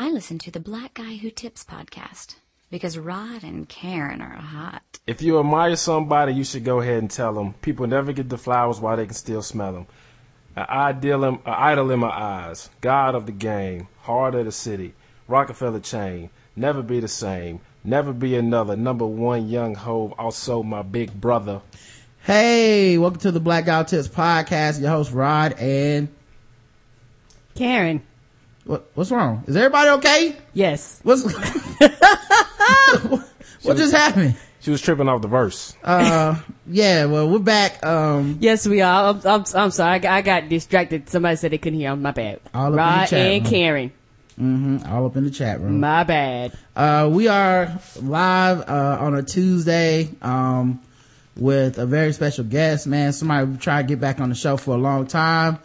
I listen to the Black Guy Who Tips podcast because Rod and Karen are hot. If you admire somebody, you should go ahead and tell them. People never get the flowers while they can still smell them. An ideal, an idol in my eyes, God of the game, heart of the city, Rockefeller chain, never be the same, never be another. Number one, young Hov, also my big brother. Hey, welcome to the Black Guy Who Tips podcast. Your host Rod and Karen. What, what's wrong? Is everybody okay? Yes. What's what just happened? She was tripping off the verse. Uh, yeah. Well, we're back. Um, Yes, we are. I'm, I'm, I'm sorry. I got, I got distracted. Somebody said they couldn't hear. My bad. All up in the chat and room. Karen. mhm, all up in the chat room. My bad. Uh, we are live uh, on a Tuesday um, with a very special guest. Man, somebody we tried to get back on the show for a long time.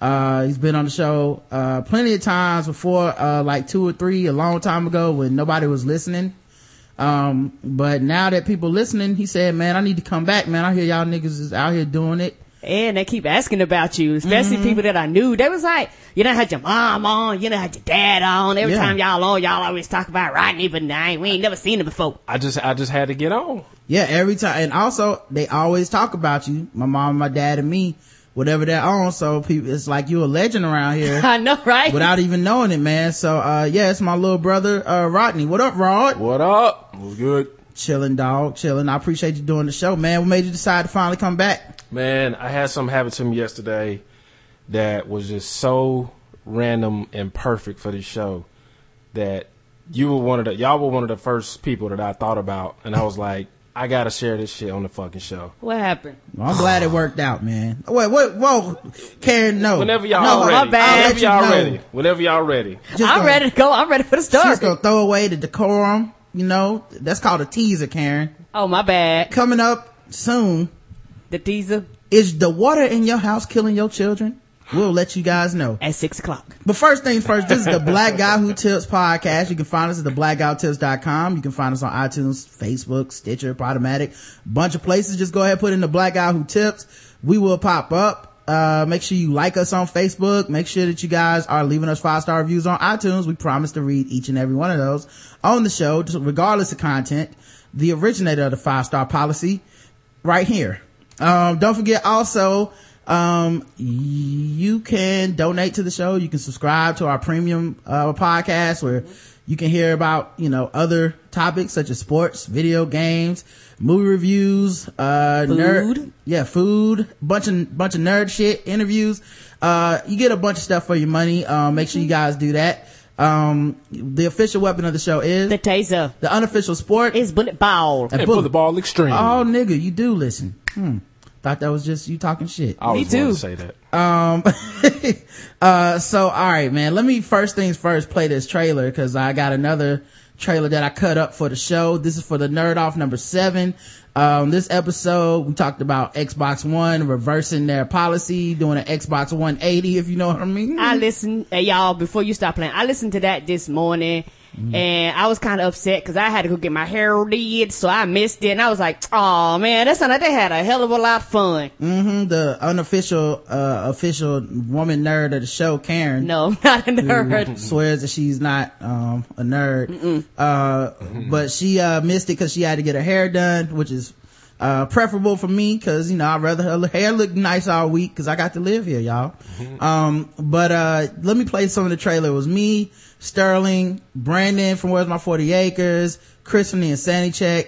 Uh, he's been on the show uh, plenty of times before, uh, like two or three, a long time ago when nobody was listening. Um, but now that people listening, he said, "Man, I need to come back, man. I hear y'all niggas is out here doing it." And they keep asking about you, especially people that I knew. They was like, you know, had your mom on, you know, had your dad on. Every Yeah. time y'all on, y'all always talk about Rodney, but I ain't, we ain't never seen him before. I just, I just had to get on. Yeah, every time, and also they always talk about you, my mom, my dad, and me, whatever they're on. So people, it's like you're a legend around here. I know, right? without even knowing it, man. So, uh, yeah, it's my little brother, uh, Rodney. What up, Rod? What up? What's good? Chilling, dog, chilling. I appreciate you doing the show, man. What made you decide to finally come back? Man, I had something happen to me yesterday that was just so random and perfect for the show that you were one of the y'all were one of the first people that I thought about and I was like, I gotta share this shit on the fucking show. what happened? Well, I'm glad it worked out, man. Wait, wait, whoa, Karen, no. Whenever y'all no, ready. my bad. Whenever let you y'all know. ready. Whenever y'all ready. Just I'm gonna- ready to go. I'm ready for the She's start. gonna throw away the decorum, you know. That's called a teaser, Karen. Oh, my bad. Coming up soon, The teaser is the water in your house killing your children? We'll let you guys know. at six o'clock. But first things first, this is the Black Guy Who Tips podcast. You can find us at theblackguywhotips.com. You can find us on iTunes, Facebook, Stitcher, Podomatic, bunch of places. Just go ahead and put in the Black Guy Who Tips. We will pop up. Uh, make sure you like us on Facebook. Make sure that you guys are leaving us five star reviews on iTunes. We promise to read each and every one of those on the show, just regardless of content. The originator of the five star policy right here. Um, don't forget also, um, you can donate to the show. You can subscribe to our premium, uh, podcast where you can hear about, you know, other topics such as sports, video games, movie reviews, uh, nerd, Food. yeah, food, bunch of, bunch of nerd shit, interviews. Uh, you get a bunch of stuff for your money. Um, make sure you guys do that. Um, the official weapon of the show is The taser the unofficial sport. is bullet ball. and And bullet- put ball extreme. Oh, nigga, you do listen. Hmm. Thought that was just you talking shit. I always Me wanted too. to say that. Um, uh, so all right, man. Let me first things first play this trailer because I got another trailer that I cut up for the show. This is for the nerd off number seven. Um, this episode we talked about Xbox One reversing their policy, doing an Xbox 180, if you know what I mean. I listened, hey, y'all, before you stop playing, I listened to that this morning and I was kind of upset because I had to go get my hair did, so I missed it. And I was like, oh man, that sounded like they had a hell of a lot of fun. hmm the unofficial, uh, official woman nerd of the show, Karen. No, not a nerd. swears that she's not um a nerd uh but she uh missed it because she had to get her hair done which is uh preferable for me because you know i'd rather her hair look nice all week because i got to live here y'all um but uh let me play some of the trailer it was me sterling brandon from where's my 40 acres chris from the insanity check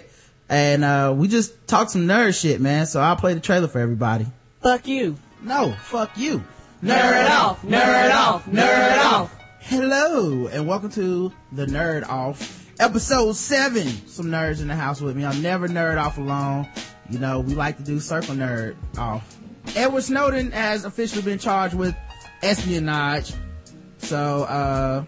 and uh we just talked some nerd shit man so i'll play the trailer for everybody Fuck you. no fuck you Nerd off, nerd off, nerd off. Hello and welcome to the Nerd Off episode seven. Some nerds in the house with me. I'll never nerd off alone. You know, we like to do circle nerd off. Edward Snowden has officially been charged with espionage. So, uh,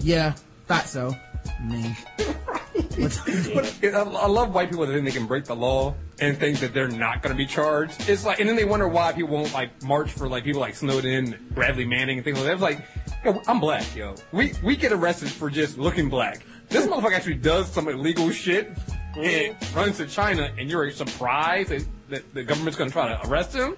yeah, thought so. Me. But I I love white people that think they can break the law and think that they're not going to be charged. It's like, and then they wonder why people won't like march for like people like Snowden, Bradley Manning, and things like that. It's like, yo, I'm black, yo. We we get arrested for just looking black. This motherfucker actually does some illegal shit and mm-hmm. runs to China, and you're surprised that, that the government's going to try to arrest him.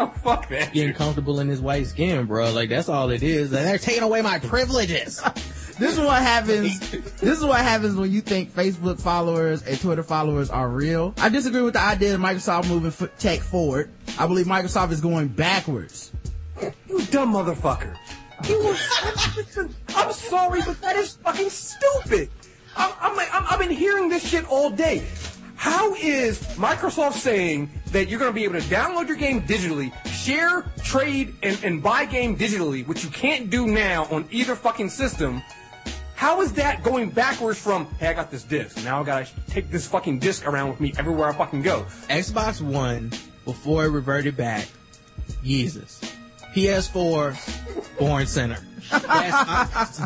Oh fuck that. getting comfortable in his white skin, bro. Like that's all it is. And they're taking away my privileges. this is what happens. This is what happens when you think Facebook followers and Twitter followers are real. I disagree with the idea of Microsoft moving f- tech forward. I believe Microsoft is going backwards. You dumb motherfucker. You were, I'm sorry, but that is fucking stupid. I'm, I'm like, I'm, I've been hearing this shit all day. How is Microsoft saying that you're going to be able to download your game digitally, share, trade, and, and buy game digitally, which you can't do now on either fucking system? How is that going backwards from, hey, I got this disc. Now I gotta take this fucking disc around with me everywhere I fucking go. Xbox One before it reverted back. Jesus. PS4 born center. That's,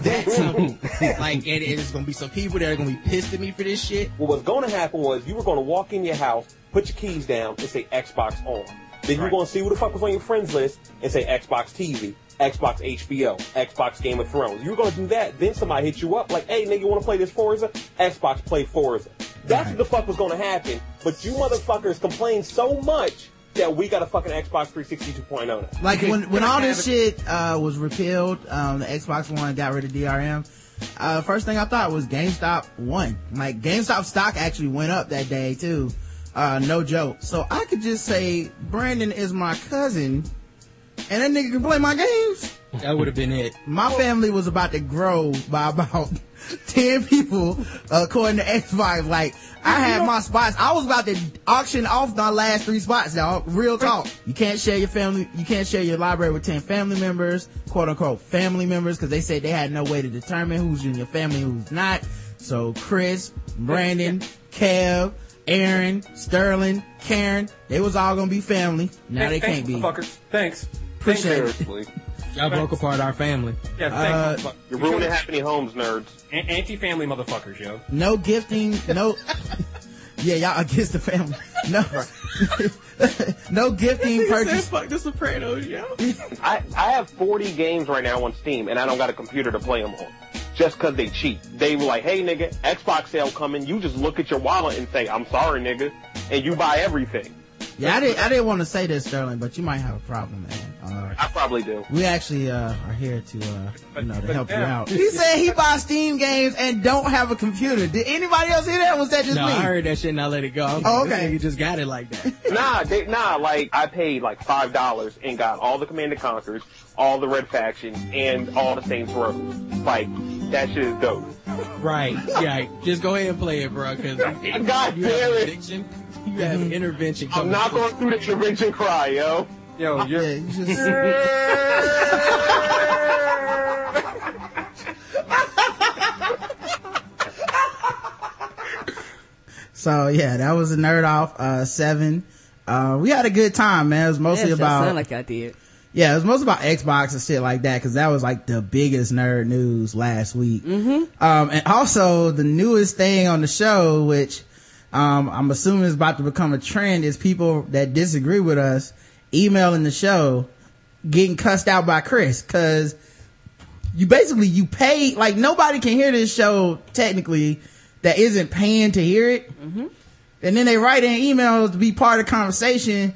like, and there's gonna be some people that are gonna be pissed at me for this shit. What was going to happen was you were to walk in your house, put your keys down, and say Xbox on. Then you're Right. to see who the fuck was on your friends list and say Xbox TV, Xbox HBO, Xbox Game of Thrones. You're to do that. Then somebody hit you up like, hey, nigga, you want to play this Forza? Xbox play Forza. That's what the fuck was to happen. But you motherfuckers complain so much that we got a fucking Xbox 360 2.0 now. Like when when all this shit uh, was repealed, um, the Xbox One got rid of DRM. Uh, first thing I thought was GameStop won. Like GameStop stock actually went up that day too. Uh, no joke. So I could just say Brandon is my cousin, and that nigga can play my games. That would have been it. My family was about to grow by about 10 people, according to Xbox. Like, I had my spots. I was about to auction off my last three spots, y'all. Real talk. You can't share your family, you can't share your library with 10 family members, quote unquote family members, because they said they had no way to determine who's in your family and who's not. So Chris, Brandon, Kev, Aaron, Sterling, Karen, they was all gonna be family. Now they Thanks, can't be. Motherfuckers. Thanks. Appreciate it. Seriously. Y'all broke apart our family. Yeah, Uh, thanks. motherfucker. You're ruining happy homes, nerds. An- Anti-family motherfuckers, yo. No gifting, no. yeah, y'all against the family. No, no gifting purchase. fuck the Sopranos, yo. I, I have 40 games right now on Steam, and I don't got a computer to play them on. Just cause they cheat. They were like, hey nigga, Xbox sale coming, you just look at your wallet and say, I'm sorry nigga, and you buy everything. Yeah, I didn't. I didn't want to say this, Sterling, but you might have a problem, man. Uh, I probably do. we actually uh, are here to, uh, you know, to but help you out. He said he buys Steam games and don't have a computer. Did anybody else hear that? Was that just No, me? I heard that shit and I let it go. I was Oh, okay. You just got it like that. Nah, they, nah, like, I paid like $5 and got all the Command and Conquers, all the Red Faction, and all the Saints Row. Like, that shit is dope. right. Yeah. Just go ahead and play it, bro. Cause God you damn an it. addiction. You have intervention I'm not going through the intervention cry, yo. Yo, you're, Yeah, you just, so yeah, that was a nerd off uh, seven. Uh, we had a good time, man. It was mostly Yeah, about like I did. Yeah, it was mostly about Xbox and shit like that because that was like the biggest nerd news last week. Mm-hmm. Um, and also the newest thing on the show, which um, I'm assuming is about to become a trend, is people that disagree with us emailing the show, getting cussed out by Chris because you basically you pay like nobody can hear this show technically that isn't paying to hear it, and then they write in emails to be part of the conversation.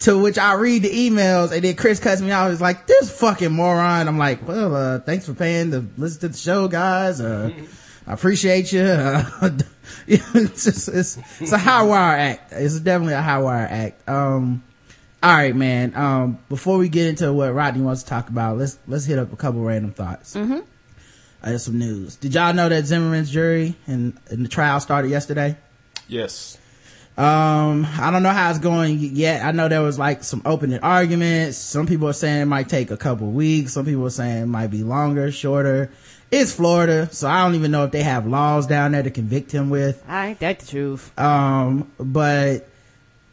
To which I read the emails and then Chris cuts me out. He's like, this fucking moron. I'm like, well, uh, thanks for paying to listen to the show, guys. Uh, I appreciate you. Uh, it's, just, it's, it's a high wire act. It's definitely a high wire act. Um, all right, man. Um, before we get into what Rodney wants to talk about, let's, let's hit up a couple random thoughts. Mm-hmm. Uh, there's some news. Did y'all know that Zimmerman's jury and, and the trial started yesterday? Yes. Um, I don't know how it's going yet. I know there was like some opening arguments. Some people are saying it might take a couple weeks. Some people are saying it might be longer, shorter. It's Florida, so I don't even know if they have laws down there to convict him with. I ain't that the truth. Um, but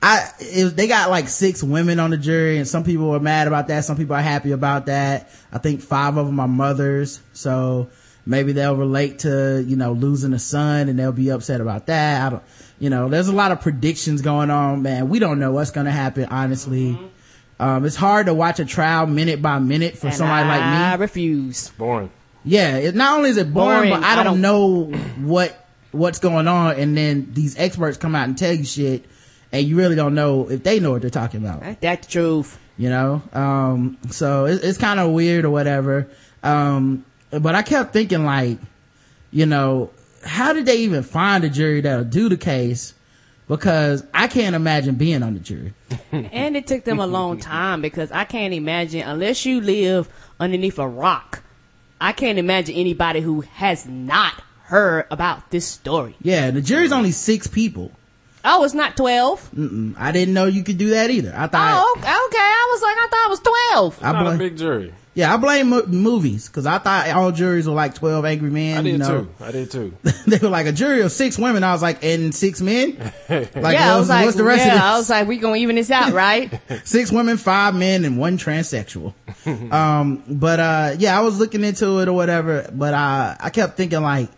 I, it, they got like six women on the jury and some people are mad about that. Some people are happy about that. I think five of them are mothers. So maybe they'll relate to, you know, losing a son and they'll be upset about that. I don't, you know, there's a lot of predictions going on, man. We don't know what's going to happen, honestly. Um, it's hard to watch a trial minute by minute for And somebody like me. I refuse. Boring. Yeah, it, not only is it boring, Boring. but I I don't, don't- know what what's going on, and then these experts come out and tell you shit, and you really don't know if they know what they're talking about. That's that the truth. You know, um, so it, it's kind of weird or whatever. Um, but I kept thinking like, you know, how did they even find a jury that'll do the case? Because I can't imagine being on the jury. and it took them a long time because I can't imagine unless you live underneath a rock. I can't imagine anybody who has not heard about this story. Yeah, the jury's only six people. Oh, it's not twelve. Mm-mm. I didn't know you could do that either. I thought, Oh, okay. I was like, I thought it was twelve. I Not a blame, big jury. yeah, I blame mo- movies because I thought all juries were like 12 angry men. I did you know? too. I did too. they were like a jury of six women. I was like, and six men? Like, yeah, I was like, what's the rest yeah, of this? I was like, we gonna even this out, right? six women, five men, and one transsexual. um, but, uh, yeah, I was looking into it or whatever, but, uh, I kept thinking like,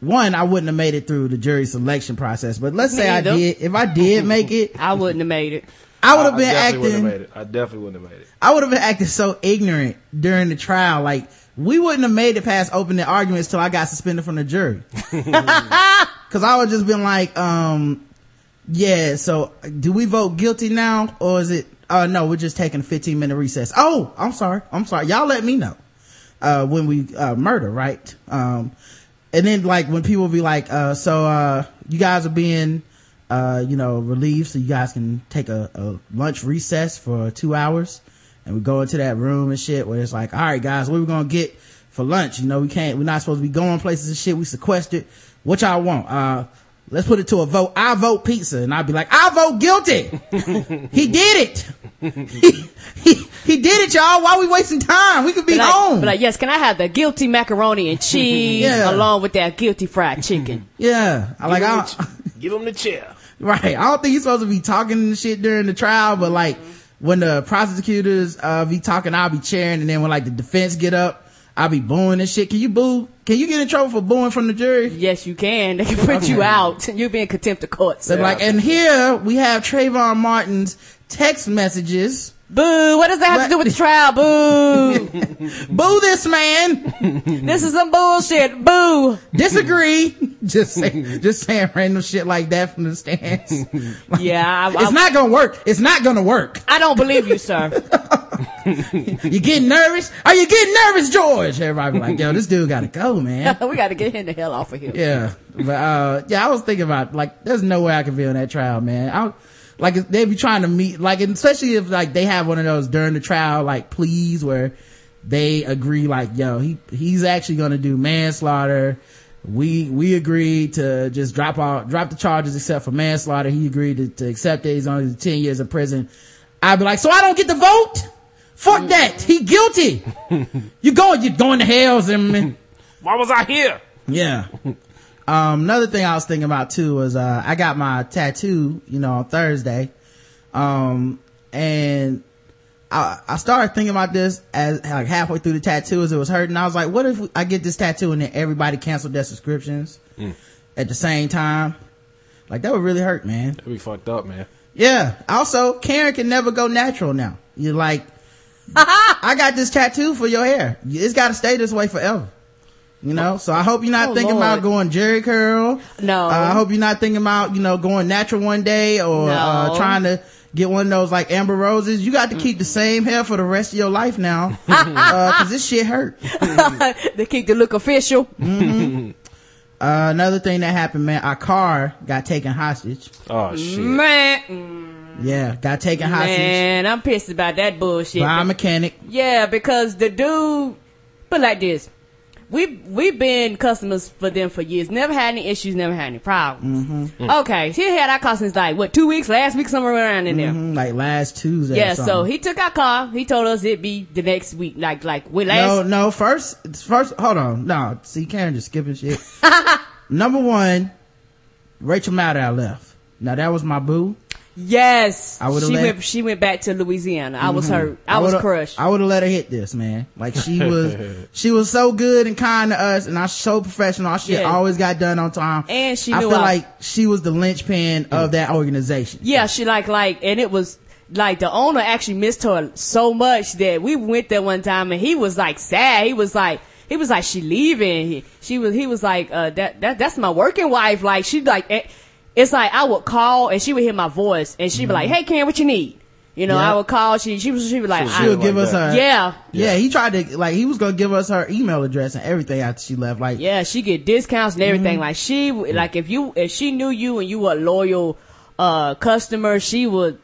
one, I wouldn't have made it through the jury selection process, but let's Me say I did, if I did make it, I wouldn't have made it. I would have been I definitely wouldn't acting, have made it. I definitely wouldn't have made it. I would have been acting so ignorant during the trial. Like, we wouldn't have made it past opening arguments till I got suspended from the jury. Cause I would just been like, um, yeah, so do we vote guilty now or is it, uh, no, we're just taking a 15 minute recess. Oh, I'm sorry. I'm sorry. Y'all let me know, uh, when we, uh, murder, right? Um, and then like when people be like, uh, so, uh, you guys are being, uh, you know, relieved so you guys can take a, a lunch recess for two hours and we go into that room and shit where it's like, all right, guys, what we gonna get for lunch? You know, we can't, we're not supposed to be going places and shit. We sequestered. What y'all want? Let's put it to a vote. I vote pizza. And I'd be like, I vote guilty. he did it. he, he, he did it, y'all. Why we wasting time? We could be Be like, home. be like, yes, can I have the guilty macaroni and cheese Yeah. along with that guilty fried chicken? yeah. I like, I, Give him the chair. Right. I don't think you're supposed to be talking shit during the trial, but like when the prosecutors uh be talking, I'll be cheering, and then when like the defense get up, I'll be booing and shit. Can you boo? Can you get in trouble for booing from the jury? Yes, you can. They can put you out. You'll be in contempt of court. They're like, and here we have Trayvon Martin's text messages. Boo! What does that have to do with the trial? Boo! Boo this man. this is some bullshit. Boo! Disagree. just say, just saying random shit like that from the stands. Yeah, I, it's I, not gonna work. It's not gonna work. I don't believe you, sir. You getting nervous? Are you getting nervous, George? Everybody be like, yo, this dude gotta go, man. we got to get him the hell off of here. Yeah, but uh, yeah, I was thinking about like, there's no way I can be on that trial, man. I like they be trying to meet, like, and especially if like they have one of those during the trial, like pleas where they agree, like, yo, he he's actually gonna do manslaughter. We we agreed to just drop all drop the charges except for manslaughter. He agreed to, to accept it. He's only ten years in prison. I'd be like, so I don't get to vote. Fuck mm. that. He guilty. you going, you going to hell, Zimmerman. Why was I here? Yeah. Um, another thing I was thinking about too was, uh, I got my tattoo, you know, on Thursday. Um, and I, I started thinking about this as like halfway through the tattoo as it was hurting. I was like, what if I get this tattoo and then everybody canceled their subscriptions at the same time? Like that would really hurt, man. That'd be fucked up, man. Yeah. Also, Karen can never go natural now. You're like, I got this tattoo for your hair. It's got to stay this way forever. You know, so I hope you're not Oh, thinking Lord. about going Jerry curl. No. Uh, I hope you're not thinking about, you know, going natural one day or, uh, trying to get one of those like Amber Roses. You got to keep the same hair for the rest of your life now. uh, cause this shit hurt. they keep the look official. Uh, another thing that happened, man, our car got taken hostage. Oh shit. Man, Yeah, got taken hostage man, I'm pissed about that bullshit. by a mechanic. Yeah, because the dude, but like this, we we've been customers for them for years. Never had any issues. Never had any problems. Mm-hmm. Okay, he had our car since like what two weeks, last week, somewhere around in there. Mhm, Like last Tuesday. or Yeah, so he took our car. He told us it'd be the next week, like like we last. no, no. first, first, hold on. No, see, Karen just skipping shit. Number one, Rachel Maddow left. Now that was my boo. Yes, I would've she let- went. She went back to Louisiana. I was hurt. I, was crushed. I would have let her hit this, man. Like she was, she was so good and kind to us, and I so professional. Our shit Yeah. always got done on time. And she I knew feel I- like she was the linchpin of that organization. Yeah, she like like, and it was like the owner actually missed her so much that we went there one time and he was like sad. He was like. He was like, she leaving. He, she was, he was like, uh, that, that, that's my working wife. Like, she like, eh, it's like I would call and she would hear my voice and she'd be like, hey, Karen, what you need? You know, Yeah. I would call. She she was she was like, She'll like give us that. her. yeah, Yeah, he tried to, like, he was gonna give us her email address and everything after she left. Like, yeah. She get discounts and everything. Mm-hmm. Like she like if you if she knew you and you were a loyal uh customer, she would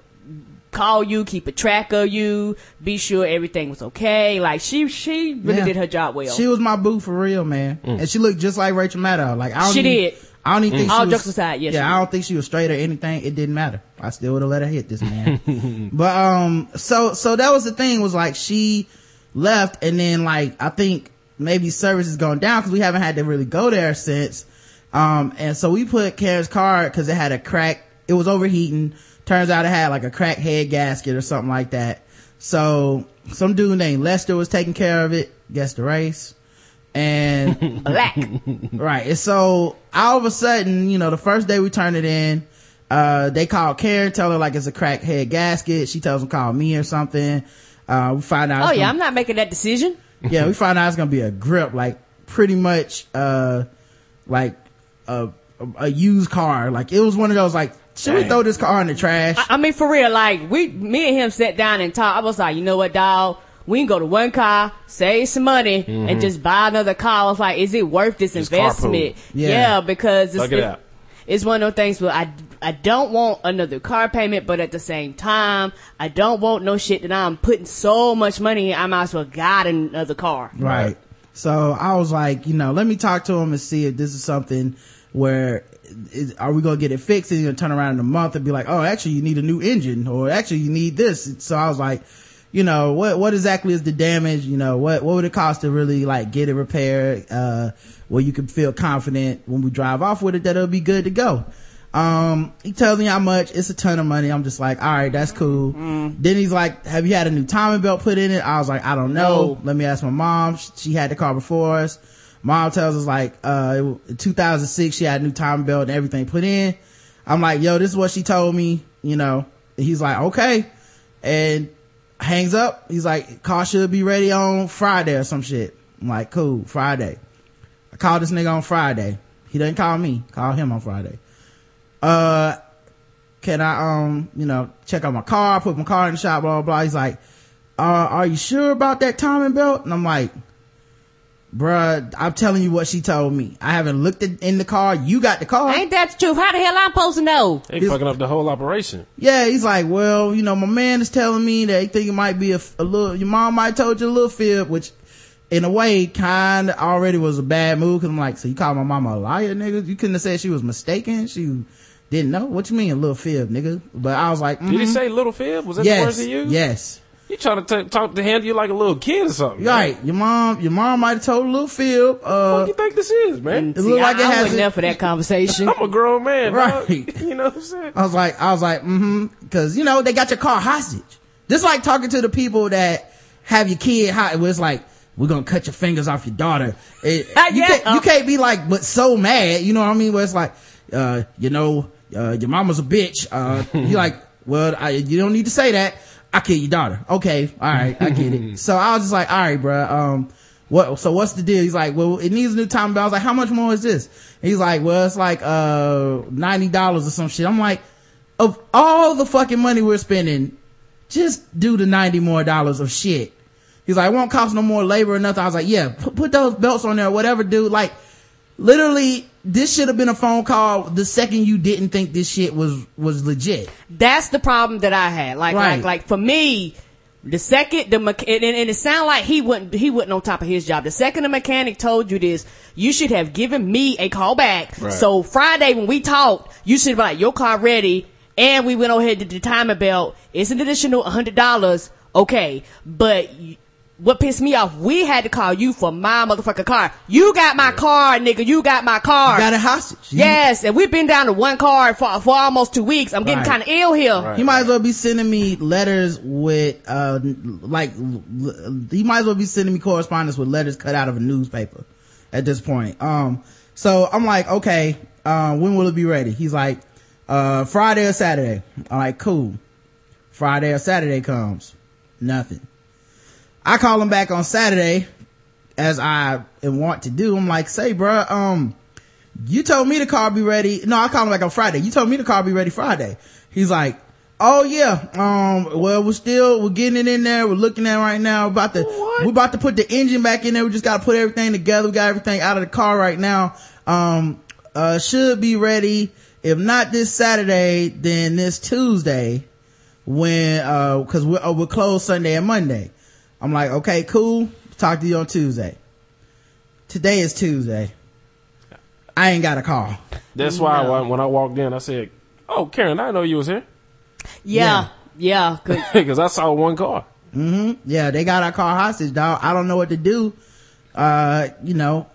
call you, keep a track of you, be sure everything was okay. Like she she really Yeah. did her job well. She was my boo for real, man. And she looked just like Rachel Maddow. Like I don't She even, did. I don't even think All she was, jokes aside, yes, yeah. I don't think she was straight or anything. It didn't matter. I still would have let her hit this man. but um, so so that was the thing was like she left, and then like I think maybe service is going down because we haven't had to really go there since. Um, and so we put Karen's car because it had a crack. It was overheating. Turns out it had like a cracked head gasket or something like that. So some dude named Lester was taking care of it. Guess the race. And black. right. And so all of a sudden, you know, the first day we turn it in, uh, they call Karen, tell her like it's a crackhead gasket. She tells them call me or something. Uh, we find out. Oh yeah, gonna- I'm not making that decision. yeah, we find out it's gonna be a grip, like pretty much, uh, like a, a, a used car. Like it was one of those like, should we throw this car in the trash? I mean, for real, like we, me and him sat down and talked. I was like, you know what, dog? We can go to one car, save some money, and just buy another car. I was like, is it worth this Mm-hmm. Just investment? carpool. Yeah. because it's, Thug it it's one of those things where I, I don't want another car payment, but at the same time, I don't want no shit that I'm putting so much money in. I might as well got another car. Right. So I was like, you know, let me talk to him and see if this is something where is, are we going to get it fixed and you're going to turn around in a month and be like, oh, actually you need a new engine or actually you need this. So I was like, you know, what, what exactly is the damage? You know, what, what would it cost to really like get it repaired? Uh, where you can feel confident when we drive off with it that it'll be good to go. Um, he tells me how much. It's a ton of money. I'm just like, all right, that's cool. Then he's like, have you had a new timing belt put in it? I was like, I don't know. No. Let me ask my mom. She, had the car before us. Mom tells us like, uh, in 2006, she had a new timing belt and everything put in. I'm like, yo, this is what she told me, you know. He's like, okay. And hangs up. He's like, car should be ready on Friday or some shit. I'm like, cool, Friday. I call this nigga on Friday. He didn't call me. Call him on Friday. Uh, can I, um, you know, check out my car, put my car in the shop, blah, blah, blah. He's like, uh, are you sure about that timing belt? And I'm like, bruh, I'm telling you what she told me. I haven't looked at, in the car. You got the car. Ain't that the truth? How the hell I'm supposed to know? They fucking up the whole operation. Yeah, he's like, well, you know, my man is telling me that he think it might be a, a little, your mom might told you a little fib, which in a way kind of already was a bad move. Cause I'm like, so you call my mama a liar, nigga? You couldn't have said she was mistaken. She didn't know. What you mean a little fib, nigga? But I was like, Did he mhm. say little fib? Was that the words he used? yes. You trying to t- talk to handle you like a little kid or something? Right. Your mom, your mom might have told a little fib. What Uh, do you think this is, man? it looked like it I, I has wasn't there for that conversation. I'm a grown man, dog. Right. You know what I'm saying? I was like, I was like, mm-hmm, cause you know, they got your car hostage. Just like talking to the people that have your kid hot, where it's like, we're gonna cut your fingers off your daughter. It- you, Yeah. can't, you can't be like, but so mad, you know what I mean? Where it's like, uh, you know, uh, your mama's a bitch. Uh, you like, well, I, you don't need to say that. I kill your daughter. Okay. All right. I get it. so I was just like, all right, bruh. Um, what, so what's the deal? He's like, well, it needs a new time belt. I was like, how much more is this? He's like, well, it's like, uh, $90 or some shit. I'm like, of all the fucking money we're spending, just do the 90 more dollars of shit. He's like, it won't cost no more labor or nothing. I was like, yeah, put, put those belts on there, whatever, dude. Like, literally, this should have been a phone call the second you didn't think this shit was, was legit. That's the problem that I had. Like, Right. like, like for me, the second the mech- and, and it sounded like he wouldn't he wasn't on top of his job. The second the mechanic told you this, you should have given me a call back. Right. So Friday when we talked, you should have been like your car ready, and we went over here to the timing belt. It's an additional hundred dollars, okay, but. Y- What pissed me off, we had to call you for my motherfucking car. You got my car, nigga. You got my car. Got a hostage. You- Yes, and we've been down to one car for, for almost two weeks. I'm getting Right. kind of ill here. Right. He might as well be sending me letters with, uh, like, l- he might as well be sending me correspondence with letters cut out of a newspaper at this point. Um, so I'm like, okay, uh, when will it be ready? He's like, uh, Friday or Saturday. I'm like, cool. Friday or Saturday comes. Nothing. I call him back on Saturday as I want to do. I'm like, say, bruh, um, you told me the car be ready. No, I called him back on Friday. You told me the car be ready Friday. He's like, Oh yeah. Um. Well, we're still we're getting it in there. We're looking at it right now. We're about to we're about to put the engine back in there. We just got to put everything together. We got everything out of the car right now. Um. Uh. Should be ready. If not this Saturday, then this Tuesday, when uh, because we're uh, we're closed Sunday and Monday. I'm like, okay, cool. Talk to you on Tuesday. Today is Tuesday. I ain't got a call. That's why when, when I walked in, I said, "Oh, Karen, I know you was here," Yeah, yeah, because I saw one car. Mm-hmm. Yeah, they got our car hostage, dog. I don't know what to do. Uh, you know,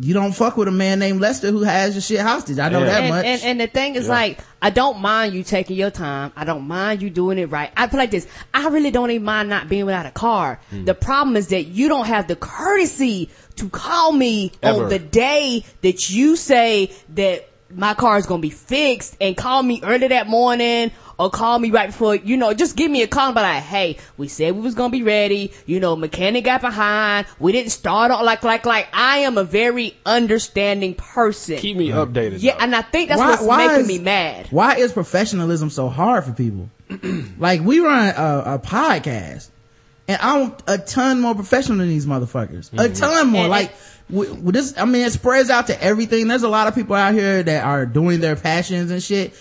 you don't fuck with a man named Lester who has your shit hostage. I know Yeah. that and, much. and and the thing is Yeah. like I don't mind you taking your time. I don't mind you doing it right. I feel like this. I really don't even mind not being without a car. Hmm. The problem is that you don't have the courtesy to call me Ever. on the day that you say that my car is gonna be fixed and call me early that morning or call me right before, you know, just give me a call and be like, hey, we said we was gonna be ready, you know, mechanic got behind, we didn't start on, like, like, like, I am a very understanding person. Keep me updated. Yeah, though. and I think that's Why- what's why making is- me mad. Why is professionalism so hard for people? like we run a, a podcast and I'm a ton more professional than these motherfuckers. A mm-hmm. ton more. And- like, w- w- this, I mean, it spreads out to everything. There's a lot of people out here that are doing their passions and shit.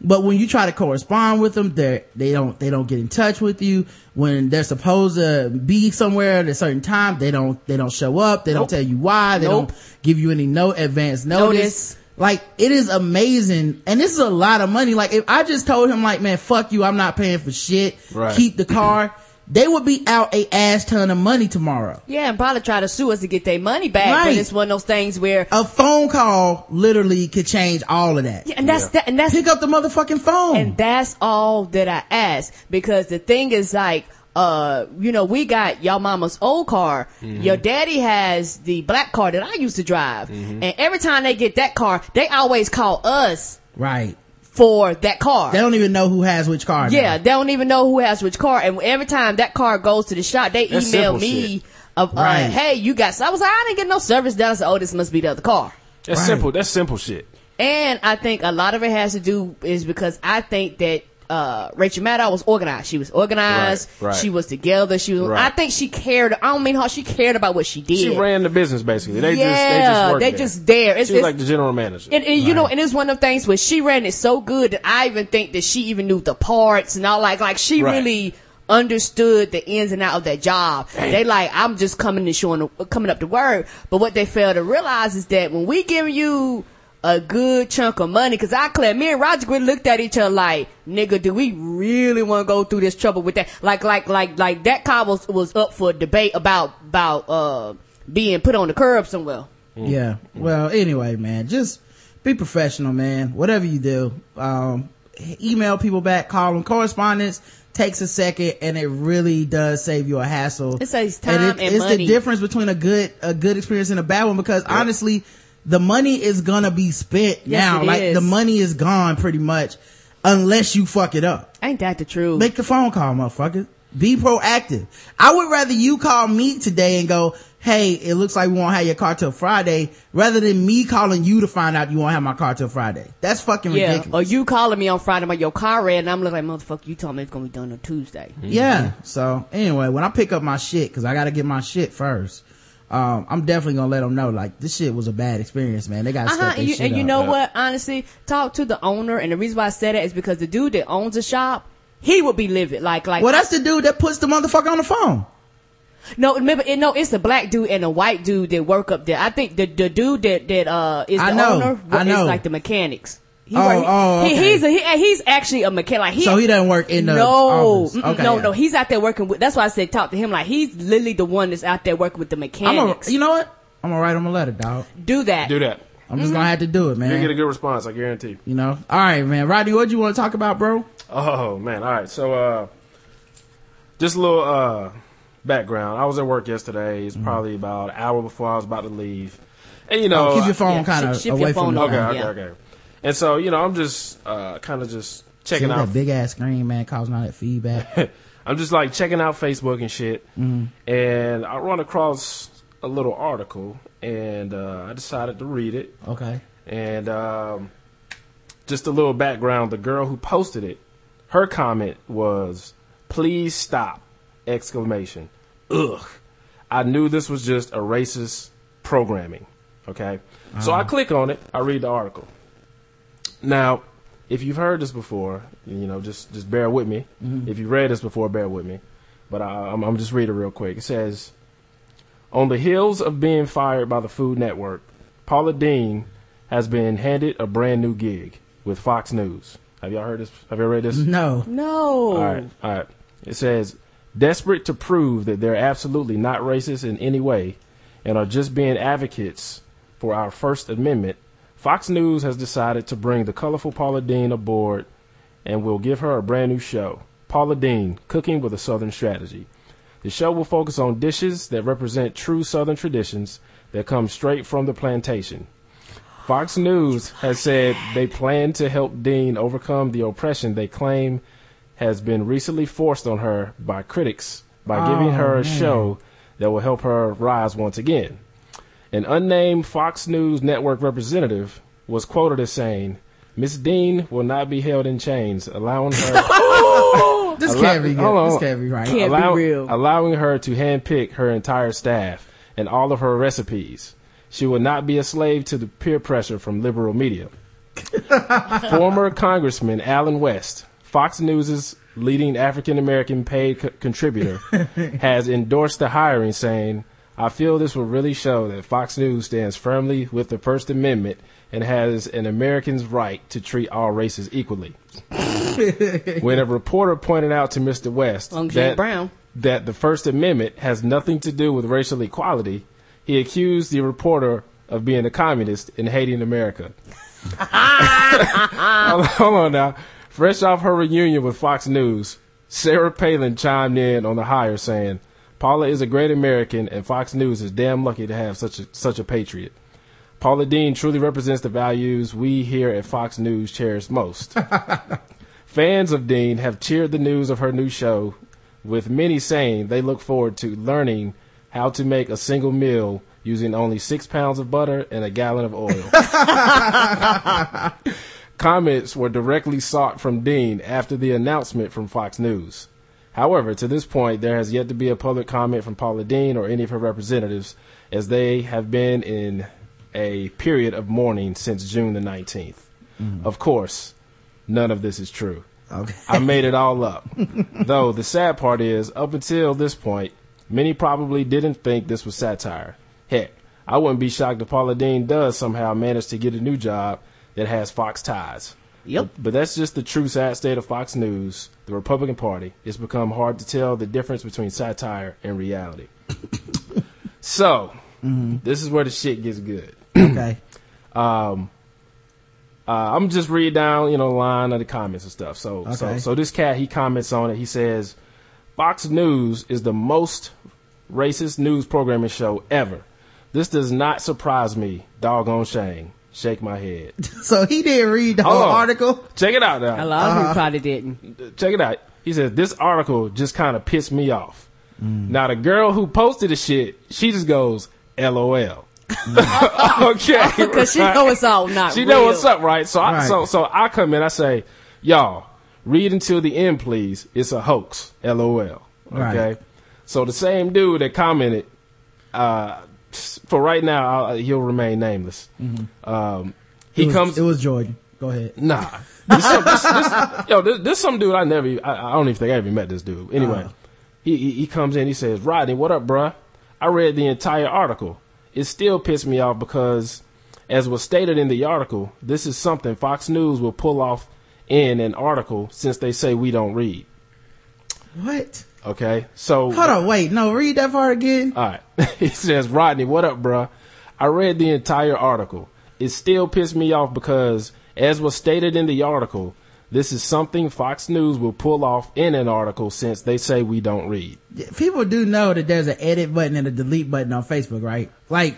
But when you try to correspond with them, they they don't they don't get in touch with you. When they're supposed to be somewhere at a certain time, they don't they don't show up. They Nope. don't tell you why. They Nope. don't give you any no advance notice. Notice. Like it is amazing, and this is a lot of money. Like if I just told him, like, man, fuck you, I'm not paying for shit. Right. Keep the car. They would be out a ass ton of money tomorrow. Yeah, and probably try to sue us to get their money back. Right. But it's one of those things where, A phone call literally could change all of that. yeah, and that's that, and that's Pick up the motherfucking phone. And that's all that I ask because the thing is like, uh, you know, we got y'all mama's old car. Mm-hmm. Your daddy has the black car that I used to drive. Mm-hmm. And every time they get that car, they always call us right. For that car. They don't even know who has which car. now. yeah, they don't even know who has which car. And every time that car goes to the shop, they That's email me, shit. of, uh, Right. hey, you got, so I was like, I didn't get no service done. I said, oh, this must be the other car. That's Right. simple. That's simple shit. And I think a lot of it has to do is because I think that uh Rachel Maddow was organized. She was organized. Right, right. She was together. She was. Right. I think she cared. I don't mean how she cared about what she did. She ran the business basically. They yeah, just they just they there. just there. It's, She was it's- like the general manager. and, and you know, and it's one of the things where she ran it so good that I even think that she even knew the parts and all like like she really understood the ins and out of that job. They like I'm just coming and showing coming up to work, but what they fail to realize is that when we give you a good chunk of money, cause I clear me and Roger Grid looked at each other like, nigga, do we really want to go through this trouble with that? Like like like like that car was was up for debate about about uh being put on the curb somewhere. Yeah. Well, anyway, man, just be professional, man. Whatever you do, um, email people back, call them. Correspondence takes a second, and it really does save you a hassle. It saves time and it's money. the difference between a good a good experience and a bad one because honestly, the money is gonna be spent Yes, now. it like is. the money is gone pretty much, unless you fuck it up. Ain't that the truth? Make the phone call, motherfucker. Be proactive. I would rather you call me today and go, hey, it looks like we won't have your car till Friday, rather than me calling you to find out you won't have my car till Friday. That's fucking Yeah, or you calling me on Friday about your car red, and I'm looking like motherfucker. You told me it's gonna be done on Tuesday. yeah. Mm-hmm. So anyway, when I pick up my shit, cause I gotta get my shit first, um, I'm definitely gonna let them know, like, this shit was a bad experience, man. They gotta uh-huh, And you, shit and you up. know what? Honestly, talk to the owner, and the reason why I said that is because the dude that owns the shop, he would be livid. Like, like Well, that's the dude that puts the motherfucker on the phone. no, remember, it, no, it's a black dude and a white dude that work up there. I think the the dude that that uh is the I know, owner I is know. like the mechanics. He Oh, work- oh, he, okay. he's a, he, he's actually a mechanic. Like he, So he doesn't work in the no, Okay, no, yeah. no. He's out there working with. That's why I said talk to him. Like he's literally the one that's out there working with the I'm mechanics. gonna, you know what? I'm gonna write him a letter, dog. do that. Do that. I'm just gonna have to do it, man. You'll get a good response, I guarantee. You know? Alright, man. Rodney, what do you want to talk about, bro? Oh man, all right. So uh just a little uh background. I was at work yesterday. It's probably about an hour before I was about to leave. And you know, Mm-hmm. Oh, keep your phone yeah, kind of shift- shift away your phone from over. the okay, Yeah. okay, okay. And so, you know, I'm just uh kind of just See checking out that big ass screen, man, causing all that feedback. I'm just like checking out Facebook and shit, Mm-hmm. and I run across a little article, and uh, I decided to read it. okay. And um, just a little background: the girl who posted it Her comment was, "Please stop!" Exclamation. Ugh. I knew this was just a racist programming. Okay, so I click on it. I read the article. Now, if you've heard this before, you know, just just bear with me. Mm-hmm. If you've read this before, bear with me. But I, I'm, I'm just read it real quick. It says, on the heels of being fired by the Food Network, Paula Deen has been handed a brand new gig with Fox News. Have y'all heard this? Have y'all read this? No. No. All right, all right. It says, desperate to prove that they're absolutely not racist in any way and are just being advocates for our First Amendment, Fox News has decided to bring the colorful Paula Deen aboard and will give her a brand new show. Paula Deen, Cooking with a Southern Strategy. The show will focus on dishes that represent true Southern traditions that come straight from the plantation. Fox News has said they plan to help Deen overcome the oppression they claim has been recently forced on her by critics by giving oh, her a show that will help her rise once again. An unnamed Fox News network representative was quoted as saying, Miss Deen will not be held in chains, allowing her This Allow- can't be good. hold on. This can't be right. Can't be real. allowing her to handpick her entire staff and all of her recipes. She will not be a slave to the peer pressure from liberal media. Former Congressman Allen West, Fox News' leading African American paid co- contributor, has endorsed the hiring, saying, I feel this will really show that Fox News stands firmly with the First Amendment and has an American's right to treat all races equally. when a reporter pointed out to Mr. West that, Brown. that the First Amendment has nothing to do with racial equality, he accused the reporter of being a communist and hating America. hold, on now. Fresh off her reunion with Fox News, Sarah Palin chimed in on the hire saying, Paula is a great American and Fox News is damn lucky to have such a, such a patriot. Paula Deen truly represents the values we here at Fox News cherish most. Fans of Deen have cheered the news of her new show, with many saying they look forward to learning how to make a single meal using only six pounds of butter and a gallon of oil. Comments were directly sought from Deen after the announcement from Fox News. However, to this point, there has yet to be a public comment from Paula Deen or any of her representatives, as they have been in a period of mourning since June the 19th. Mm-hmm. Of course, none of this is true. Okay. I made it all up. Though the sad part is, up until this point, many probably didn't think this was satire. Heck, I wouldn't be shocked if Paula Deen does somehow manage to get a new job that has Fox ties. Yep. But that's just the true sad state of Fox News, the Republican Party. It's become hard to tell the difference between satire and reality. so, this is where the shit gets good. Okay. Uh, I'm just read down, you know, line of the comments and stuff. So, so, so this cat he comments on it. He says, "Fox News is the most racist news programming show ever. This does not surprise me. Doggone shame. Shake my head. So he didn't read the Hold whole on. article. Check it out now. A now. lot of people probably didn't. Check it out. He says this article just kind of pissed me off. Now the girl who posted the shit, she just goes, "LOL." okay, Because she right? know it's all not She real. know what's up, right? So, I, so, so I come in, I say, y'all, read until the end, please. It's a hoax. LOL. Okay. Right. So the same dude that commented, uh, for right now, I'll, he'll remain nameless. Um, he It was, comes. It was Jordan. Go ahead. Nah. This some, this, this, yo, this, this some dude I never, I don't even think I ever met this dude. Anyway, Uh. he, he he comes in, he says, Rodney, what up, bruh? I read the entire article. It still pissed me off because, as was stated in the article, this is something Fox News will pull off in an article since they say we don't read. What? Okay, so Hold on. Wait. No. Read that part again. all right. he says, Rodney, what up, bruh? I read the entire article. It still pissed me off because, as was stated in the article, this is something Fox News will pull off in an article since they say we don't read. People do know that there's an edit button and a delete button on Facebook, right? Like,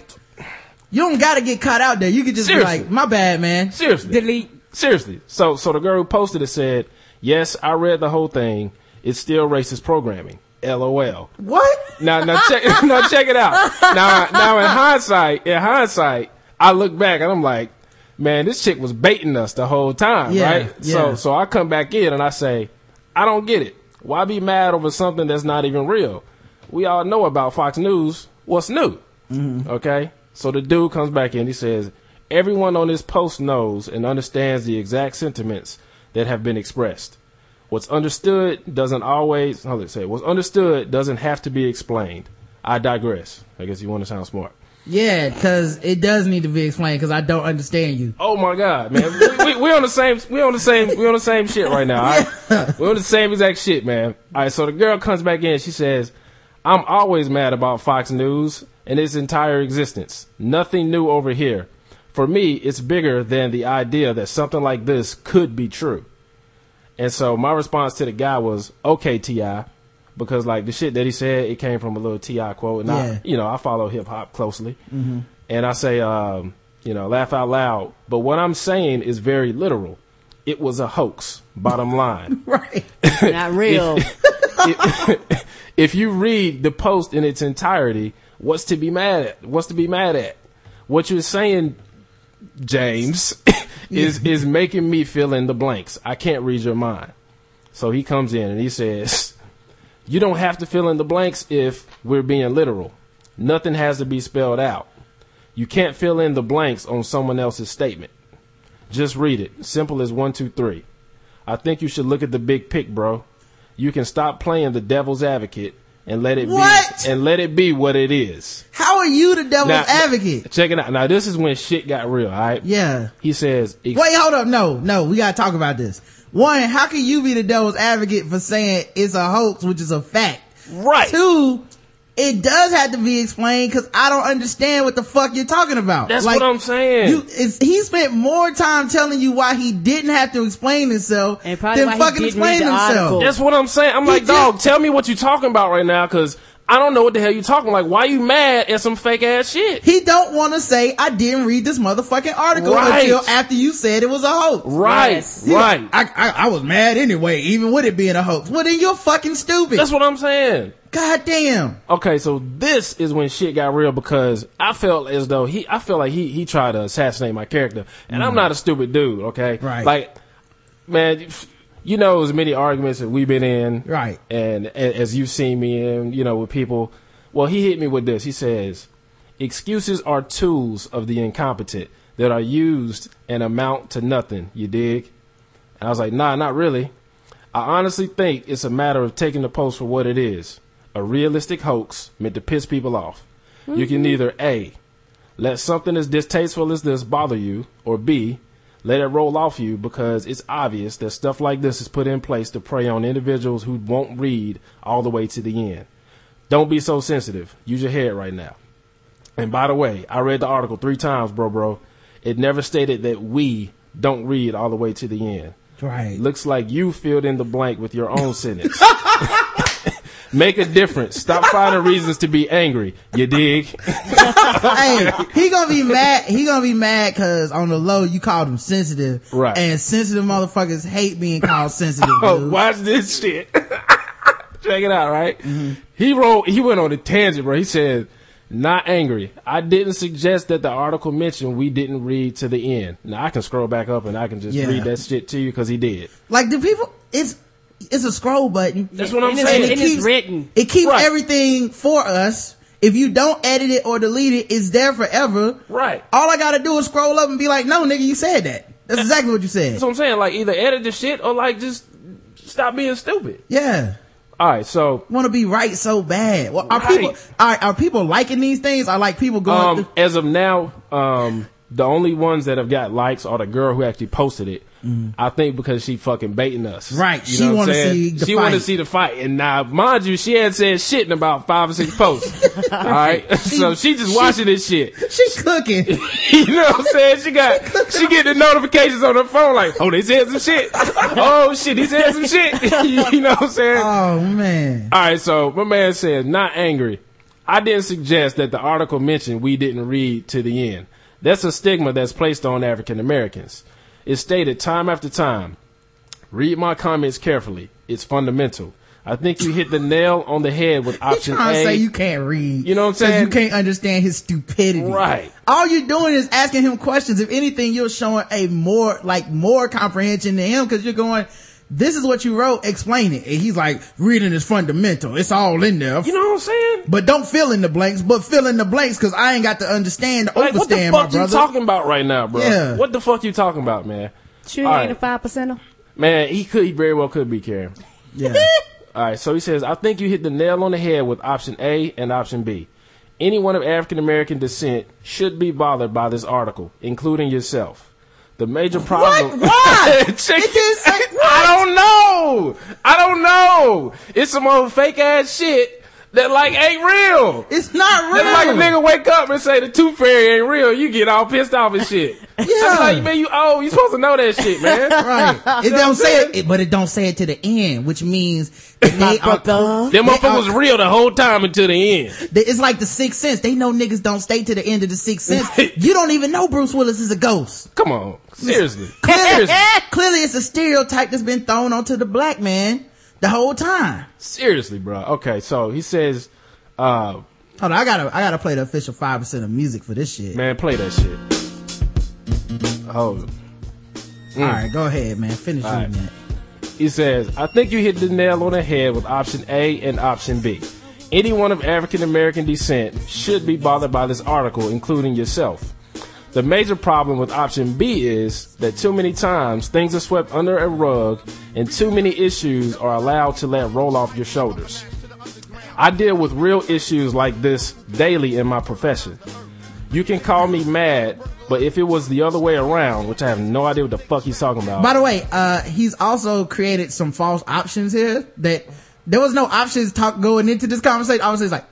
you don't gotta get caught out there. You could just Seriously. be like, my bad, man. Seriously. Delete. Seriously. So, so the girl who posted it said, yes, I read the whole thing. It's still racist programming. LOL. What? Now, now check, now check it out. Now, now in hindsight, in hindsight, I look back and I'm like, man, this chick was baiting us the whole time, Yeah, right? yeah. So, so I come back in and I say, I don't get it. Why be mad over something that's not even real? We all know about Fox News. What's new? Mm-hmm. Okay. So the dude comes back in. He says, everyone on this post knows and understands the exact sentiments that have been expressed. What's understood doesn't always, how let's say, what's understood doesn't have to be explained. I digress. I guess you want to sound smart. Yeah, cause it does need to be explained cause I don't understand you. Oh my god, man. we, we, we on the same we're on the same we're on the same shit right now. all right? We on the same exact shit, man. Alright, so the girl comes back in, she says, I'm always mad about Fox News and its entire existence. Nothing new over here. For me, it's bigger than the idea that something like this could be true. And so my response to the guy was, okay, T.I., because like the shit that he said, it came from a little T.I. quote. And Yeah. I, you know, I follow hip hop closely. And I say, um, you know, laugh out loud. But what I'm saying is very literal. It was a hoax, bottom line. Right. Not real. if, if you read the post in its entirety, what's to be mad at? What's to be mad at? What you're saying, James, is is making me fill in the blanks. I can't read your mind. So he comes in and he says, "You don't have to fill in the blanks if we're being literal. Nothing has to be spelled out. You can't fill in the blanks on someone else's statement. Just read it. Simple as one, two, three. I think you should look at the big pic, bro. You can stop playing the devil's advocate and let it What? be and let it be what it is. How are you the devil's Now- advocate? Check it out. Now this is when shit got real, all right? Yeah. He says, Wait, hold up. No, no, we gotta talk about this. One, how can you be the devil's advocate for saying it's a hoax, which is a fact? right. Two, it does have to be explained because I don't understand what the fuck you're talking about. That's Like, what I'm saying. You, it's, he spent more time telling you why he didn't have to explain himself And than fucking explain himself. article. That's what I'm saying. I'm He like, dog, tell me what you're talking about right now, cause I don't know what the hell you're talking. Like, why you mad at some fake ass shit? He don't want to say I didn't read this motherfucking article Right. until after you said it was a hoax. Right, Yes. Right. like, I, I I was mad anyway, even with it being a hoax. Well, then you're fucking stupid. That's what I'm saying. God damn. Okay, so this is when shit got real because I felt as though he, I felt like he, he tried to assassinate my character, and I'm mm. not a stupid dude. Okay. Right. Like, man, you know, as many arguments that we've been in, Right. And as you've seen me in, you know, with people. Well, he hit me with this. He says, "Excuses are tools of the incompetent that are used and amount to nothing." You dig? And I was like, "Nah, not really." I honestly think it's a matter of taking the post for what it is a realistic hoax meant to piss people off. You can mm-hmm. either A, let something as distasteful as this bother you, or B, let it roll off you because it's obvious that stuff like this is put in place to prey on individuals who won't read all the way to the end. Don't be so sensitive. Use your head right now. And by the way, I read the article three times, bro, bro. It never stated that we don't read all the way to the end. Right. Looks like you filled in the blank with your own sentence. Make a difference. Stop finding reasons to be angry. You dig? hey, he gonna be mad. He gonna be mad because on the low you called him sensitive, Right. And sensitive motherfuckers hate being called sensitive. Oh, dude. watch this shit. Check it out, right? Mm-hmm. He wrote, he went on a tangent, bro. He said, not angry. I didn't suggest that the article mentioned we didn't read to the end. Now I can scroll back up and I can just Yeah. read that shit to you because he did. Like the people, it's it's a scroll button. That's what I'm And saying. It it's keeps- written. It keeps Right. everything for us. If you don't edit it or delete it, it's there forever. Right. All I gotta do is scroll up and be like, "No, nigga, you said that." That's exactly what you said. That's what I'm saying. Like either edit the shit or like just stop being stupid. Yeah. All right. So, Want to be right so bad. Well, are Right. people are are people liking these things? Are like people going? um, as of now, um, the only ones that have got likes are the girl who actually posted it. I think because she fucking baiting us. Right. You She wanna saying? see the She want to see the fight. And now, mind you, she had said shit in about five or six posts. All right. so she just watching this shit. She's cooking. you know what I'm saying? She got, she get the notifications on her phone like, oh, they said some shit. Oh shit, he said some shit. you know what I'm saying? oh man. All right, so my man says, not angry. I didn't suggest that the article mentioned we didn't read to the end. That's a stigma that's placed on African Americans. It's stated time after time. Read my comments carefully. It's fundamental. I think you hit the nail on the head with He's option trying to say you can't read. You know what I'm saying? You can't understand his stupidity. Right. All you're doing is asking him questions. If anything, you're showing a more, like, more comprehension to him because you're going, this is what you wrote, explain it. And he's like, reading is fundamental. It's all in there. You know what I'm saying? But don't fill in the blanks, but fill in the blanks cause I ain't got to understand, Like, what the overstand my fuck you brother. talking about right now, bro? Yeah. What the fuck you talking about, man? Sure, he All a five percenter. Man, he could, he very well could be Karen. yeah. All right, so he says, I think you hit the nail on the head with option A and option B. Anyone of African American descent should be bothered by this article, including yourself. The major problem. What? Why? It didn't say- I don't know. I don't know. It's some old fake ass shit that like ain't real. It's not real. That's like a nigga wake up and say the tooth fairy ain't real. You get all pissed off and shit. Yeah. I'm like, man, you old. You supposed to know that shit, man. Right. It know what I'm don't say saying? it, but it don't say it to the end, which means that they are, brother. Them They motherfuckers are- real the whole time until the end. they- it's like the sixth sense. They know niggas don't stay to the end of the sixth sense. You don't even know Bruce Willis is a ghost. Come on. Seriously. Clearly, Seriously. clearly it's a stereotype that's been thrown onto the black man the whole time. Seriously, bro. Okay, so he says, uh, Hold on, I gotta, I gotta play the official 5% of music for this shit. man, play that shit. Oh, Alright, go ahead, man. Finish All reading right. that. he says, I think you hit the nail on the head with option A and option B. Anyone of African American descent should be bothered by this article, including yourself. The major problem with option B is that too many times things are swept under a rug and too many issues are allowed to let roll off your shoulders. I deal with real issues like this daily in my profession. You can call me mad, but if it was the other way around, which I have no idea what the fuck he's talking about. By the way, uh, he's also created some false options here that there was no options talk going into this conversation. I was just like,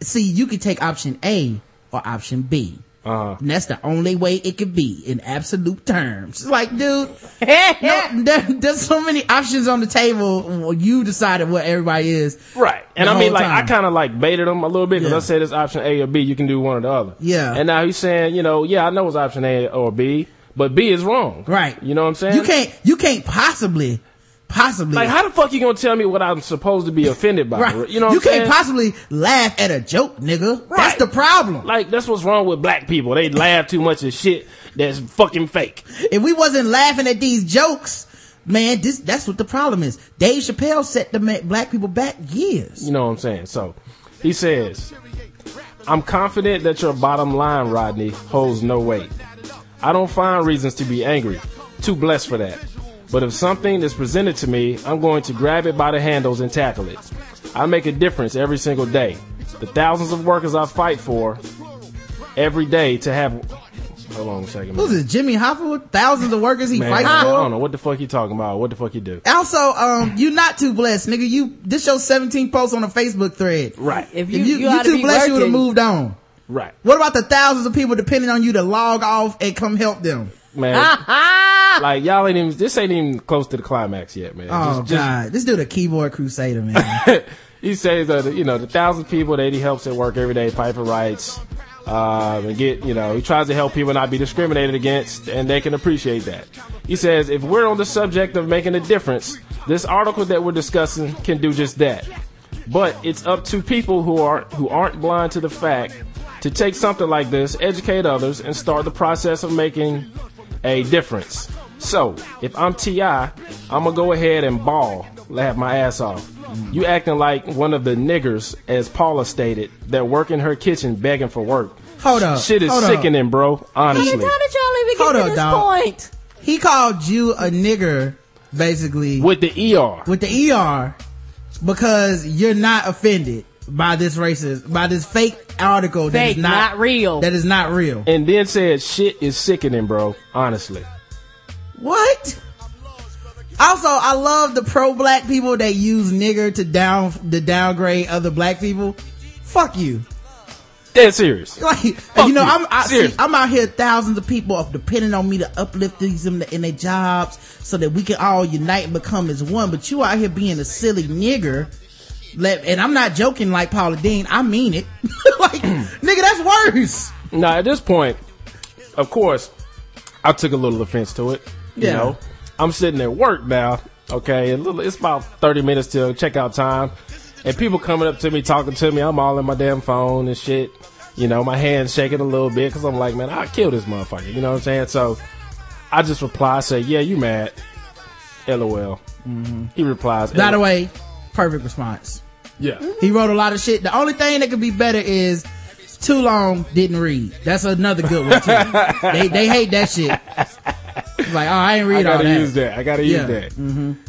see, you could take option A or option B. Uh-huh. And that's the only way it could be in absolute terms. It's like, dude, no, there, there's so many options on the table. You decided what everybody is. Right. And I mean, whole like, I kind of like baited him a little bit because Yeah. I said it's option A or B. You can do one or the other. Yeah. And now he's saying, you know, yeah, I know it's option A or B, but B is wrong. Right. You know what I'm saying? You can't, you can't possibly, possibly. Like, how the fuck you gonna tell me what I'm supposed to be offended by? right. You know you I'm saying? can't possibly laugh at a joke, nigga. That's the problem. like, that's what's wrong with black people. They laugh too much at shit that's fucking fake. if we wasn't laughing at these jokes, man, this that's what the problem is. Dave Chappelle set the ma- black people back years. You know what I'm saying? So, he says, I'm confident that your bottom line, Rodney, holds no weight. I don't find reasons to be angry. Too blessed for that. But if something is presented to me, I'm going to grab it by the handles and tackle it. I make a difference every single day. The thousands of workers I fight for every day to have. Hold on a second. Who's Man. this? Jimmy Hoffa? Thousands of workers he Man, fights I for. I don't know what the fuck you talking about. What the fuck you do? Also, um, you not too blessed, nigga. You this your 17 posts on a Facebook thread. Right. If If you, you, you, you, ought to too be blessed, you would have moved on. Right. What about the thousands of people depending on you to log off and come help them? Man. like y'all ain't even. This ain't even close to the climax yet, man. Oh Just- just- god, this dude a keyboard crusader, man. he says that you know the thousand people that he helps at work every day fight for rights um, and get you know he tries to help people not be discriminated against and they can appreciate that he says if we're on the subject of making a difference this article that we're discussing can do just that but it's up to people who are who aren't blind to the fact to take something like this educate others and start the process of making a difference so if i'm ti i'm gonna go ahead and ball laugh my ass off you acting like one of the niggers, as Paula stated, that work in her kitchen begging for work. Hold up, Shit is hold up. sickening, bro. How did, Honestly. how did y'all even get Hold to up, this dog. point? he called you a nigger, basically, With the ER. with the ER because you're not offended by this racist, by this fake article that Fake, is not, not real. That is not real. And then said shit is sickening, bro. Honestly. What? Also, I love the pro black people that use nigger to down to downgrade other black people. Fuck you. Dead serious. Like you know, you. I'm I, see, I'm out here. Thousands of people are depending on me to uplift these in, the, in their jobs so that we can all unite and become as one. But you out here being a silly nigger. Let, and I'm not joking like Paula Deen. I mean it. like, nigga, that's worse. Now, at this point, of course, I took a little offense to it. You Yeah. know, I'm sitting at work now. Okay, a little, it's about 30 minutes till checkout time, and people coming up to me, talking to me. I'm all in my damn phone and shit. You know, my hands shaking a little bit because I'm like, man, I'll kill this motherfucker. You know what I'm saying? So I just reply, say, yeah, you mad. LOL. Mm-hmm. He replies, By the way, perfect response. Yeah. He wrote a lot of shit. The only thing that could be better is too long, didn't read. That's another good one too. they, they hate that shit. It's like, oh, I ain't I read all gotta that. use that. I gotta Yeah. use that.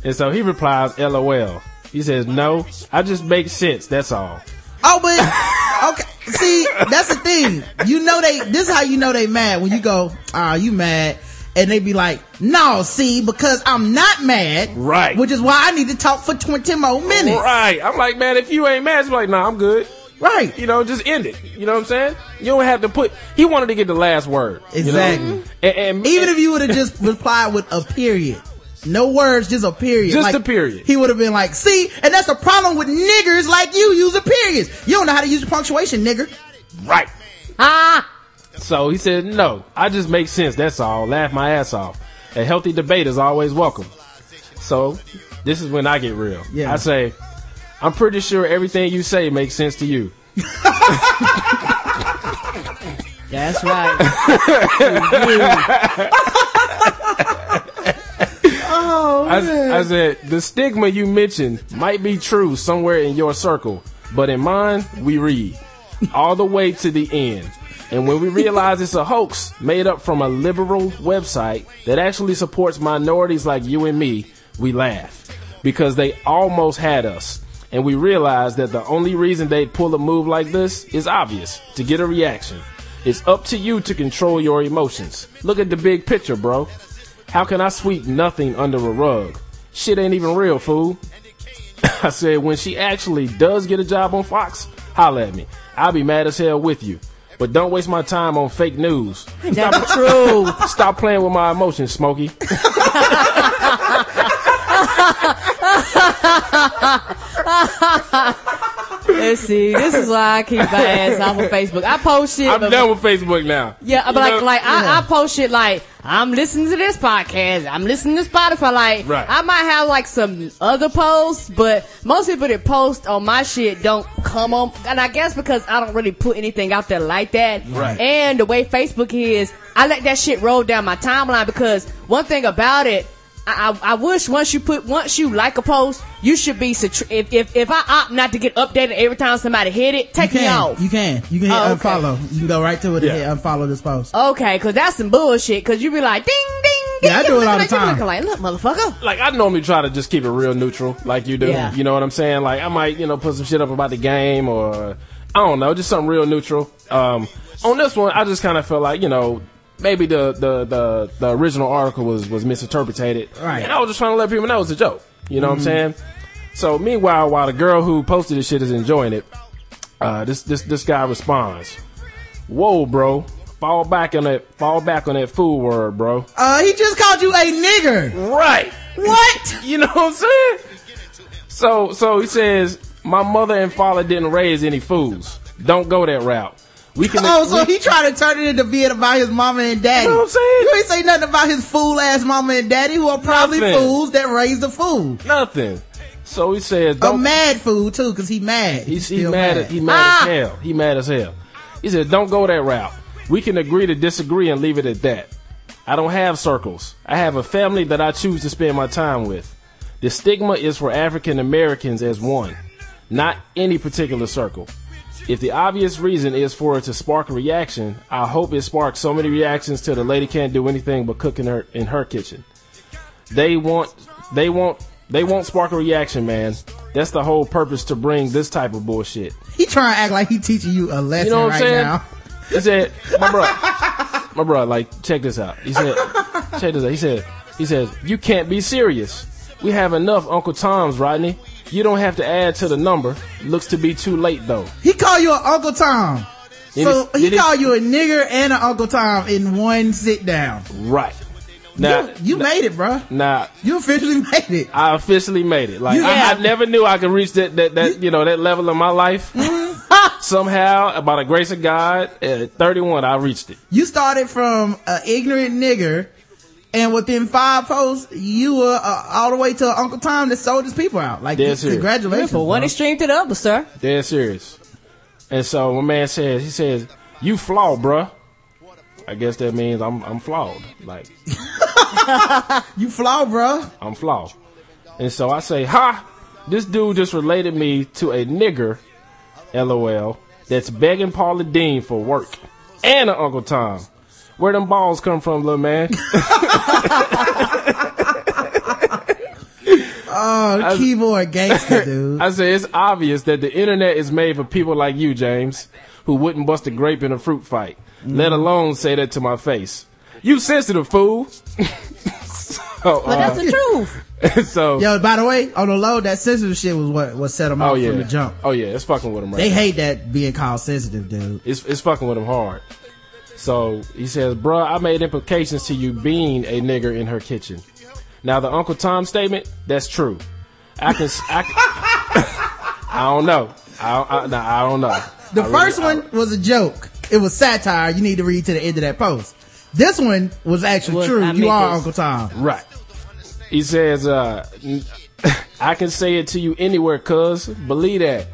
And so he replies, LOL. He says, no, I just make sense. That's all. Oh, but okay. See, that's the thing. You know they. This is how you know they mad when you go, "Ah, you mad," and they'd be like, "No, see, because I'm not mad." Right. Which is why I need to talk for twenty more minutes. Right. I'm like, man, if you ain't mad, it's like, nah, I'm good. Right. You know, just end it. You know what I'm saying? You don't have to put. He wanted to get the last word. you know? Exactly. And, and Even if you would have just replied with a period. No words, just a period. Just Like, a period. He would have been like, see, and that's the problem with niggers like you using periods. You don't know how to use punctuation, nigger. right. Ah, So he said, no, I just make sense. That's all. Laugh my ass off. A healthy debate is always welcome. So this is when I get real. Yeah. I say, I'm pretty sure everything you say makes sense to you. that's right. Oh, I, I said, the stigma you mentioned might be true somewhere in your circle, but in mine, we read all the way to the end. And when we realize it's a hoax made up from a liberal website that actually supports minorities like you and me, we laugh because they almost had us. And we realize that the only reason they'd pull a move like this is obvious to get a reaction. It's up to you to control your emotions. Look at the big picture, bro. How can I sweep nothing under a rug? Shit ain't even real, fool. I said, when she actually does get a job on Fox, holla at me. I'll be mad as hell with you. But don't waste my time on fake news. That's true. Stop playing with my emotions, Smokey. Let's see. This is why I keep my ass off of Facebook. I post shit. I'm but- done with Facebook now. Yeah, but You like, know? like Yeah. I, I post shit like I'm listening to this podcast. I'm listening to Spotify. Like, Right. I might have like some other posts, but most people that post on my shit don't come on. And I guess because I don't really put anything out there like that. Right. And the way Facebook is, I let that shit roll down my timeline because one thing about it. I, I I wish once you put once you like a post, you should be satr- if if if I opt not to get updated every time somebody hit it, take me can, off. You can. You can hit Oh, okay. unfollow. You can go right to it Yeah. and hit unfollow this post. Okay, cause that's some bullshit. Cause you be like, ding, ding, ding. Yeah, I do it all the You time. looking Like, look, motherfucker. like I normally try to just keep it real neutral, like you do. Yeah. You know what I'm saying? Like I might, you know, put some shit up about the game or I don't know, just something real neutral. Um, on this one, I just kind of felt like, you know, maybe the, the, the, the original article was, was misinterpreted. Right. And I was just trying to let people know it's a joke. You know what I'm saying? So meanwhile, while the girl who posted this shit is enjoying it, uh, this, this, this guy responds, whoa, bro. Fall back on that, fall back on that fool word, bro. Uh, he just called you a nigger. Right. What? You know what I'm saying? So, so he says, my mother and father didn't raise any fools. Don't go that route. We can. Oh, so we- he tried to turn it into being about his mama and daddy. You know what I'm saying? You ain't say nothing about his fool ass mama and daddy who are probably Nothing. fools that raised a fool. nothing. So he says, A mad fool too, cause he mad. he's, mad. At, he mad Ah! as hell. He mad as hell. He said, don't go that route. We can agree to disagree and leave it at that. I don't have circles. I have a family that I choose to spend my time with. The stigma is for African Americans as one, not any particular circle. If the obvious reason is for it to spark a reaction, I hope it sparks so many reactions till the lady can't do anything but cook in her in her kitchen. They want they want they won't spark a reaction, man. That's the whole purpose to bring this type of bullshit. He trying to act like he teaching you a lesson You know what right I'm saying? now. He said, my bro, my bro, like, check this out. He said, check this out. He said, he says, you can't be serious. We have enough Uncle Toms, Rodney. You don't have to add to the number. Looks to be too late though. He called you an Uncle Tom. Did so he- he called you a nigger and an Uncle Tom in one sit down. Right. Now, you you made it, bruh. now, You officially made it. I officially made it. Like You- I, I never knew I could reach that that, that you know that level of my life. Mm-hmm. Somehow, by the grace of God, at 31, I reached it. You started from an ignorant nigger, and within five posts, you were uh, all the way to Uncle Tom that sold his people out. Like, Dead serious. congratulations. From one bro. extreme to the other, sir. Dead serious. And so my man says, he says, "You flawed, bruh." I guess that means I'm I'm flawed. Like You flaw, bruh. I'm flawed. And so I say, ha, this dude just related me to a nigger, lol, that's begging Paula Deen for work. And an Uncle Tom. Where them balls come from, little man? Oh, the keyboard gangster, dude. I say, it's obvious that the internet is made for people like you, James, who wouldn't bust a grape in a fruit fight, let alone say that to my face. You sensitive fool. so, But that's the truth. uh, so Yo, by the way, on the low, that sensitive shit was what, what set him oh off yeah, from the jump. oh yeah, it's fucking with him right They now. hate that being called sensitive, dude. It's it's fucking with him hard. So he says, "Bruh, I made implications to you being a nigger in her kitchen." Now the Uncle Tom statement, that's true. I can, I, can- I don't know. I, I, nah, I don't know. The I really- first one was a joke. It was satire. You need to read to the end of that post. This one was actually Was- true. I You are this. Uncle Tom. Right. He says, uh, I can say it to you anywhere, cuz. Believe that.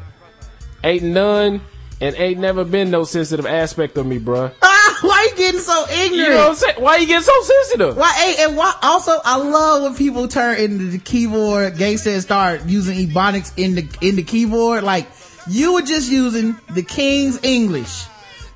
Ain't none and ain't never been no sensitive aspect of me, bruh. Ah, why are you getting so ignorant? You know what I'm saying? Why are you getting so sensitive? Why, hey, and why, also, I love when people turn into the keyboard gangster and start using ebonics in the, in the keyboard. Like, you were just using the King's English.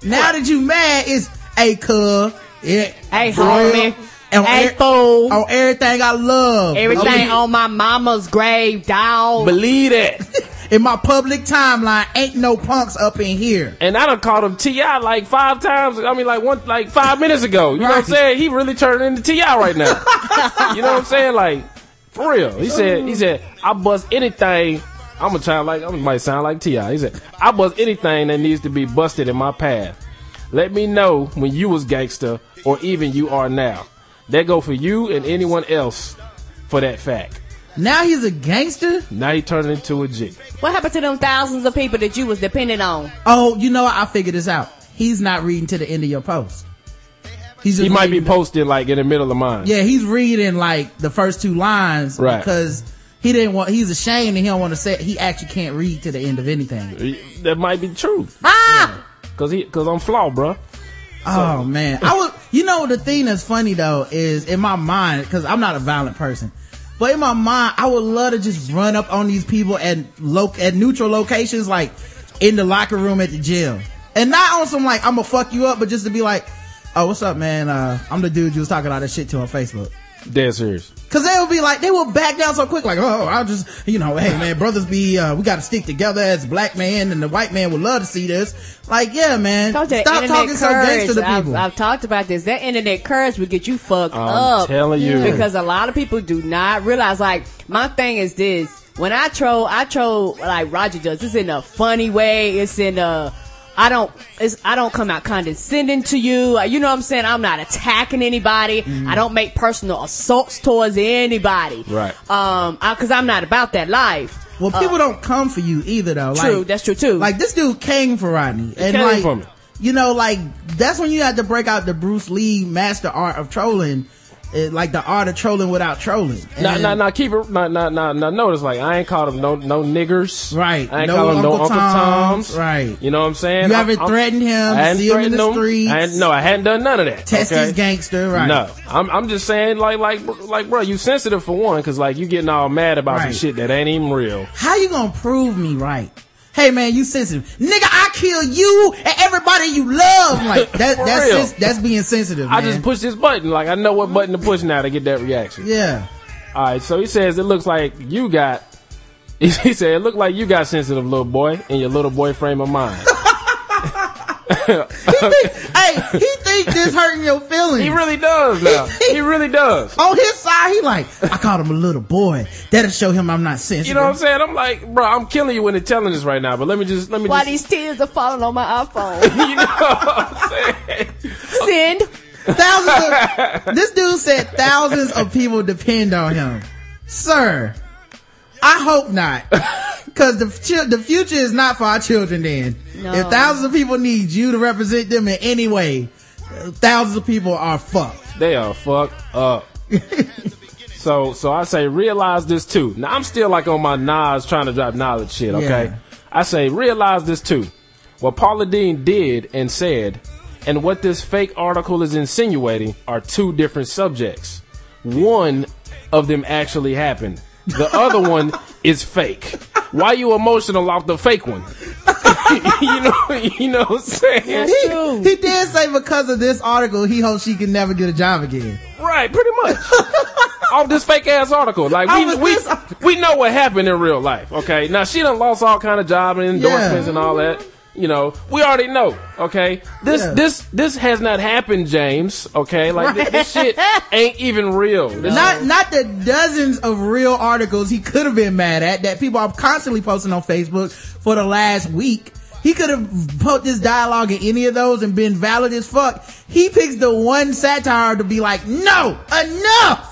Now that you mad, it's, a cuz, yeah, Hey, bruh, homie. and Hey, er- fool. On everything I love. Everything Okay? on my mama's grave, dog. Believe that. in my public timeline, ain't no punks up in here. And I done called him T.I. like five times. I mean, like one, like five minutes ago. You know what I'm saying? He really turned into T.I. right now. you know what I'm saying? Like, for real. He said, he said, I bust anything. I'm gonna try like, I might sound like T.I. He said, I bust anything that needs to be busted in my path. Let me know when you was gangster or even you are now. That go for you and anyone else for that fact. Now he's a gangster? Now he turned into a G. What happened to them thousands of people that you was depending on? Oh, you know what? I figured this out. He's not reading to the end of your post. He's just He might be reading the- posted like in the middle of mine. Yeah, he's reading like the first two lines Right. because he didn't want. He's ashamed and he don't want to say. He actually can't read to the end of anything. That might be true. Ah! Cause he, cause I'm flawed, bruh. Oh man, I was. You know the thing that's funny though is in my mind because I'm not a violent person, but in my mind I would love to just run up on these people at loc at neutral locations like in the locker room at the gym, and not on some like I'm gonna fuck you up, but just to be like, oh what's up man, uh, I'm the dude you was talking all that shit to on Facebook. Dead serious. Cause they would be like, they will back down so quick, like, oh, I'll just, you know, hey man, brothers be, uh, we gotta stick together as black man and the white man would love to see this. Like, yeah, man, Told you that stop internet talking so gangster to I've, people. I've talked about this. That internet courage will get you fucked I'm up. telling you. Because a lot of people do not realize, like, my thing is this. When I troll, I troll like Roger does. It's in a funny way. It's in a, I don't, I don't come out condescending to you. Uh, You know what I'm saying? I'm not attacking anybody. Mm-hmm. I don't make personal assaults towards anybody. Right. Um, I, cause I'm not about that life. well, people don't come for you either though. True. Like, that's true too. like this dude came for Rodney. And came like, for me. you know, like, that's when you had to break out the Bruce Lee master art of trolling, eh, like the art of trolling without trolling. And- nah, nah, keep it, nah, nah, nah, nah, notice, like, I ain't called them no, no niggers. Right. I ain't No called them no Uncle Toms. Toms. Right. You know what I'm saying? You I'm- haven't I'm- threatened him, I see him in the him. streets. I no, I hadn't done none of that. Test okay? his gangster, right. No, I'm, I'm just saying, like, like, like, bro, you sensitive for one, cause like, you getting all mad about some shit that ain't even real. How you gonna prove me right? Hey man, you sensitive. Nigga, I kill you and everybody you love. Like that that's real. that's being sensitive. I just push this button, like, I know what button to push now to get that reaction. Yeah. Alright, so he says it looks like you got, he said it looked like you got sensitive little boy in your little boy frame of mind. hey, he think this hurting your feelings. he really does now. He really does. On his side, he like, I called him a little boy. That'll show him I'm not sensitive. You know what I'm saying? I'm like, bro, I'm killing you when they're telling this right now, but let me just, let me Why just, these tears are falling on my iPhone? you know what I'm saying? Send. Thousands of, this dude said thousands of people depend on him. Sir, I hope not. Cause the, chil- the future is not for our children then. No. If thousands of people need you to represent them in any way, thousands of people are fucked. They are fucked up. so, so I say realize this too. Now I'm still like on my Nas trying to drop knowledge shit, okay? Yeah. I say realize this too. What Paula Deen did and said and what this fake article is insinuating are two different subjects. one of them actually happened. The other one is fake. Why you emotional off the fake one? you know, you know what I'm saying? That's true. He did say because of this article, he hopes she can never get a job again. Right, pretty much. Off this fake ass article. Like Off we we, this- we know what happened in real life. Okay. Now she done lost all kind of job and endorsements Yeah. and all that. You know, we already know. Okay. This Yeah. this this has not happened, James. Okay. Like thi- this shit ain't even real. This- Not not the dozens of real articles he could have been mad at that people are constantly posting on Facebook for the last week. He could have put this dialogue in any of those and been valid as fuck. He picks the one satire to be like, no, enough.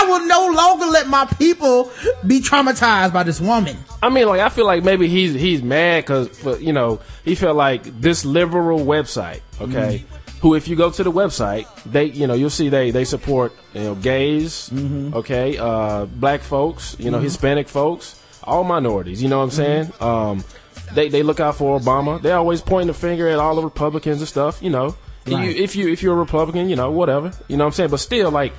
I will no longer let my people be traumatized by this woman. I mean, like I feel like maybe he's he's mad because you know he felt like this liberal website. Okay. Who, if you go to the website, they, you know, you'll see they, they support, you know, gays, okay, uh, black folks, you know, Hispanic folks, all minorities, you know what I'm saying? Um, they, they look out for Obama. They always point the finger at all the Republicans and stuff, you know. You- if you, if you're a Republican, you know, whatever, you know what I'm saying? But still, like,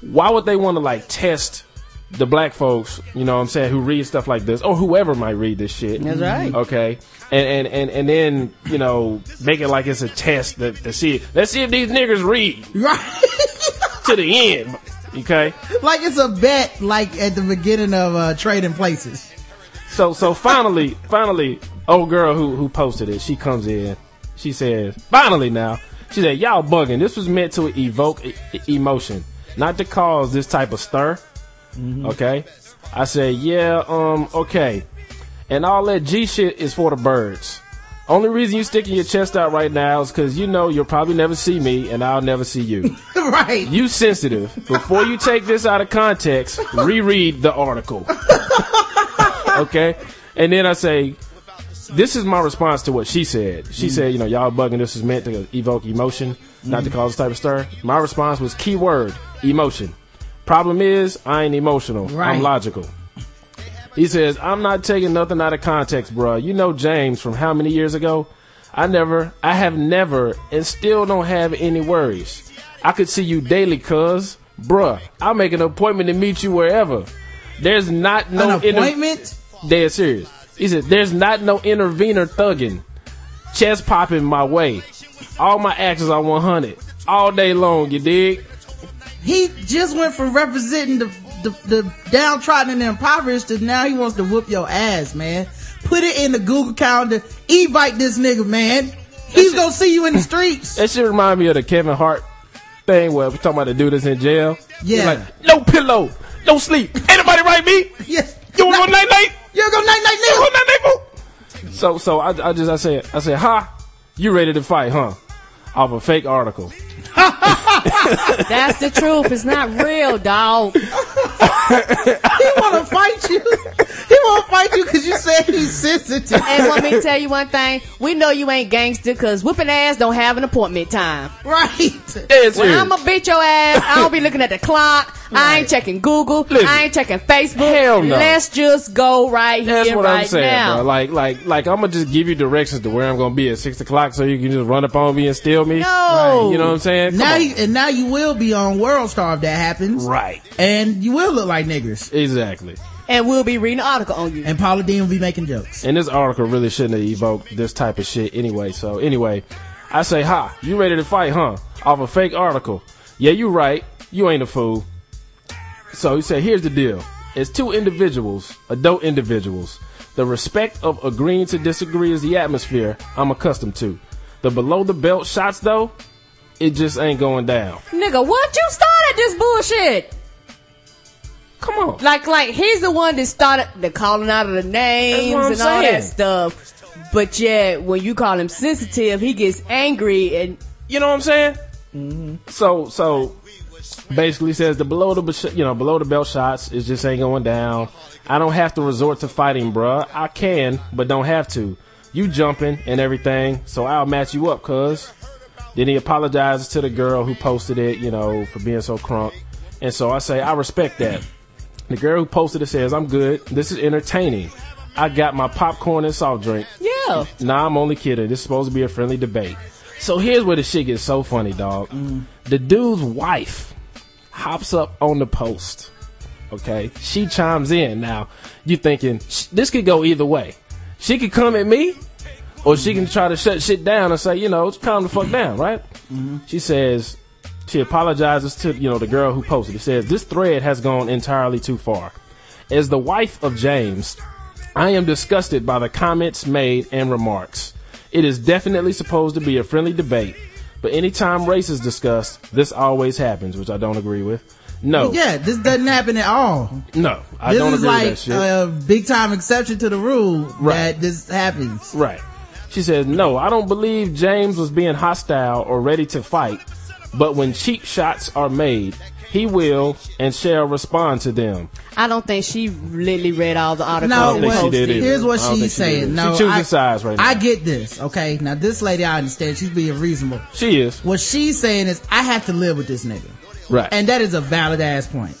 why would they want to, like, test the black folks, you know what I'm saying, who read stuff like this, or whoever might read this shit. That's right. Okay. And, and, and, and then, you know, make it like it's a test that, to see, let's see if these niggers read Right? to the end. Okay. like it's a bet like at the beginning of uh, trading places. So, so finally, finally, old girl who, who posted it, she comes in, she says, finally now, she said, y'all bugging. This was meant to evoke e- emotion, not to cause this type of stir. Mm-hmm. Okay. I said, yeah, um, okay. And all that G shit is for the birds. Only reason you sticking your chest out right now is because you know you'll probably never see me and I'll never see you. right. You sensitive. Before you take this out of context, reread the article. okay? And then I say, this is my response to what she said. She mm-hmm. said, you know, y'all bugging, this is meant to evoke emotion, not to mm-hmm. cause this type of stir. My response was keyword, emotion. Problem is, I ain't emotional. Right. I'm logical. He says, I'm not taking nothing out of context, bruh. You know James from how many years ago? I never, I have never, and still don't have any worries. I could see you daily, cuz. Bruh, I'll make an appointment to meet you wherever. There's not no An inter- appointment? Dead serious. He said, there's not no intervener thugging. Chest popping my way. All my actions are 100. All day long, you dig? He just went from representing the, the, the downtrodden and impoverished to now he wants to whoop your ass, man. Put it in the Google calendar. Evite this nigga, man. He's gonna see you in the streets. That shit remind me of the Kevin Hart thing where we're talking about the dude that's in jail. Yeah. like, no pillow, no sleep. Ain't nobody write me? Yes. You wanna go night night? You go night night You nigga. wanna night night, boo? So, so I, I just, I said, I said, ha, you ready to fight, huh? Off a fake article. That's the truth. It's not real, dog. He wanna fight you. He wanna fight you because you said he's sensitive. And want me tell you one thing? We know you ain't gangster because whooping ass don't have an appointment time. Right. Dead When. I'ma beat your ass, I don't be looking at the clock. I ain't checking Google. Listen. I ain't checking Facebook. Hell no. Let's just go right here, That's what right I'm saying, now. bro. Like, like, like, I'm gonna just give you directions to where I'm gonna be at six o'clock, so you can just run up on me and steal me. No. you know what I'm saying? Come Now on. you, and now you will be on World Star if that happens. right? And you will look like niggers. Exactly. and we'll be reading an article on you. And Paula Deen will be making jokes. And this article really shouldn't have evoked this type of shit anyway. So anyway, I say, ha, you ready to fight, huh? Off a fake article. Yeah, you right. You ain't a fool. So he said, here's the deal. It's two individuals, adult individuals. The respect of agreeing to disagree is the atmosphere I'm accustomed to. The below the belt shots though, it just ain't going down. Nigga, what you started this bullshit? Come on. Like, like he's the one that started the calling out of the names and all that stuff. But yet, when you call him sensitive, he gets angry and You know what I'm saying? Mm-hmm. So so basically says the below the you know below the belt shots is just ain't going down. I don't have to resort to fighting, bruh. I can, but don't have to. You jumping and everything, so I'll match you up, cuz. Then he apologizes to the girl who posted it, you know, for being so crunk. And so I say, I respect that. The girl who posted it says, I'm good. This is entertaining. I got my popcorn and soft drink. yeah. Nah, I'm only kidding. This is supposed to be a friendly debate. So here's where the shit gets so funny, dog. Mm. The dude's wife hops up on the post. Okay, she chimes in. Now you thinking this could go either way. She could come at me, or she can try to shut shit down and say, you know, it's calm the fuck down, right? Mm-hmm. She says she apologizes to you know the girl who posted. It says this thread has gone entirely too far. As the wife of James, I am disgusted by the comments made and remarks. It is definitely supposed to be a friendly debate, but anytime race is discussed, this always happens, which I don't agree with. No, Yeah, this doesn't happen at all. no, I this don't is agree like with that shit. This is like a big time exception to the rule Right. that this happens. Right. She says, no, I don't believe James was being hostile or ready to fight, but when cheap shots are made, he will and shall respond to them. I don't think she really read all the articles. No, and think she well, did here's what I don't think she's she saying. either. No, She choosing I, sides right now. I get this. Okay, now this lady, I understand she's being reasonable. She is. What she's saying is, I have to live with this nigga, Right. and that is a valid ass point.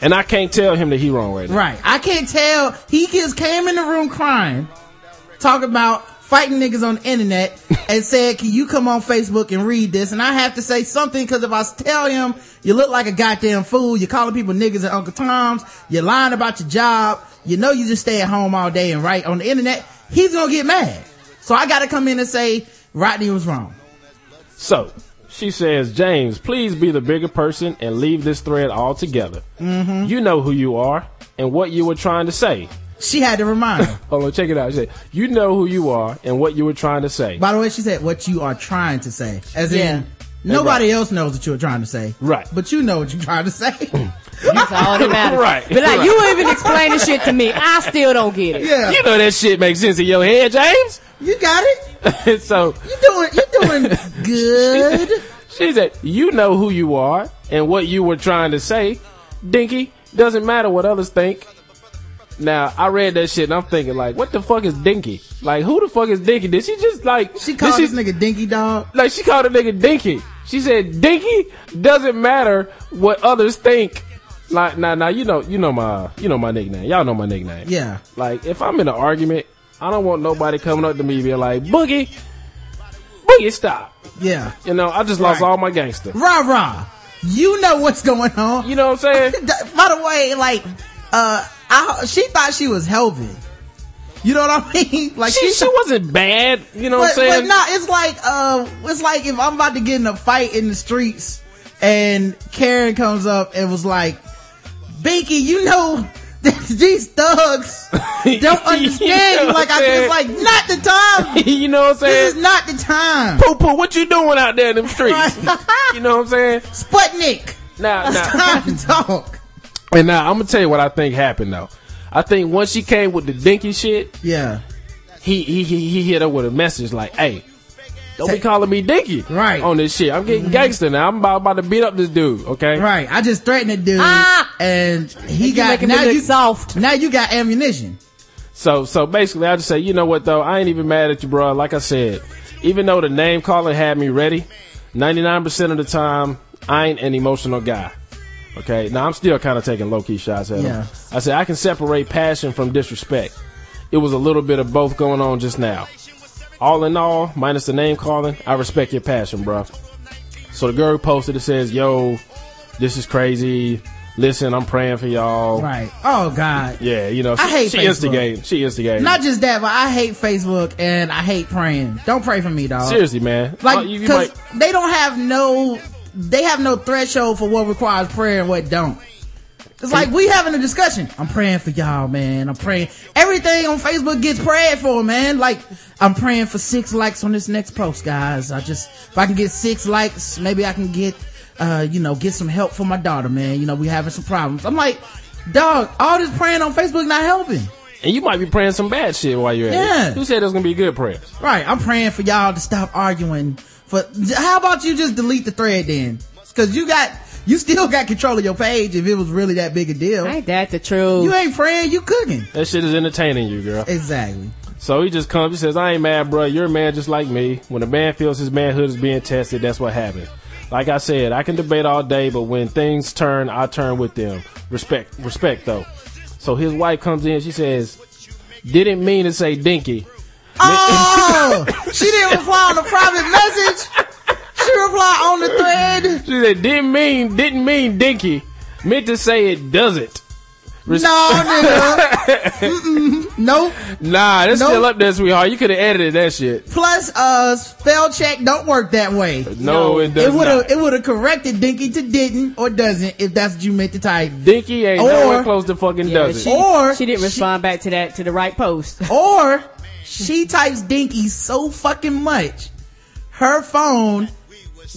And I can't tell him that he wrong right now. Right. I can't tell. He just came in the room crying, talking about fighting niggas on the internet, and said, "Can you come on Facebook and read this?" And I have to say something because if I tell him you look like a goddamn fool, you're calling people niggas and Uncle Toms, you're lying about your job, you know you just stay at home all day and write on the internet, he's gonna get mad. So I got to come in and say Rodney was wrong. So, she says, James, please be the bigger person and leave this thread altogether. Mm-hmm. You know who you are and what you were trying to say. She had to remind him. Hold on, check it out. She said, you know who you are and what you were trying to say. By the way, she said what you are trying to say, as Yeah. in nobody else knows what you were trying to say, Right. But you know what you're trying to say. That's all that matters. Right, But like, right. you even explain the shit to me. I still don't get it. yeah, You know that shit makes sense in your head, James? you got it. so, You doing, you doing good. she said, you know who you are and what you were trying to say. Dinky, doesn't matter what others think. Now, I read that shit and I'm thinking like, what the fuck is Dinky? Like, who the fuck is Dinky? Did she just like, She called she- this nigga Dinky Dog. like she called a nigga Dinky. She said Dinky doesn't matter what others think. Like now, now you know, you know my, you know my nickname. Y'all know my nickname. Yeah. Like if I'm in an argument, I don't want nobody coming up to me being like Boogie, Boogie, stop. Yeah. You know, I just lost Right. all my gangster. Rah rah. You know what's going on. You know what I'm saying? By the way, like, uh, I, she thought she was helping. You know what I mean? Like she, she wasn't bad. You know what I'm saying? but nah, it's like, uh, it's like if I'm about to get in a fight in the streets and Karen comes up and was like, Binky, you know, these thugs don't understand you. Like, I it's like, not the time. you know what I'm saying? This is not the time. Poo poo, what you doing out there in them streets? you know what I'm saying? Sputnik. Now, now, Time to talk. And now I'm gonna tell you what I think happened though. I think once she came with the dinky shit, Yeah. he he he, he hit her with a message like, "Hey, don't be calling me dinky Right. on this shit. I'm getting gangster now. I'm about, about to beat up this dude. Okay, Right. I just threatened the dude Ah! and he You got, now you, soft. now you got ammunition. So so basically, I just say, you know what though, I ain't even mad at you, bro. Like I said, even though the name calling had me ready, 99 percent of the time, I ain't an emotional guy. Okay, now I'm still kind of taking low key shots at Yeah. him. I said I can separate passion from disrespect. It was a little bit of both going on just now. All in all, minus the name calling, I respect your passion, bro. So the girl posted it says, "Yo, this is crazy. Listen, I'm praying for y'all." Right. Oh God. Yeah, you know, she, I hate she Facebook. instigated. She instigated. Not just that, but I hate Facebook and I hate praying. Don't pray for me, dog. Seriously, man. Like, Oh, you, you cause might, they don't have no, they have no threshold for what requires prayer and what don't. It's like we having a discussion. I'm praying for y'all, man. I'm praying. Everything on Facebook gets prayed for, man. Like I'm praying for six likes on this next post, guys. I just if I can get six likes, maybe I can get, uh, you know, get some help for my daughter, man. You know, we having some problems. I'm like, dog, all this praying on Facebook not helping. and you might be praying some bad shit while you're at Yeah. it. Who said it was gonna be good prayers? Right. I'm praying for y'all to stop arguing. For how about you just delete the thread then? Because you got you still got control of your page if it was really that big a deal. Ain't that the truth? You ain't praying, you cooking. That shit is entertaining you, girl. Exactly. So he just comes, he says, I ain't mad, bro. You're a man just like me. When a man feels his manhood is being tested, that's what happens. Like I said, I can debate all day, but when things turn, I turn with them. Respect, respect though. So his wife comes in, she says, didn't mean to say dinky. Oh, she didn't reply on the private message. She replied on the thread. She said, didn't mean, didn't mean dinky. meant to say it doesn't. Res- No, nigga. Nope. Nah, that's Nope. still up there, sweetheart. You could have edited that shit. Plus, uh, spell check don't work that way. No, it does It would have not. it would have corrected Dinky to didn't or doesn't if that's what you meant to type. Dinky ain't Or- nowhere close to fucking Yeah, does she. Or she didn't she- respond back to that to the right post. Or she types Dinky so fucking much, her phone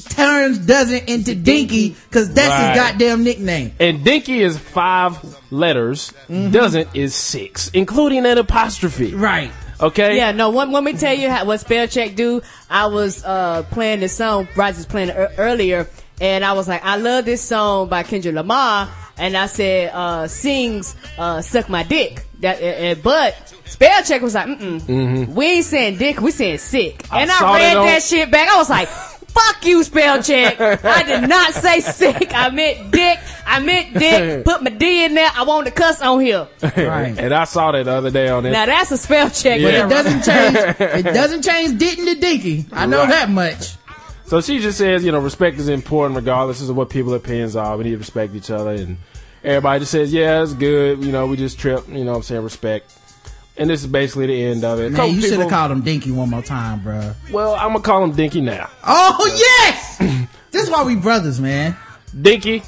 turns doesn't into Dinky because that's Right. his goddamn nickname. And Dinky is five letters. Mm-hmm. Doesn't is six, including an apostrophe. Right. Okay. Yeah, no. One, let me tell you how, what spell check do. I was uh playing this song. Bryce was playing it ear- earlier, and I was like, I love this song by Kendrick Lamar, and I said, uh, sings, uh, suck my dick. That, uh, uh, but spell check was like, mm we ain't saying dick, we saying sick. Mm-hmm. I and I, read that on- that shit back. I was like. Fuck you, spell check. I did not say sick. I meant dick. I meant dick. Put my D in there. I want to cuss on here. Right. and I saw that the other day on it. Now that's a spell check. Yeah. It doesn't change. It doesn't change didn't to Dinky. I know Right. that much. So she just says, you know, respect is important regardless of what people's opinions are. We need to respect each other. And everybody just says, yeah, it's good. You know, we just trip. You know what I'm saying? Respect. And this is basically the end of it. Man, you should have called him Dinky one more time, bro. Well, I'm going to call him Dinky now. Oh yes! this is why we brothers, man. Dinky.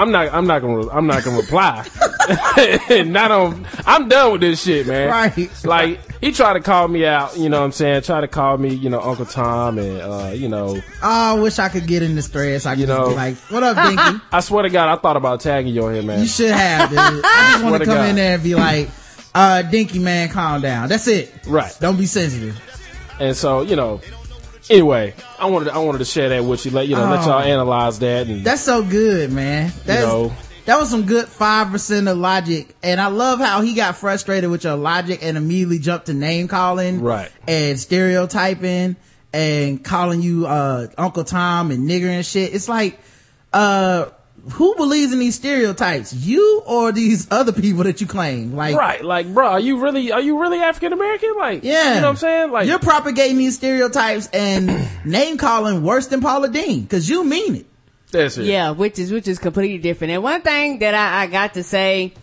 I'm not. I'm not gonna. I'm not gonna reply. not on. I'm done with this shit, man. Right. Like he tried to call me out. You know what I'm saying? Try to call me. You know, Uncle Tom, and uh, you know, Oh, I wish I could get in the stress. I could You know. be like, "What up, Dinky?" I swear to God, I thought about tagging you on here, man. You should have, dude. I just want to to come God. in there and be like, uh, Dinky man, calm down. That's it. Right. Don't be sensitive. And so, you know, anyway, I wanted I wanted to share that with you, let you know, let Oh. y'all analyze that, and That's so good, man. That's, know. that was some good 5% of logic. And I love how he got frustrated with your logic and immediately jumped to name calling. Right. And stereotyping and calling you, uh, Uncle Tom and nigger and shit. It's like, uh, who believes in these stereotypes? You or these other people that you claim? Like, right, like, bro, are you really are you really African American? Like, Yeah. you know what I'm saying? Like, you're propagating these stereotypes and name calling worse than Paula Deen because you mean it. that's it. Yeah, which is which is completely different. And one thing that I, I got to say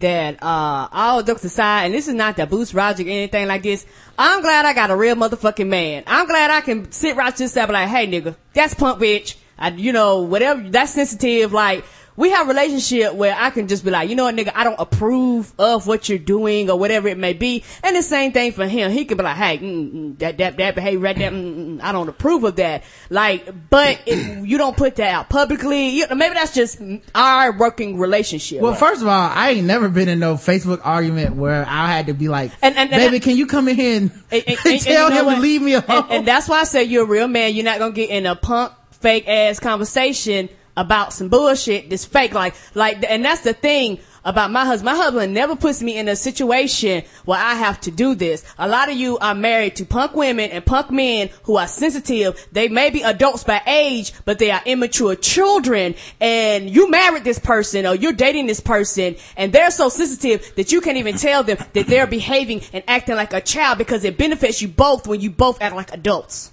that uh all jokes aside, and this is not to boost Roger or anything like this. I'm glad I got a real motherfucking man. I'm glad I can sit right to the side and be like, hey nigga, that's punk bitch. I, you know, whatever, that's sensitive. Like, we have a relationship where I can just be like, you know what, nigga, I don't approve of what you're doing or whatever it may be. And the same thing for him. He could be like, hey, mm, mm, that, that, that behavior right there, mm, mm, I don't approve of that. Like, but if you don't put that out publicly, you know, maybe that's just our working relationship. Well, first of all, I ain't never been in no Facebook argument where I had to be like, And- and- and baby, I- can you come in here and, And- tell you know him what? to leave me alone? And, and that's why I said you're a real man. You're not gonna get in a punk, fake ass conversation about some bullshit that's fake. Like, like, and that's the thing about my husband. My husband never puts me in a situation where I have to do this. A lot of you are married to punk women and punk men who are sensitive. They may be adults by age, but they are immature children. And you married this person or you're dating this person and they're so sensitive that you can't even tell them that they're behaving and acting like a child because it benefits you both when you both act like adults.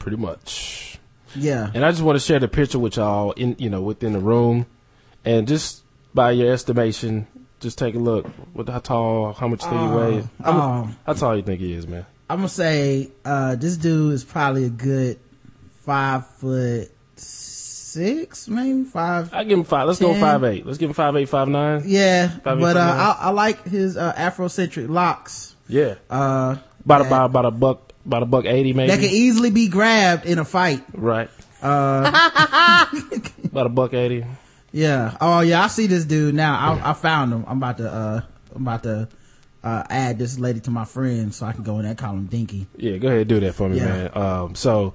pretty much. Yeah. And I just want to share the picture with y'all in you know within the room, and just by your estimation, just take a look. What how tall? How much do you weigh? How, oh. how tall you think he is, man? I'm gonna say, uh, this dude is probably a good five foot six, maybe five. I give him five. Let's go five eight. Let's give him five eight, five nine. Yeah, Five, but, eight, uh, nine. I, I like his, uh, Afrocentric locks. Yeah, Uh, about that- about about a buck, about a buck eighty maybe. that can easily be grabbed in a fight. right, Uh, about a buck eighty. Yeah. Oh yeah, I see this dude now. I, I found him. I'm about to uh I'm about to uh add this lady to my friend so I can go in there and call him Dinky. Yeah, go ahead and do that for me, Yeah. man. Um, so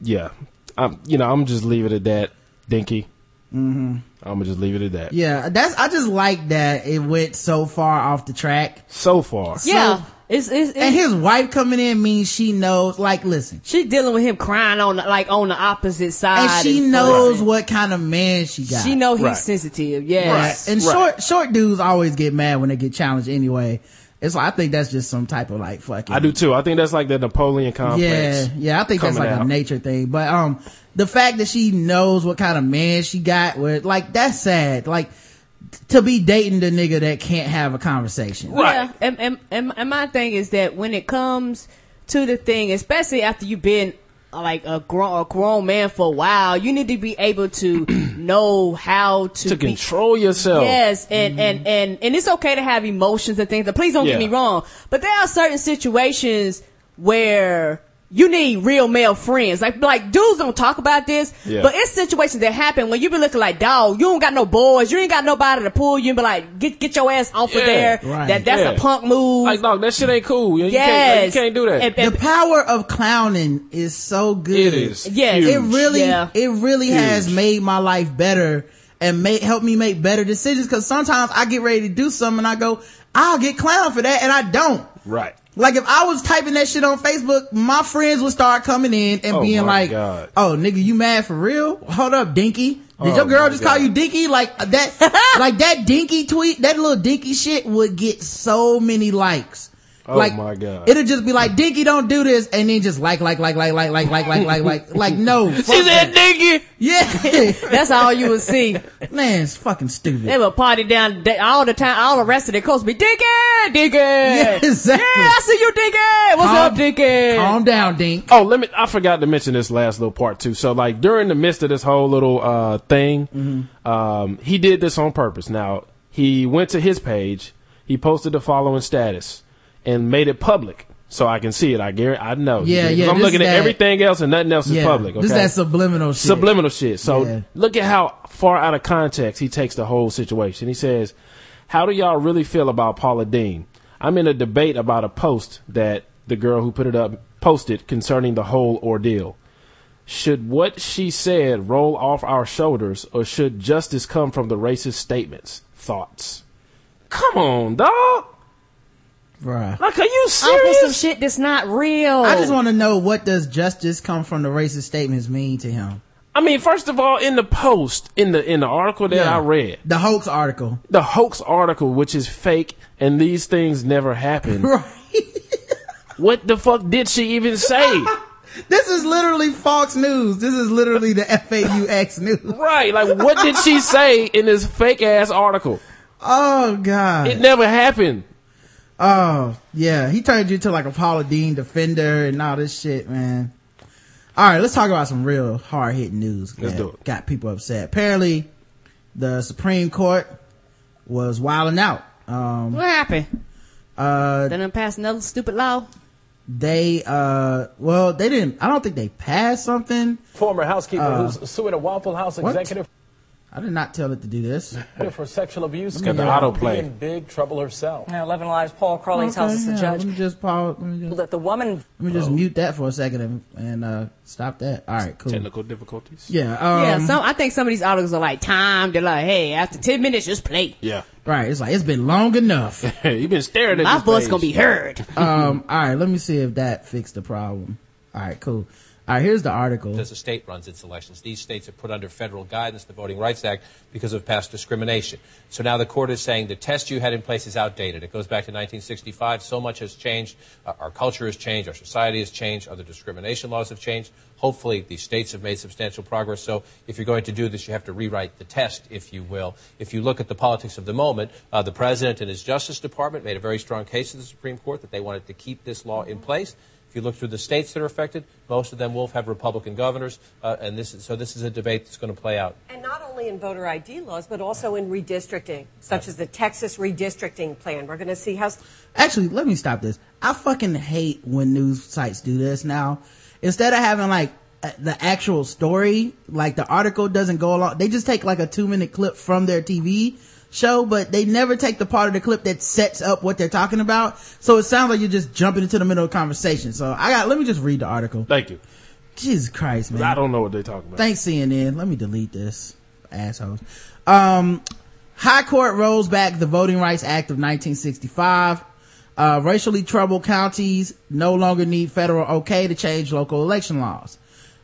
yeah, I'm you know I'm just leave it at that, Dinky. Mm-hmm. I'm gonna just leave it at that. Yeah, that's I just like that it went so far off the track. So far, Yeah. It's, it's, it's And his wife coming in means she knows like listen. she dealing with him crying on the, like on the opposite side. And she knows what kind of man she got. She know he's Right. sensitive. Yeah. Yes. And Right. short short dudes always get mad when they get challenged anyway. It's like, I think that's just some type of like fucking. I do too. I think that's like the Napoleon complex. Yeah, yeah, I think that's coming like a nature thing. But um, the fact that she knows what kind of man she got, with like that's sad. Like to be dating the nigga that can't have a conversation. Right. Yeah, and, and, and, and my thing is that when it comes to the thing, especially after you've been like a grown, a grown man for a while, you need to be able to know how to, To be, control yourself. Yes, and, mm-hmm. and, and, and it's okay to have emotions and things. But please don't get me wrong. But there are certain situations where you need real male friends. Like, like dudes don't talk about this, Yeah. but it's situations that happen when you be looking like, dog, you don't got no boys, you ain't got nobody to pull you and be like, get, get your ass off Yeah. of there. Right. That, that's Yeah. a punk move. Like, dog, that shit ain't cool. You, yes. can't, like, you can't do that. And- The power of clowning is so good. it is. Yes. huge. It really, Yeah. it really has made my life better and made, helped me make better decisions. Cause sometimes I get ready to do something and I go, I'll get clowned for that and I don't. right. Like if I was typing that shit on Facebook, my friends would start coming in and Oh being like, God. "Oh, nigga, you mad for real? Hold up, Dinky. Did Oh your girl just call you Dinky? Like that, like that Dinky tweet, that little Dinky shit would get so many likes. Oh like, my God. It'll just be like, Dinky, don't do this. And then just like, like, like, like, like, like, like, like, like, like, like, no. She said, that. nigga. Yeah. that's all you would see. Man, it's fucking stupid. They would party down all the time. All the rest of the coast be Dinky, Dinky. Yeah, exactly. Yeah, I see you, Dinky. What's Calm- up, Dinky? Calm down, Dink. Oh, let me, I forgot to mention this last little part too. So like during the midst of this whole little, uh, thing, Mm-hmm. um, he did this on purpose. Now, he went to his page, he posted the following status and made it public. So I can see it. I guarantee, I know. Yeah, yeah, I'm looking is at that- everything else and nothing else is Yeah. public. Okay? This is that subliminal shit. subliminal shit. So Yeah. look at how far out of context he takes the whole situation. He says, "How do y'all really feel about Paula Deen? I'm in a debate about a post that the girl who put it up posted concerning the whole ordeal. Should what she said roll off our shoulders, or should justice come from the racist statements? Thoughts? Come on, dog. Bruh. Like, are you Off of some shit that's not real. I just want to know what does justice come from the racist statements mean to him? I mean, first of all, in the post, in the in the article that Yeah. I read, The hoax article. the hoax article, which is fake, and these things never happened. Right. what the fuck did she even say? This is literally Fox News. This is literally the FAUX news. right, like what did she say in this fake ass article? Oh God. It never happened. Oh yeah. He turned you into like a Paula Deen defender and all this shit, man. All right, let's talk about some real hard hitting news. Let's do it. Got people upset. Apparently, the Supreme Court was wilding out. Um, what happened? uh, They done passed another stupid law. they, uh, well, they didn't, I don't think they passed something. Former housekeeper Uh, who's suing a Waffle House what? Executive I did not tell it to do this. for sexual abuse. got the autoplay. in big trouble herself. Now, 11 Alive's, Paul Crowley tells us the yeah, judge Let me just pause. Let me just, that the woman let me just mute that for a second and, and uh, stop that. All right, cool. Technical difficulties. Yeah, um, yeah, some, I think some of these articles are like timed. They're like, hey, after 10 minutes, just play. Yeah. right. It's like it's been long enough. You've been staring at My this voice page. gonna be heard. um, all right, let me see if that fixed the problem. All right, cool. All right, here's the article. as a state runs its elections. These states are put under federal guidance, the Voting Rights Act, because of past discrimination. So now the court is saying the test you had in place is outdated. It goes back to 1965. So much has changed. Uh, our culture has changed. Our society has changed. Other discrimination laws have changed. Hopefully, the states have made substantial progress. So if you're going to do this, you have to rewrite the test, if you will. If you look at the politics of the moment, uh, the president and his Justice Department made a very strong case to the Supreme Court that they wanted to keep this law in place. If you look through the states that are affected, most of them will have Republican governors, uh, and this is, so this is a debate that's going to play out. And not only in voter ID laws, but also in redistricting, such as the Texas redistricting plan. We're going to see how. Actually, let me stop this. I fucking hate when news sites do this now. Instead of having like the actual story, like the article doesn't go along, they just take like a two minute clip from their TV show, but they never take the part of the clip that sets up what they're talking about. So it sounds like you're just jumping into the middle of a conversation. So I got, let me just read the article. Thank you. Jesus Christ, man. I don't know what they're talking about. Thanks CNN. Let me delete this. Assholes. Um, High Court rolls back the Voting Rights Act of 1965. Uh, racially troubled counties no longer need federal okay to change local election laws.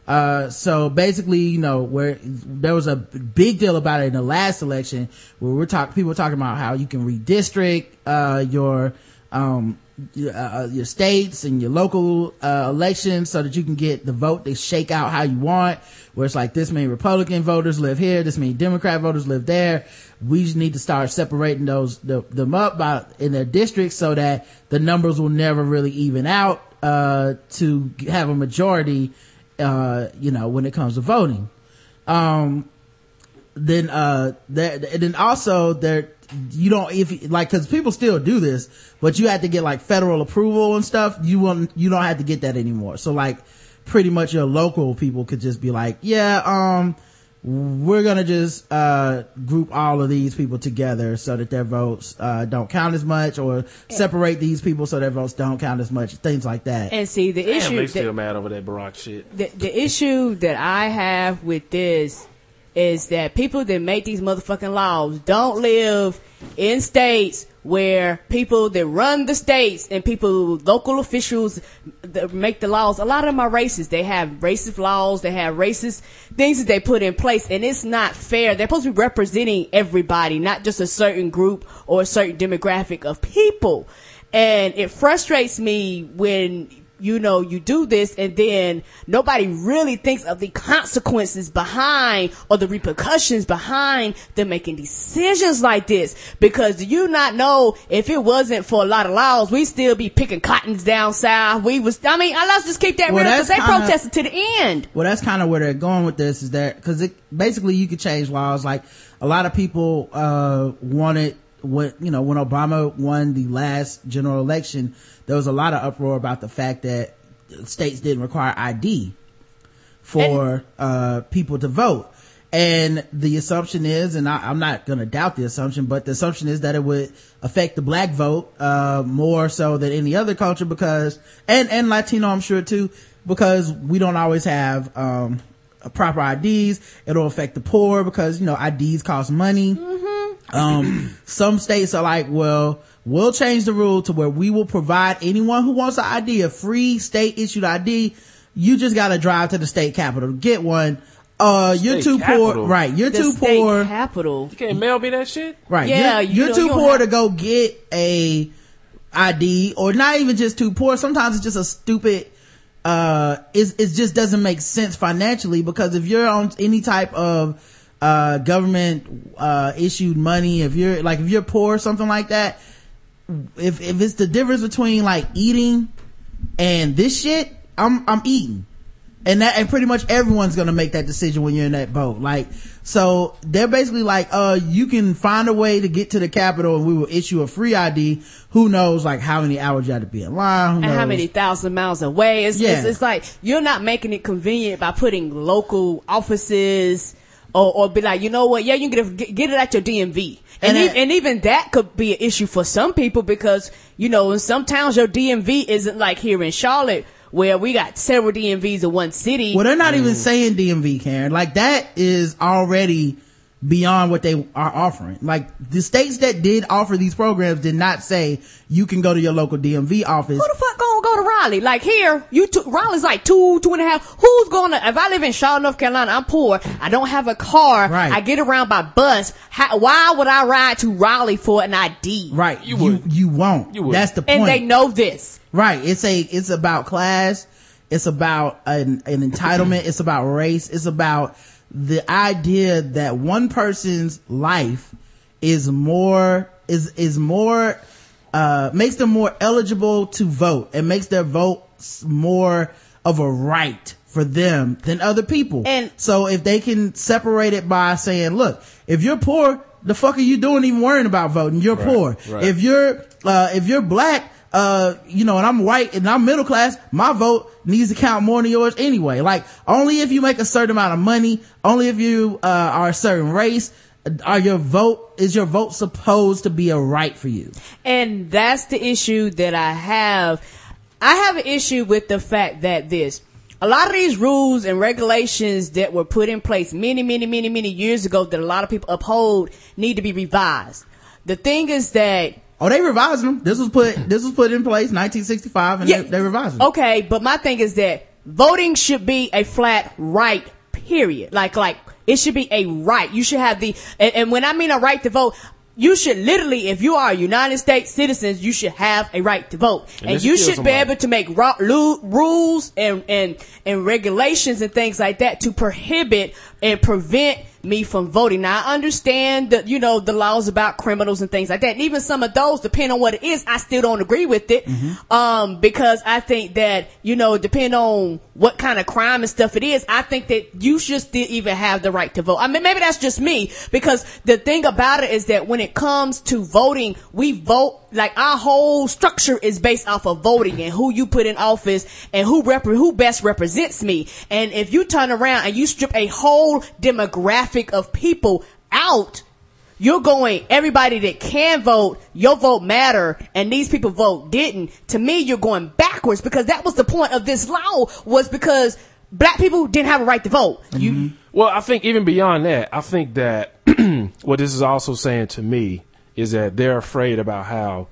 Uh, so basically, you know, where there was a big deal about it in the last election where we're talking, people were talking about how you can redistrict, uh, your, um, your, uh, your states and your local uh, elections so that you can get the vote to shake out how you want. Where it's like this many republican voters live here this many democrat voters live there. We just need to start separating those the, them up by in their districts so that the numbers will never really even out uh, to have a majority uh, you know when it comes to voting. Um, then uh there then also there you don't if like because people still do this but you have to get like federal approval and stuff. You won't you don't have to get that anymore. So like pretty much your local people could just be like yeah um we're gonna just uh group all of these people together so that their votes uh don't count as much or separate these people so their votes don't count as much things like that And see, the Damn, issue they that- still mad over that Barack shit. the, the issue that I have with this is that people that make these motherfucking laws don't live in states where people that run the states and people, local officials that make the laws, a lot of them are racist. They have racist laws, they have racist things that they put in place, and it's not fair. They're supposed to be representing everybody, not just a certain group or a certain demographic of people. And it frustrates me when you know, you do this and then nobody really thinks of the consequences behind or the repercussions behind them making decisions like this. Because do you not know if it wasn't for a lot of laws, we still be picking cottons down south. We was, I mean, let's just keep that Well, real because they kinda- protested to the end. Well, that's kind of where they're going with this is that, cause it, basically you could change laws. Like a lot of people, uh, wanted what, you know, when Obama won the last general election, there was a lot of uproar about the fact that states didn't require ID for, uh, people to vote. And the assumption is, and I, I'm not gonna doubt the assumption, but the assumption is that it would affect the black vote, uh, more so than any other culture because, and, and Latino I'm sure too, because we don't always have, um, proper IDs. It'll affect the poor because, you know, IDs cost money. Um, some states are like, well, we'll change the rule to where we will provide anyone who wants an ID, a free state issued ID. You just gotta drive to the state capital to get one. Uh, you're State too capital? poor, right? You're The too state poor. capital. You can't mail me that shit? Right. Yeah, You're, you you're too you poor have- to go get a ID or not even just too poor. Sometimes it's just a stupid, uh, it's, it just doesn't make sense financially because if you're on any type of, uh, government, uh, issued money, if you're, like, if you're poor or something like that, if, if it's the difference between like eating and this shit, I'm, I'm eating. And that, and pretty much everyone's gonna make that decision when you're in that boat. Like, so they're basically like, uh, you can find a way to get to the Capitol and we will issue a free ID. Who knows, like, how many hours you have to be in line? And how many thousand miles away. It's, Yeah. it's, it's like you're not making it convenient by putting local offices or, or be like, you know what? Yeah, you can get, it- get it at your DMV. And, And e- and even that could be an issue for some people because, you know, in some towns your DMV isn't like here in Charlotte where we got several DMVs in one city. Well, they're not even saying DMV, Karen. Like, that is already beyond what they are offering. Like, the states that did offer these programs did not say you can go to your local DMV office. Who the fuck gonna go to Raleigh? Like here, you two, Raleigh's like two, two and a half. Who's gonna, if I live in Charlotte, North Carolina, I'm poor, I don't have a car, Right. I get around by bus, how, why would I ride to Raleigh for an ID? Right. You, you, won't. You would. That's the point. And they know this. Right. It's a, it's about class. It's about an, an entitlement. It's about race. It's about the idea that one person's life is more, is, is more, uh, makes them more eligible to vote and makes their vote s- more of a right for them than other people. And- so if they can separate it by saying, look, if you're poor, the fuck are you doing even worrying about voting? You're poor. right. If you're, uh, if you're black, uh, you know, and I'm white and I'm middle class, my vote needs to count more than yours anyway. Like, only if you make a certain amount of money, only if you, uh, are a certain race, are your vote, is your vote supposed to be a right for you? And that's the issue that I have. I have an issue with the fact that this, a lot of these rules and regulations that were put in place many, many, many, many years ago that a lot of people uphold need to be revised. The thing is that Oh, they revised them. This was put, this was put in place 1965 and Yeah. they, they revised them. Okay, but my thing is that voting should be a flat right, period. Like, like, it should be a right. You should have the, and, and when I mean a right to vote, you should literally, if you are United States citizens, you should have a right to vote, And and, you kills should be able to make ru- lu- rules and and and regulations and things like that to prohibit and prevent me from voting. Now I understand that you know the laws about criminals and things like that, and even some of those, depending on what it is, I still don't agree with it, um, because I think that you know, depending on what kind of crime and stuff it is, I think that you should still even have the right to vote. I mean, maybe that's just me because the thing about it is that when it comes to voting, we vote like our whole structure is based off of voting and who you put in office and who rep- who best represents me. And if you turn around and you strip a whole demographic of people out, you're going everybody that can vote, your vote matter, and these people vote didn't. To me, you're going backwards because that was the point of this law was because black people didn't have a right to vote. You mm-hmm. Well, I think even beyond that, I think that what this is also saying to me is that they're afraid about how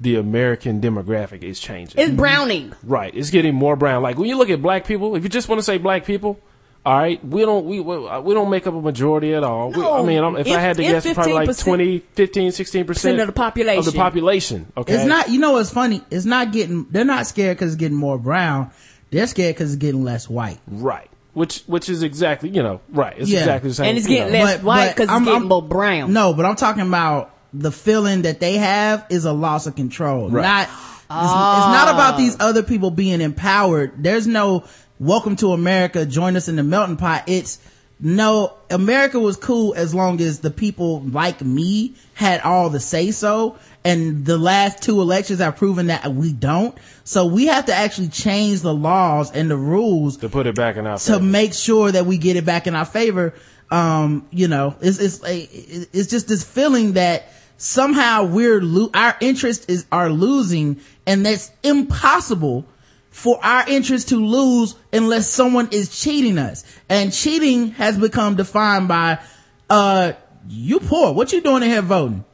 the American demographic is changing. it's browning. Right. It's getting more brown. Like when you look at black people, if you just want to say black people, all right, we don't we we, uh, we don't make up a majority at all. We- I mean, I'm, if, I had to guess, probably like 15% 20, 15, 16 percent of the population. Of the population. Okay. It's not, you know what's funny? It's not getting, they're not scared because it's getting more brown. They're scared because it's getting less white. right. Which which is exactly you know right. It's Yeah. exactly the same. And it's getting know. less white because it's I'm- getting I'm- more brown. No, but I'm talking about the feeling that they have is a loss of control. Right. Not, it's, it's not about these other people being empowered. There's no welcome to America, join us in the melting pot. It's no, America was cool as long as the people like me had all the say so. And the last two elections have proven that we don't. So we have to actually change the laws and the rules to put it back in our to favor. make sure that we get it back in our favor. Um, you know, it's, it's, a, it's just this feeling that somehow we're, lo- our interest is, are losing and that's impossible for our interest to lose unless someone is cheating us. And cheating has become defined by, uh, you poor. What you doing in here voting?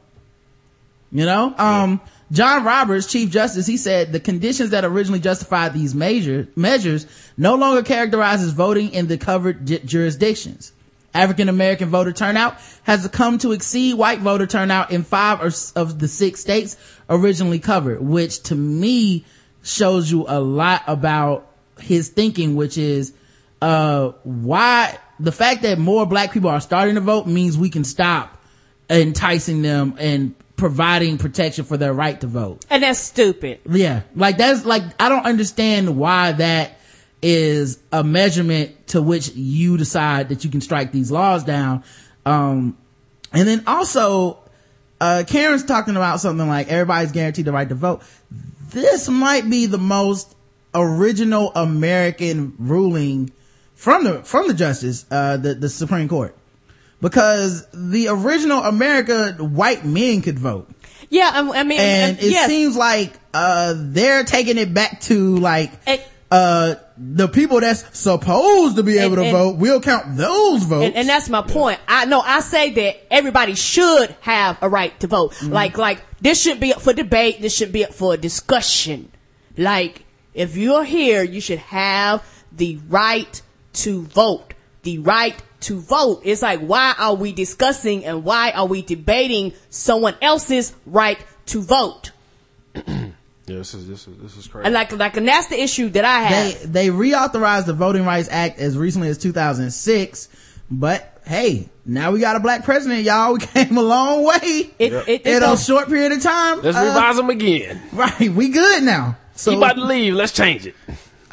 You know, um, John Roberts, Chief Justice, he said the conditions that originally justified these major measures no longer characterizes voting in the covered ju- jurisdictions. African American voter turnout has come to exceed white voter turnout in five or of the six states originally covered, which to me shows you a lot about his thinking, which is, uh, why the fact that more black people are starting to vote means we can stop enticing them and providing protection for their right to vote. And that's stupid. Yeah. Like that's like, I don't understand why that is a measurement to which you decide that you can strike these laws down. Um, and then also, uh, Karen's talking about something like everybody's guaranteed the right to vote. This might be the most original American ruling from the, from the justice, uh, the, the Supreme Court. Because the original America, white men could vote Yeah, I, I mean, and uh, it yes. seems like uh they're taking it back to like And- uh the people that's supposed to be able And- to and- vote we'll count those votes And, and that's my point. I know I say that everybody should have a right to vote. Mm-hmm. Like, like this should be up for debate. This should be up for discussion. Like, if you're here, you should have the right to vote. The right to vote. It's like, why are we discussing and why are we debating someone else's right to vote? Yeah, this is this is this is crazy. And like, like, and that's the issue that I have. they they reauthorized the voting rights act as recently as 2006 but hey now we got a black president y'all we came a long way It, it, it in a short period of time Let's Uh, revise them again. right we good now so he about to leave. Let's change it.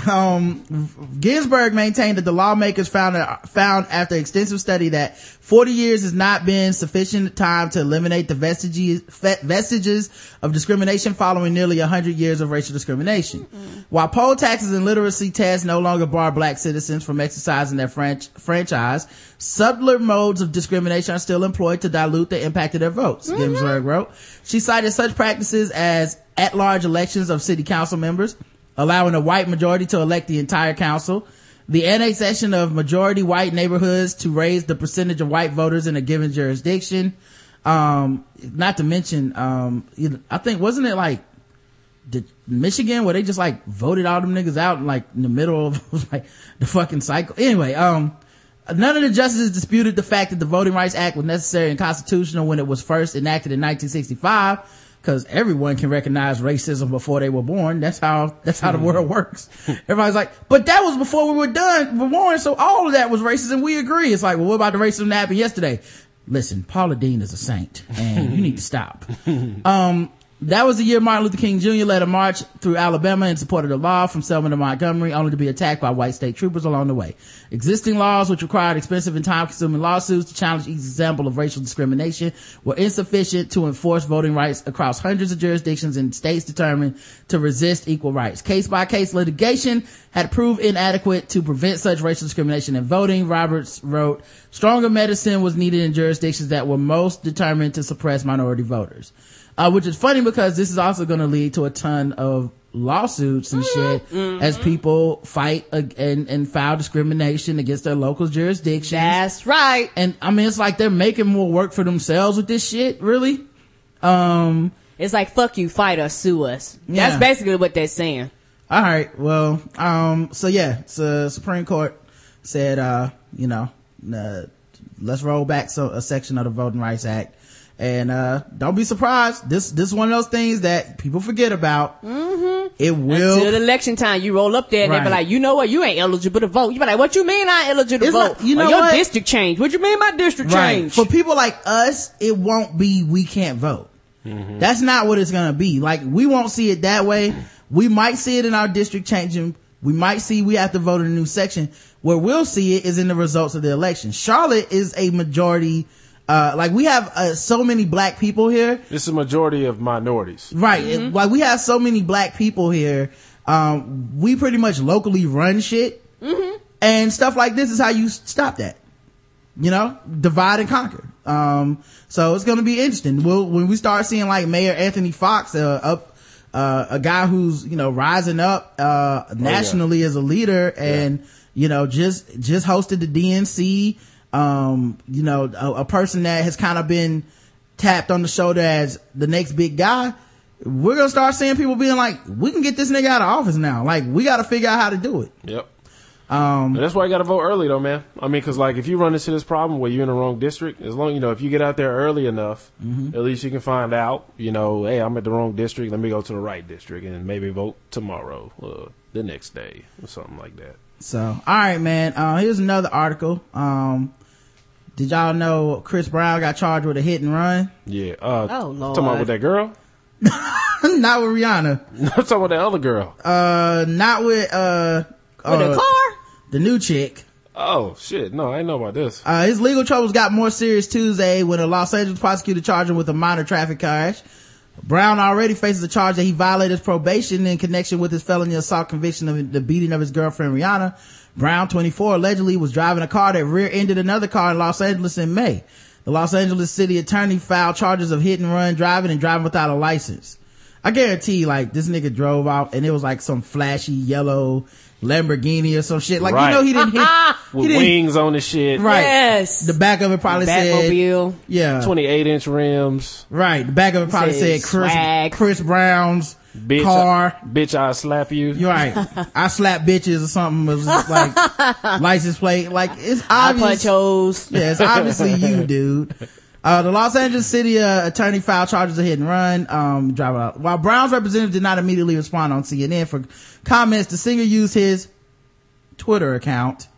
Um, Ginsburg maintained that the lawmakers found found after extensive study that 40 years has not been sufficient time to eliminate the vestiges vestiges of discrimination following nearly 100 years of racial discrimination. While poll taxes and literacy tests no longer bar black citizens from exercising their franch- franchise, subtler modes of discrimination are still employed to dilute the impact of their votes, Ginsburg wrote. She cited such practices as at-large elections of city council members, allowing a white majority to elect the entire council, the annexation of majority white neighborhoods to raise the percentage of white voters in a given jurisdiction. Um, not to mention, um, I think, wasn't it like, did Michigan where they just like voted all them niggas out in like in the middle of like the fucking cycle? Anyway, um, None of the justices disputed the fact that the Voting Rights Act was necessary and constitutional when it was first enacted in 1965, because everyone can recognize racism before they were born. That's how, that's how the world works. Everybody's like, but that was before we were done, we were born, so all of that was racism. we agree. It's like, well, what about the racism that happened yesterday? Listen, Paula Deen is a saint and you need to stop. Um, that was the year Martin Luther King Jr. led a march through Alabama in support of the law from Selma to Montgomery, only to be attacked by white state troopers along the way. Existing laws, which required expensive and time-consuming lawsuits to challenge each example of racial discrimination, were insufficient to enforce voting rights across hundreds of jurisdictions and states determined to resist equal rights. Case-by-case litigation had proved inadequate to prevent such racial discrimination in voting. Roberts wrote, stronger medicine was needed in jurisdictions that were most determined to suppress minority voters uh, which is funny because this is also going to lead to a ton of lawsuits and shit as people fight and, and file discrimination against their local jurisdictions. That's right. And I mean, it's like they're making more work for themselves with this shit, really. Um, It's like, fuck you, fight us, sue us. Yeah. That's basically what they're saying. all right. Well, um, so yeah, so Supreme Court said, uh, you know, uh, let's roll back so, a section of the Voting Rights Act. And, uh, don't be surprised. This, this is one of those things that people forget about. Mm-hmm. It will. Until election time, you roll up there and they be like, you know what? You ain't eligible to vote. You be like, what you mean I ain't eligible to It's vote? not- you know Or your what? district changed. What you mean my district Right. changed? For people like us, it won't be we can't vote. That's not what it's gonna be. Like we won't see it that way. We might see it in our district changing. We might see we have to vote in a new section. Where we'll see it is in the results of the election. Charlotte is a majority. Uh, like we have uh, so many black people here. It's a majority of minorities. Right. It- Like we have so many black people here. Um, we pretty much locally run shit. And stuff like this is how you stop that. You know, divide and conquer. Um, so it's going to be interesting. We'll, when we start seeing like Mayor Anthony Foxx, uh, up, uh, a guy who's, you know, rising up, uh, nationally as a leader and, you know, just, just hosted the DNC. Um, you know, a, a person that has kind of been tapped on the shoulder as the next big guy. We're going to start seeing people being like, we can get this nigga out of office now. Like, we got to figure out how to do it. Yep. Um, that's why you got to vote early, though, man. I mean, because like if you run into this problem where you're in the wrong district, as long you know if you get out there early enough, Mm-hmm. at least you can find out. You know, hey, I'm at the wrong district. Let me go to the right district and maybe vote tomorrow, uh, the next day, or something like that. So, all right, man. Uh, here's another article. Um, did y'all know Chris Brown got charged with a hit and run? Yeah. Uh, Oh, Lord. Talking about with that girl. not with Rihanna. I'm talking about the other girl. Uh, not with, uh, With uh, a car? the new chick. Oh shit! No, I didn't know about this. Uh, his legal troubles got more serious Tuesday when a Los Angeles prosecutor charged him with a minor traffic crash. Brown already faces a charge that he violated his probation in connection with his felony assault conviction of the beating of his girlfriend Rihanna. Brown, 24, allegedly was driving a car that rear-ended another car in Los Angeles in May. The Los Angeles city attorney filed charges of hit and run driving and driving without a license. I guarantee, like, this nigga drove out and it was like some flashy yellow Lamborghini or some shit. Like, Right. you know, he didn't hit, uh-huh. With didn't, wings on the shit. right. Yes. The back of it probably said, Batmobile. yeah. 28 inch rims. Right. The back of it probably Said said Chris. Chris Brown's Bitch, car. I, bitch, I slap you. You're right. I slap bitches or something. It was just like license plate. Like it's I obvious. punch hoes. Yeah, it's obviously you, dude. Uh, the Los Angeles City uh, attorney filed charges of hit and run. Um, driver out. While Brown's representative did not immediately respond on CNN for comments, the singer used his Twitter account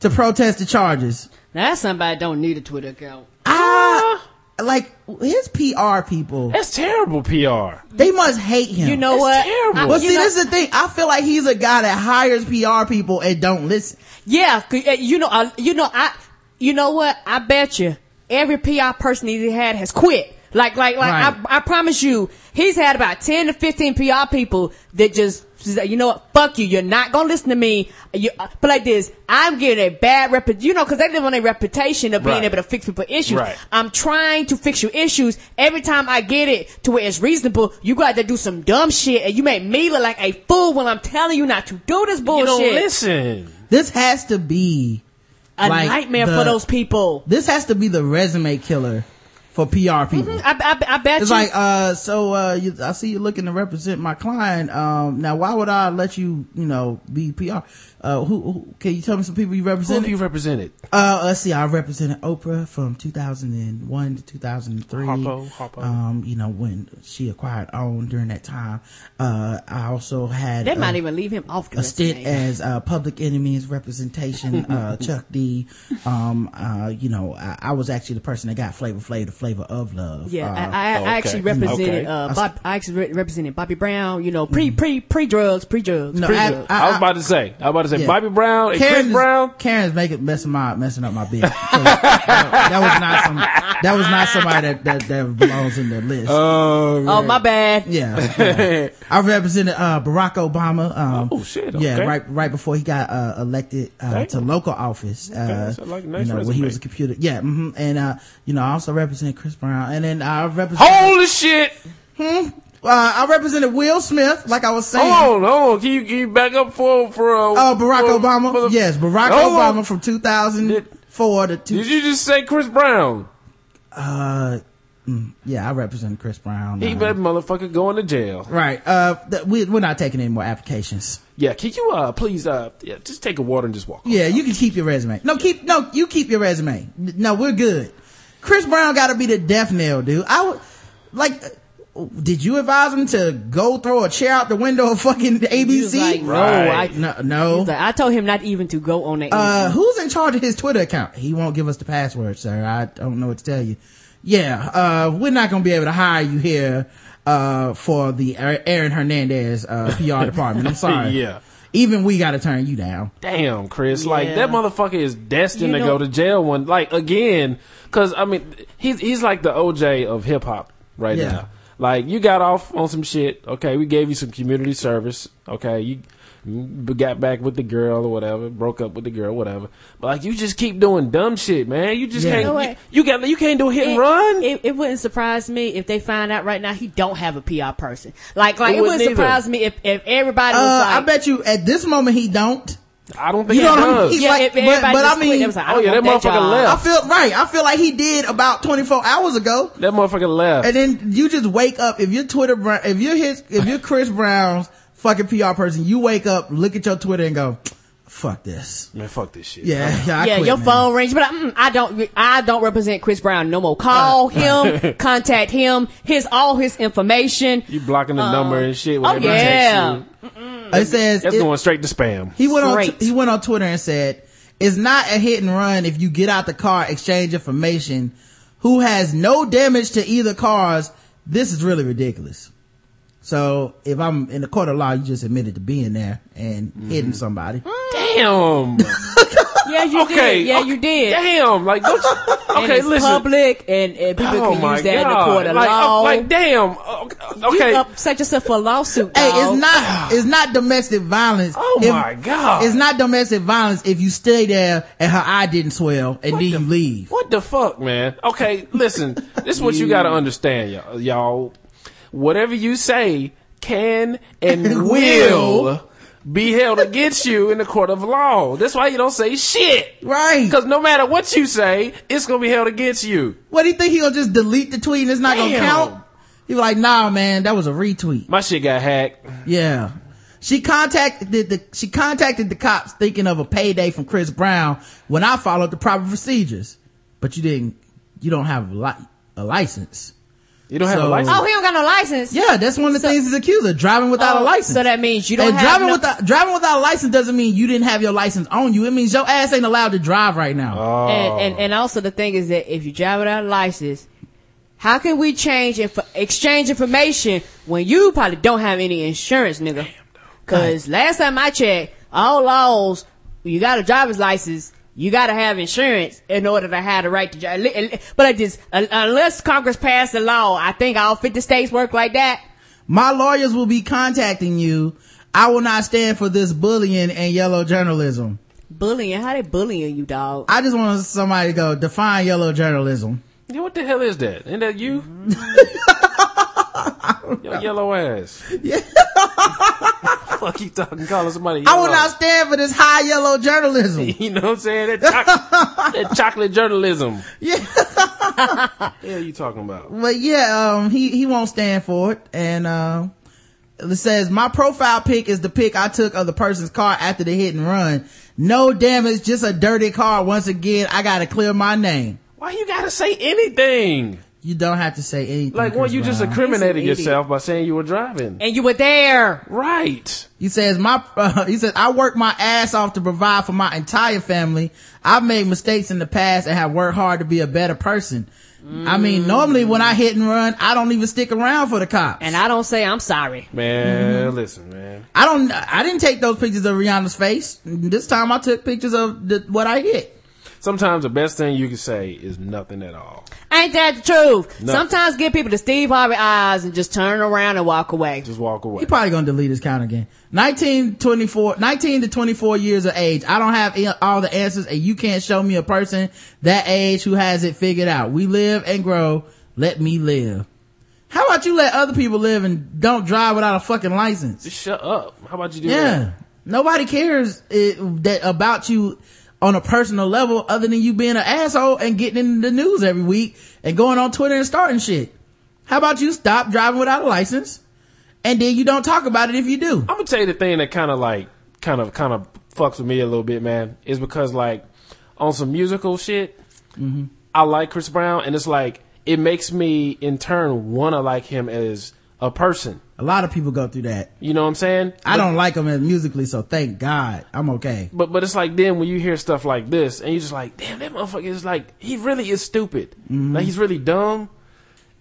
to protest the charges. Now, that's somebody don't need a Twitter account. Ah, like his PR people, That's terrible PR. they must hate him. You know That's what? terrible. I- Well, see, know- this is the thing. I feel like he's a guy that hires PR people and don't listen. Yeah, 'cause, uh, you know, uh, you know, I, you know what? I bet you every PR person he had has quit. Like, like, like, Right. I, I promise you, he's had about 10 to 15 PR people that just, you know what, fuck you, you're not gonna listen to me. You, uh, but like this, I'm getting a bad rep, you know, cause they live on a reputation of being Right. able to fix people issues. Right. I'm trying to fix your issues. Every time I get it to where it's reasonable, you got to do some dumb shit and you make me look like a fool when I'm telling you not to do this bullshit. You bullshit. don't listen. This has to be a like nightmare the- for those people. This has to be the resume killer for PR people. I, I, I bet It's you. like, uh, so, uh, you, I see you looking to represent my client. Um, now why would I let you, you know, be PR? Uh, who, who, can you tell me some people you Who have represented? you represented? Uh, let's see. I represented Oprah from 2001 to 2003. Harpo, Harpo. Um, you know, when she acquired OWN during that time. Uh, I also had, They uh, might even leave him off the a stint resume. as uh, public enemies representation, uh, Chuck D. Um, uh, you know, I, I was actually the person that got Flavor Flav, the flavor of love. Yeah, Uh, I, I, I okay. actually represented Okay. uh, Bob, I actually re- represented Bobby Brown. You know, pre pre pre drugs, pre drugs, No, pre I- drugs. I, was about to say. I was about to say Yeah. Bobby Brown and Karen Chris Brown. Karen's making messing my messing up my bid. So, that, that was not some. That was not somebody that that, that belongs in the list. Oh, oh my bad. yeah, yeah. I represented uh, Barack Obama. Um, Oh, shit, Yeah, right right before he got uh, elected uh, to local office. Uh, that's like nice you know, when he was a computer. Yeah, hmm and uh, you know, I also represented Chris Brown, and then I represented. Holy shit! Uh, I represented Will Smith, like I was saying. Hold on, hold on. Can you, can you back up for for uh, Oh, Barack for- Obama. for the- yes, Barack Obama on. from 2004 to two, Did you just say Chris Brown? Uh, mm, yeah, I represent Chris Brown. He uh, better motherfucker going to jail. right. Uh, th- we, we're not taking any more applications. Yeah, can you uh please uh yeah just take a water and just walk? Yeah, you can keep your resume. No, keep no, you keep your resume. No, we're good. Chris Brown got to be the death nail, dude. I would like. Did you advise him to go throw a chair out the window of fucking ABC? like, no, Right. I, no, no. like, I told him not even to go on that. Uh, who's in charge of his Twitter account? He won't give us the password, sir. I don't know what to tell you. Yeah, uh, we're not gonna be able to hire you here, uh, for the Aaron Hernandez, uh, PR department. I'm sorry. Yeah. Even we gotta turn you down. Damn, Chris, like that motherfucker is destined You to know- go to jail one like again cuz I mean he's he's like the OJ of hip hop right Yeah. now. Like you got off on some shit, okay, we gave you some community service, okay, you you got back with the girl or whatever, broke up with the girl, whatever. But like you just keep doing dumb shit, man. You just Yeah. can't You know you, you got you can't do a hit and run. It, it wouldn't surprise me if they find out right now he don't have a PR person. Like, like It it, wouldn't wouldn't surprise me if, if everybody Uh, was I bet you at this moment he don't. I don't think You know he what I mean? does. He's yeah, like- if but- but I mean- like, I Oh, yeah, want that motherfucker job. left. I feel right. I feel like he did about 24 hours ago. That motherfucker left. And then you just wake up if you're Twitter, Bra- if you're his, if you're Chris Brown's fucking PR person, you wake up, look at your Twitter and go, fuck this. man, fuck this shit. Yeah, yeah, I yeah, quit, your man. phone rings, but I, mm, I don't. I don't represent Chris Brown no more. Call him, contact him, his all his information. You blocking the Uh, number and shit. Oh whenever he yeah, you. It says That's it- going straight to spam. he went on Straight. he went on Twitter and said, "It's not a hit and run if you get out the car, exchange information. Who has no damage to either cars? This is really ridiculous." So if I'm in the court of law, you just admitted to being there and hitting somebody. Damn. yeah, you Okay, did. Yeah, okay. you did. Damn. Like, don't you, and okay, it's listen. public, and, and people Oh can use that in the court of like, law. uh, like, damn. Uh, You Okay. upset yourself for a lawsuit. Hey, dog. it's not it's not domestic violence. Oh If- my God. It's not domestic violence if you stay there and her eye didn't swell and then you leave. What the fuck, man? Okay, listen. this is what you gotta understand, y'all. y'all. Whatever you say can and will be held against you in the court of law. That's why you don't say shit. Right. Because no matter what you say, it's gonna be held against you. What do you think he'll just delete the tweet and it's not gonna Damn. count? He was like, nah man, that was a retweet. My shit got hacked. Yeah. She contacted the, the she contacted the cops thinking of a payday from Chris Brown when I followed the proper procedures. But you didn't you don't have a, li- a license. You don't have a license. Oh, he don't got no license. Yeah, that's one of the things he's accused of, driving without Oh, a license. So that means you don't and have driving no- without driving without a license doesn't mean you didn't have your license on you. It means your ass ain't allowed to drive right now. Oh. And, and and also the thing is that if you drive without a license, how can we change inf- exchange information when you probably don't have any insurance, nigga? Because last time I checked, all laws, you got a driver's license, you got to have insurance in order to have the right to drive. But I just uh, unless Congress passed a law, I think all fifty states work like that. My lawyers will be contacting you. I will not stand for this bullying and yellow journalism. Bullying? How they bullying you, dog? I just want somebody to go define yellow journalism. Yeah, what the hell is that? Ain't that you? Your yellow ass. Yeah. Fuck you talking, calling somebody I will not stand for this high yellow journalism. You know what I'm saying? That, choc- that chocolate journalism. Yeah. Hell you talking about? But yeah, um, he, he won't stand for it. And, uh, It says, my profile pic is the pic I took of the person's car after the hit and run. No damage, just a dirty car. Once again, I gotta clear my name. Why you gotta say anything? You don't have to say anything. Like, well, Chris you just Brown. incriminated He's an yourself by saying you were driving. And you were there. Right. He says, my, uh, he says, I work my ass off to provide for my entire family. I've made mistakes in the past and have worked hard to be a better person. I mean, normally when I hit and run, I don't even stick around for the cops. And I don't say I'm sorry. Man, Mm-hmm. listen, man. I don't, I didn't take those pictures of Rihanna's face. This time I took pictures of the, what I hit. Sometimes the best thing you can say is nothing at all. Ain't that the truth? No. Sometimes get people the Steve Harvey eyes and just turn around and walk away. Just walk away. He probably gonna delete his account again. 19, 24, 19 to 24 years of age. I don't have all the answers and you can't show me a person that age who has it figured out. We live and grow. Let me live. How about you let other people live and don't drive without a fucking license? Just shut up. How about you do that? Yeah. that? Nobody cares it, that about you on a personal level other than you being an asshole and getting in the news every week and going on Twitter and starting shit. How about you stop driving without a license and then you don't talk about it if you do? I'm gonna tell you the thing that kind of like, kind of, kind of fucks with me a little bit, man, is because like, on some musical shit, Mm-hmm. I like Chris Brown, and it's like it makes me in turn wanna like him as a person. A lot of people go through that. You know what I'm saying? I But- don't like him as musically, so thank God I'm okay. But but it's like then when you hear stuff like this and you're just like, damn, that motherfucker is like he really is stupid. Mm-hmm. Like he's really dumb.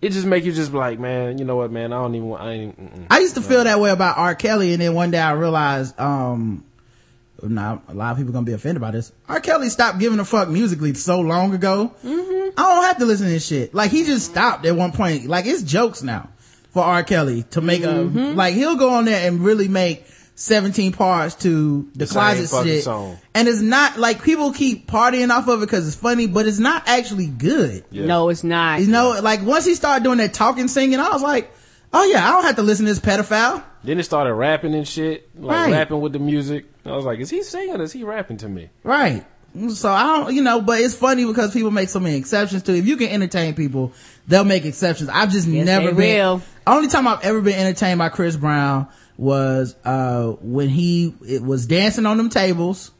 It just make you just be like, man, you know what, man? I don't even. want I ain't. I used to feel that way about R. Kelly, and then one day I realized, um, now a lot of people gonna be offended by this. R. Kelly stopped giving a fuck musically so long ago. I don't have to listen to this shit. Like he just stopped at one point. Like it's jokes now for R. Kelly to make a mm-hmm. like he'll go on there and really make. 17 parts to the, The same closet shit. song. And it's not like people keep partying off of it because it's funny, but it's not actually good. Yeah. No, it's not. You know, like once he started doing that talking, singing, I was like, oh yeah, I don't have to listen to this pedophile. Then it started rapping and shit, like Right. rapping with the music. I was like, is he singing? or Is he rapping to me? Right. So I don't, you know, but it's funny because people make so many exceptions to. If you can entertain people, they'll make exceptions. I've just Yes, never they been. will. Only time I've ever been entertained by Chris Brown was uh when he it was dancing on them tables,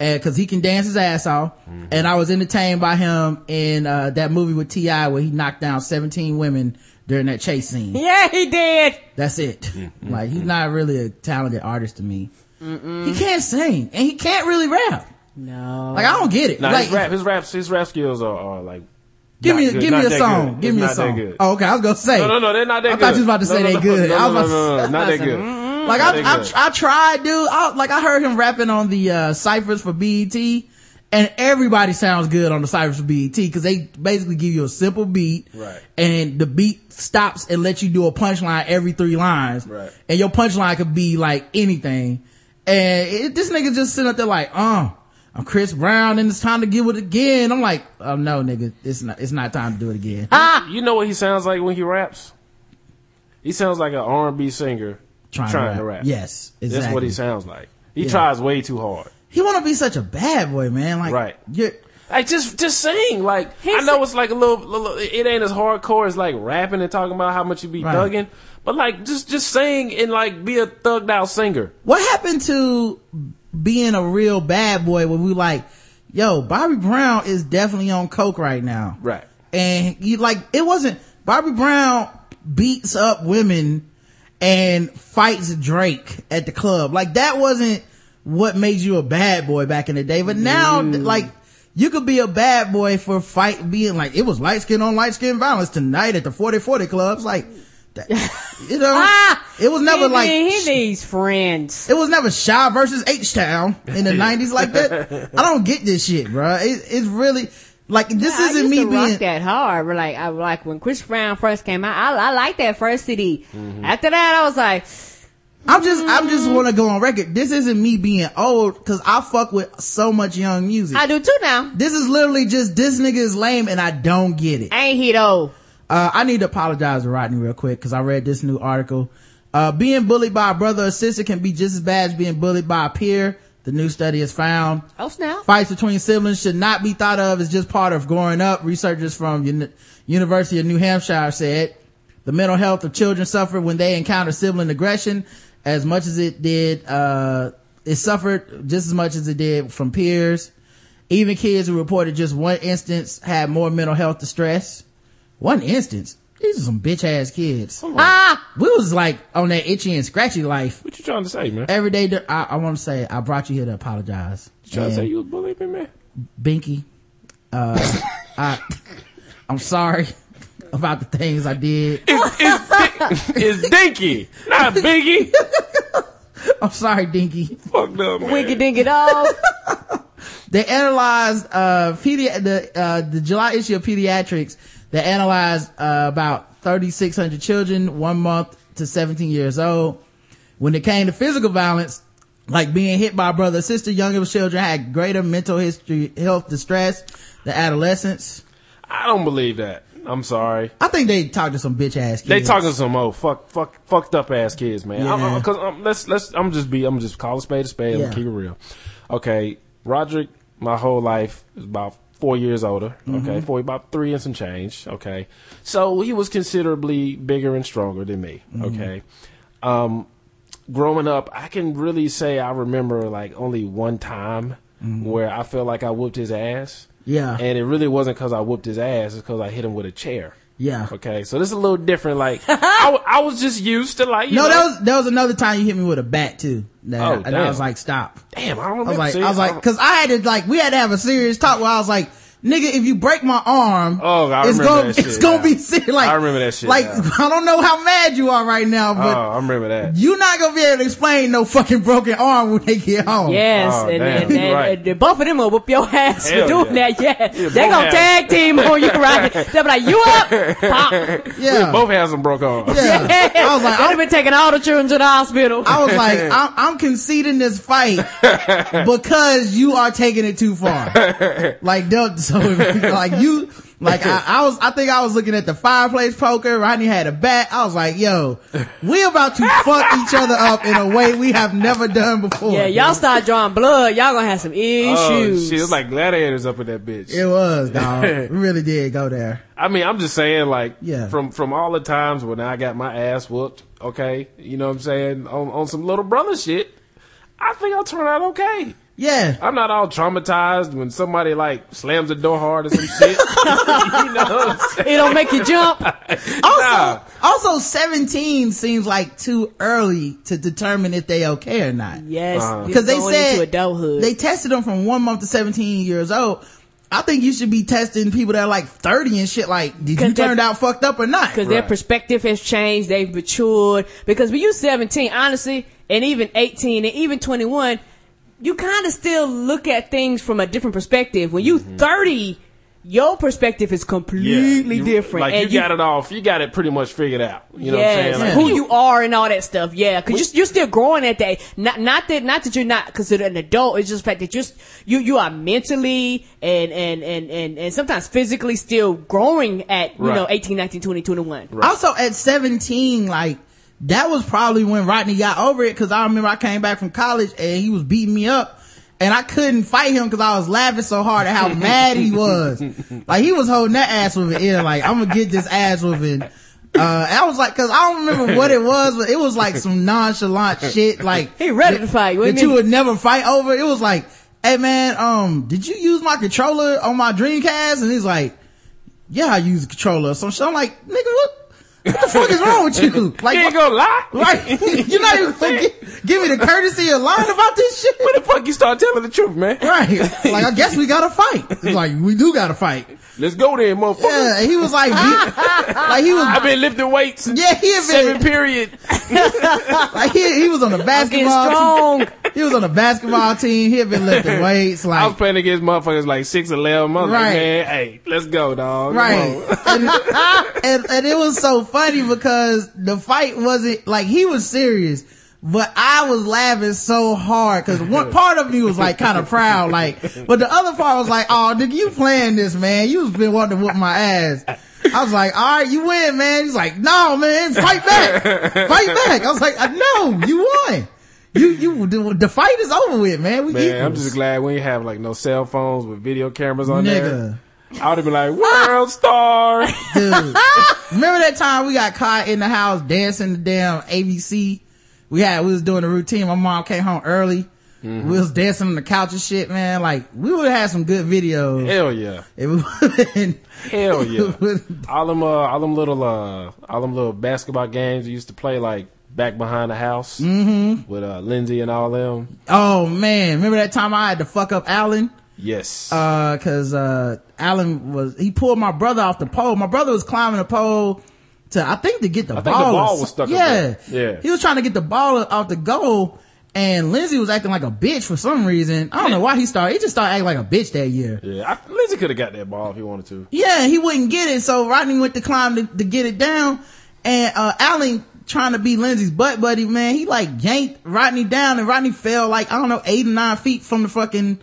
and because he can dance his ass off, and I was entertained by him in uh that movie with T.I. where he knocked down seventeen women during that chase scene. Yeah, he did. That's it. Like he's not really a talented artist to me. He can't sing and he can't really rap. No. Like I don't get it. Nah, like his rap, his rap, his rap skills are, are like. Give me good, give me a song. Give me a song. good. Oh, okay. I was gonna say. No, no, no, they're not that good. I good. thought you was about to say no, they good. I was no, about to- not that good. Like I, I. I tried, dude. I, like I heard him rapping on the uh, ciphers for BET, and everybody sounds good on the ciphers for BET because they basically give you a simple beat, Right. And the beat stops and lets you do a punchline every three lines, Right. And your punchline could be like anything, and it, this nigga just sitting up there like, uh. I'm Chris Brown and it's time to give it again. I'm like, oh no, nigga, it's not, it's not time to do it again. Ah! You know what he sounds like when he raps? He sounds like an R&B singer trying, to, rap. Yes, That's what he sounds like. He Yeah. tries way too hard. He want to be such a bad boy, man. Like, Right. you're, Like just just sing. Like I He's- know it's like a little, little it ain't as hardcore as like rapping and talking about how much you be Right. thugging. But like just just sing and like be a thugged out singer. What happened to being a real bad boy when we like, yo, Bobby Brown is definitely on coke right now. Right. And you like, it wasn't, Bobby Brown beats up women and fights Drake at the club. Like that wasn't what made you a bad boy back in the day. But now, mm. like, you could be a bad boy for fight being like, it was light skin on light skin violence tonight at the 4040 clubs. Like, that, you know, Ah, it was never he, like, need- he needs friends. it was never Shai versus H Town in the nineties like that. I don't get this shit, bro. It, it's really like this I isn't used me to rock being. that hard. But like, I like when Chris Brown first came out. I, I like that first CD. Mm-hmm. After that, I was like, I'm just, I'm just want to go on record. This isn't me being old because I fuck with so much young music. I do too now. this is literally just this nigga is lame and I don't get it. Ain't he though? Uh, I need to apologize to Rodney real quick because I read this new article. Uh, being bullied by a brother or sister can be just as bad as being bullied by a peer. The new study has found. Oh snap! Fights between siblings should not be thought of as just part of growing up. Researchers from Uni- University of New Hampshire said the mental health of children suffered when they encounter sibling aggression as much as it did, uh, it suffered just as much as it did from peers. Even kids who reported just one instance had more mental health distress. One instance? These are some bitch ass kids. Ah! We was like on that itchy and scratchy life. What you trying to say, man? Every day, I, I want to say, I brought you here to apologize. You trying to say you was bullying me, man? Binky, uh, I, I'm sorry about the things I did. It's Dinky, not Biggie. I'm sorry, Dinky. Fucked up, man. Winky dinky dog. They analyzed, uh, pedi- the, uh, the July issue of Pediatrics. They analyzed, uh, about 3,600 children, one month to 17 years old. When it came to physical violence, like being hit by a brother or sister, younger children had greater mental history, health distress than adolescents. I don't believe that. I'm sorry. I think they talked to some bitch ass kids. They talking to some old fuck, fuck, fucked up ass kids, man. I'm, I'm- cause um, let's let's. I'm just be. I'm just call a spade a spade. Yeah. and keep it real. Okay, Roderick. My whole life is about four years older. Mm-hmm. Okay, four about three and some change. Okay, so he was considerably bigger and stronger than me. Mm-hmm. Okay, um, growing up, I can really say I remember like only one time where I felt like I whooped his ass. Mm-hmm. Yeah. and it really wasn't because I whooped his ass. It's because I hit him with a chair. Yeah. Okay, so this is a little different. Like I, I was just used to like you No, know, that was that was another time you hit me with a bat too. That- Oh, and I damn. was like, stop. damn. I don't I was like, I was like, cause I had to like, we had to have a serious talk where I was like, nigga, if you break my arm, Oh, I it's remember gonna, that shit, it's gonna yeah. be serious. Like, I remember that shit, Like, yeah. I don't know how mad you are right now, oh, but I remember that. you're not gonna be able to explain no fucking broken arm when they get home. Yes, Oh, and, damn, and, and, right. and the both of them will whoop your ass Hell for doing yeah. that. Yeah, Yeah, they both gonna have- tag team on you, right? They'll be like, "You up?" Pop. Yeah. We both had some broke arms. Yeah. I was like, They'd have been taking all the children to the hospital. I was like, I'm, I'm conceding this fight because you are taking it too far. Like, don't, so, like you, like I, I was, I think I was looking at the fireplace poker. Rodney had a bat. I was like, yo, we about to fuck each other up in a way we have never done before. yeah, y'all start drawing blood. Y'all gonna have some Oh, issues. shit, it was like gladiators up in that bitch. It was, dog. We really did go there. I mean, I'm just saying, like, Yeah. from from all the times when I got my ass whooped, okay, you know what I'm saying, on on some little brother shit, I think I'll turn out okay. Yeah. I'm not all traumatized when somebody like slams the door hard or some shit. you know what I'm saying? it don't make you jump. Also, Nah. also 17 seems like too early to determine if they okay or not. Yes, Uh-huh. because they said into adulthood. they tested them from one month to 17 years old. I think you should be testing people that are like 30 and shit. Like, did you 'Cause that- turn out fucked up or not? because their perspective has changed. They've matured. Because when you 17, honestly, and even 18 and even 21, you kind of still look at things from a different perspective. When you mm-hmm. 30, your perspective is completely you- different. Like and you, got it off. You got it pretty much figured out. You know what I'm saying? Like, who you are and all that stuff. Yeah, because you're, you're still growing at that. Not not that not that you're not considered an adult. It's just the fact that you're you you are mentally and and and and, and sometimes physically still growing at you Right. know 18, 19, 20, 21. Also at 17, like, that was probably when Rodney got over it. Cause I remember I came back from college and he was beating me up. And I couldn't fight him because I was laughing so hard at how mad he was. Like he was holding that ass whooping in, like, I'm gonna get this ass whooping. Uh, and I was like, cause I don't remember what it was, but it was like some nonchalant shit, like. He ready to fight. What That do you would never fight over. It was like, hey man, um, did you use my controller on my Dreamcast? And he's like, yeah, I use the controller. So I'm like, nigga, what? What the fuck is wrong with you? Like, you ain't gonna lie. Right. You're not even gonna give, give me the courtesy of lying about this shit. When the fuck you start telling the truth, man? Right. Like, I guess we gotta fight. It's like, we do gotta fight. Let's go then, motherfucker. Yeah. He was like, he- like he was, I've been lifting weights. yeah, he had Seven been, period. like he, he was on the basketball team. strong. He was on the basketball team. He had been lifting weights. Like I was Like, playing against motherfuckers like six eleven. I was like, Right. man, hey, let's go, dog. Right. and, and, and it was so funny because the fight wasn't like he was serious, but I was laughing so hard because one part of me was like kind of proud, like, but the other part was like, oh, nigga, you playing this, man. You've been wanting to whoop my ass. I was like, all right, you win, man. He's like, no, man, fight back, fight back. I was like, uh, no, you won. You, you, the, the fight is over with, man. We Man, I'm just glad we ain't have like no cell phones with video cameras on Nigga. there. I would have been like, world star. Dude, Remember that time we got caught in the house dancing the damn ABC? We had, we was doing a routine. My mom came home early. Mm-hmm. We was dancing on the couch and shit, man. Like, we would have had some good videos. Hell yeah. Been, Hell yeah. all them, uh, all them little, uh, all them little basketball games we used to play like back behind the house mm-hmm. with, uh, Lindsay and all them. Oh man, remember that time I had to fuck up Alan? Yes. Uh, cause, uh, Alan was, he pulled my brother off the pole. My brother was climbing the pole to, I think to get the I ball. think the ball was stuck Yeah. Yeah. He was trying to get the ball off the goal and Lindsay was acting like a bitch for some reason. I don't know why he started, he just started acting like a bitch that year. yeah. I, Lindsay could have got that ball if he wanted to. Yeah, he wouldn't get it. So Rodney went to climb to, to get it down. And, uh, Allen trying to be Lindsay's butt buddy, man, he like yanked Rodney down and Rodney fell like, I don't know, eight or nine feet from the fucking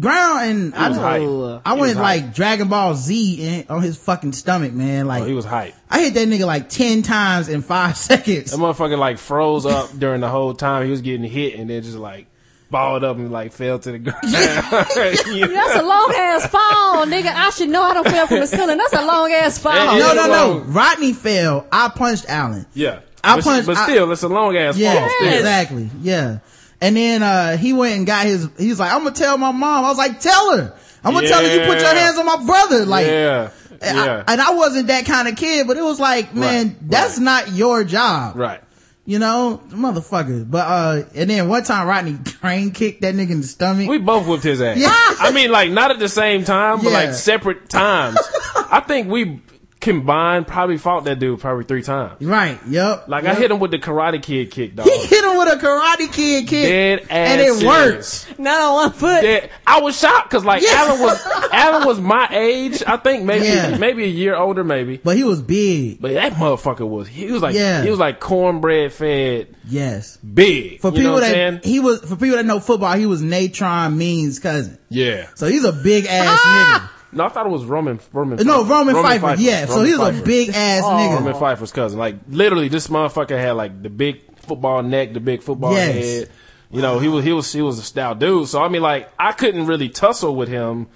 ground. And I was hype. I He was went hype. like Dragon Ball Z in, on his fucking stomach, man. Oh, like, Oh, he was hype. I hit that nigga like 10 times in five seconds. That motherfucker like froze up during the whole time he was getting hit and then just like balled up and like fell to the ground. You know? That's a long ass fall, nigga. I should know I don't fell from the ceiling. That's a long ass fall. Yeah, no, no, no. Rodney fell. I punched Allen. Yeah. I but, punched- but I- still, it's a long ass Yeah, fall. Still. exactly. Yeah. And then, uh, he went and got his, he's like, I'm gonna tell my mom. I was like, tell her. I'm gonna tell her you put your hands on my brother. Like, yeah, and yeah, I, and I wasn't that kind of kid, but it was like, man, Right, that's not your job. right. You know, motherfucker. But, uh, and then one time Rodney train kicked that nigga in the stomach. We both whipped his ass. Yeah. I mean, like not at the same time, but Yeah. like separate times. I think we combined probably fought that dude probably three times. right. Yep. Like yep. I hit him with the Karate Kid kick, dog. He hit him with a karate kid kick. Dead ass And it serious. worked. Not on one foot. Dead. I was shocked because like Yeah. Alan was Alan was my age. I think maybe Yeah. maybe a year older, maybe. But he was big. But that motherfucker was he was like Yeah. he was like cornbread fed Yes. big. For you know people what I'm that saying? he was for people that know football, he was Natron Means' cousin. Yeah. So he's a big ass Ah! No, I thought it was Roman Roman. No, Roman, Phifer. Phifer. Yeah. so Roman he's a Phifer. big ass oh. nigga. Roman Phifer's cousin. Like literally, this motherfucker had like the big football neck, the big football Yes. head. You know, he was he was he was a stout dude. So I mean, like I couldn't really tussle with him.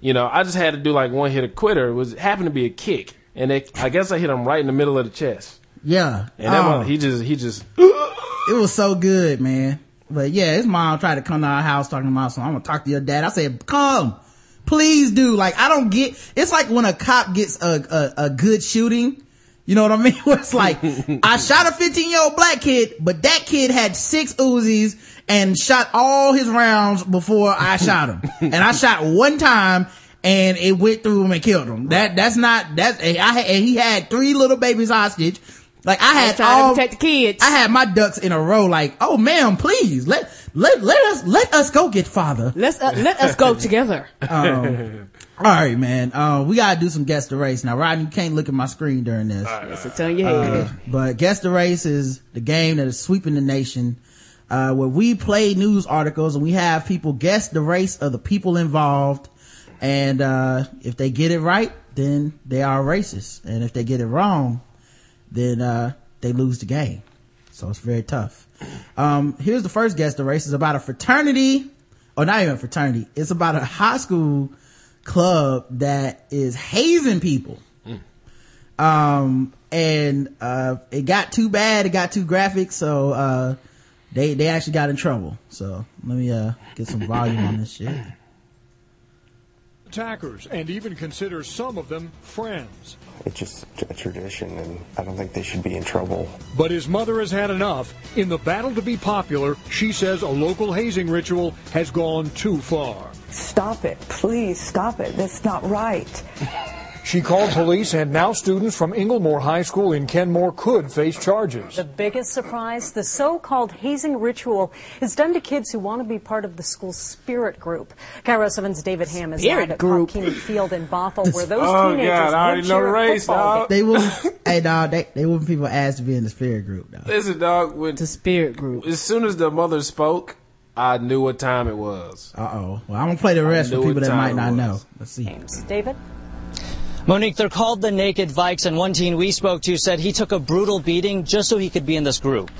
You know, I just had to do like one hit a quitter. It was happened to be a kick, and it, I guess I hit him right in the middle of the chest. Yeah. And that Oh, he just he just it was so good, man. But yeah, his mom tried to come to our house talking about something. I'm gonna talk to your dad. I said, come. Please do. Like, I don't get, it's like when a cop gets a, a, a good shooting. You know what I mean? Where it's like, I shot a 15 year old black kid, but that kid had six Uzis and shot all his rounds before I shot him. and I shot one time and it went through him and killed him. That, that's not, that's, I and he had three little babies hostage. Like I had trying to all, protect the kids. I had my ducks in a row like, oh ma'am, please, let, let, let us, let us go get father. Let's uh, let us go together. Um, all right, man. Uh, we gotta do some guess the race. Now, Rodney, you can't look at my screen during this. It's on your head. Uh, but guess the race is the game that is sweeping the nation. Uh, where we play news articles and we have people guess the race of the people involved. And, uh, if they get it right, then they are racist. And if they get it wrong, then, uh, they lose the game. So it's very tough. Um, here's the first guess the race is about a fraternity, or not even a fraternity. It's about a high school club that is hazing people. Um, and, uh, it got too bad. It got too graphic. So, uh, they, they actually got in trouble. So let me, uh, get some volume on this shit. attackers and even consider some of them friends. It's just a tradition, and I don't think they should be in trouble. But his mother has had enough. In the battle to be popular, she says a local hazing ritual has gone too far. Stop it. Please stop it. That's not right. She called police, and now students from Inglemoor High School in Kenmore could face charges. The biggest surprise the so called hazing ritual is done to kids who want to be part of the school's spirit group. KIRO 7's David Ham is Spirit live at group. Pop Keeney Field in Bothell, where those Oh, teenagers God, I already know a race, football dog. They will, hey dog, they, they whooping people ass to be in the spirit group though. listen, dog. When the spirit group. as soon as the mother spoke, I knew what time it was. Uh oh. Well, I'm gonna play the rest I for people that might not know. Let's see. games. David? Monique, they're called the Naked Vikes, and one teen we spoke to said he took a brutal beating just so he could be in this group.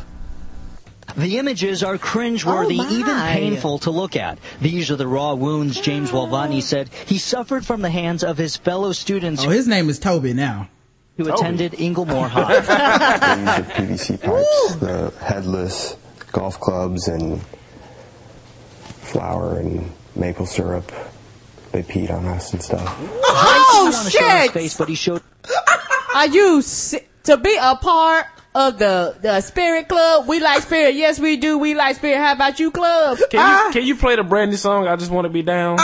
The images are cringeworthy, Oh, even painful to look at. These are the raw wounds James oh. Walvani said he suffered from the hands of his fellow students. Oh, his name is Toby now. who attended Inglemoor High. They use the PVC pipes, the headless golf clubs, and flour and maple syrup. They peed on us and stuff. Oh He didn't wanna his shit! face, but he showed Are you si- to be a part of the the Spirit Club? We like Spirit. Yes, we do. We like Spirit. How about you, Club? Can you ah. can you play the Brandy song? I just want to be down.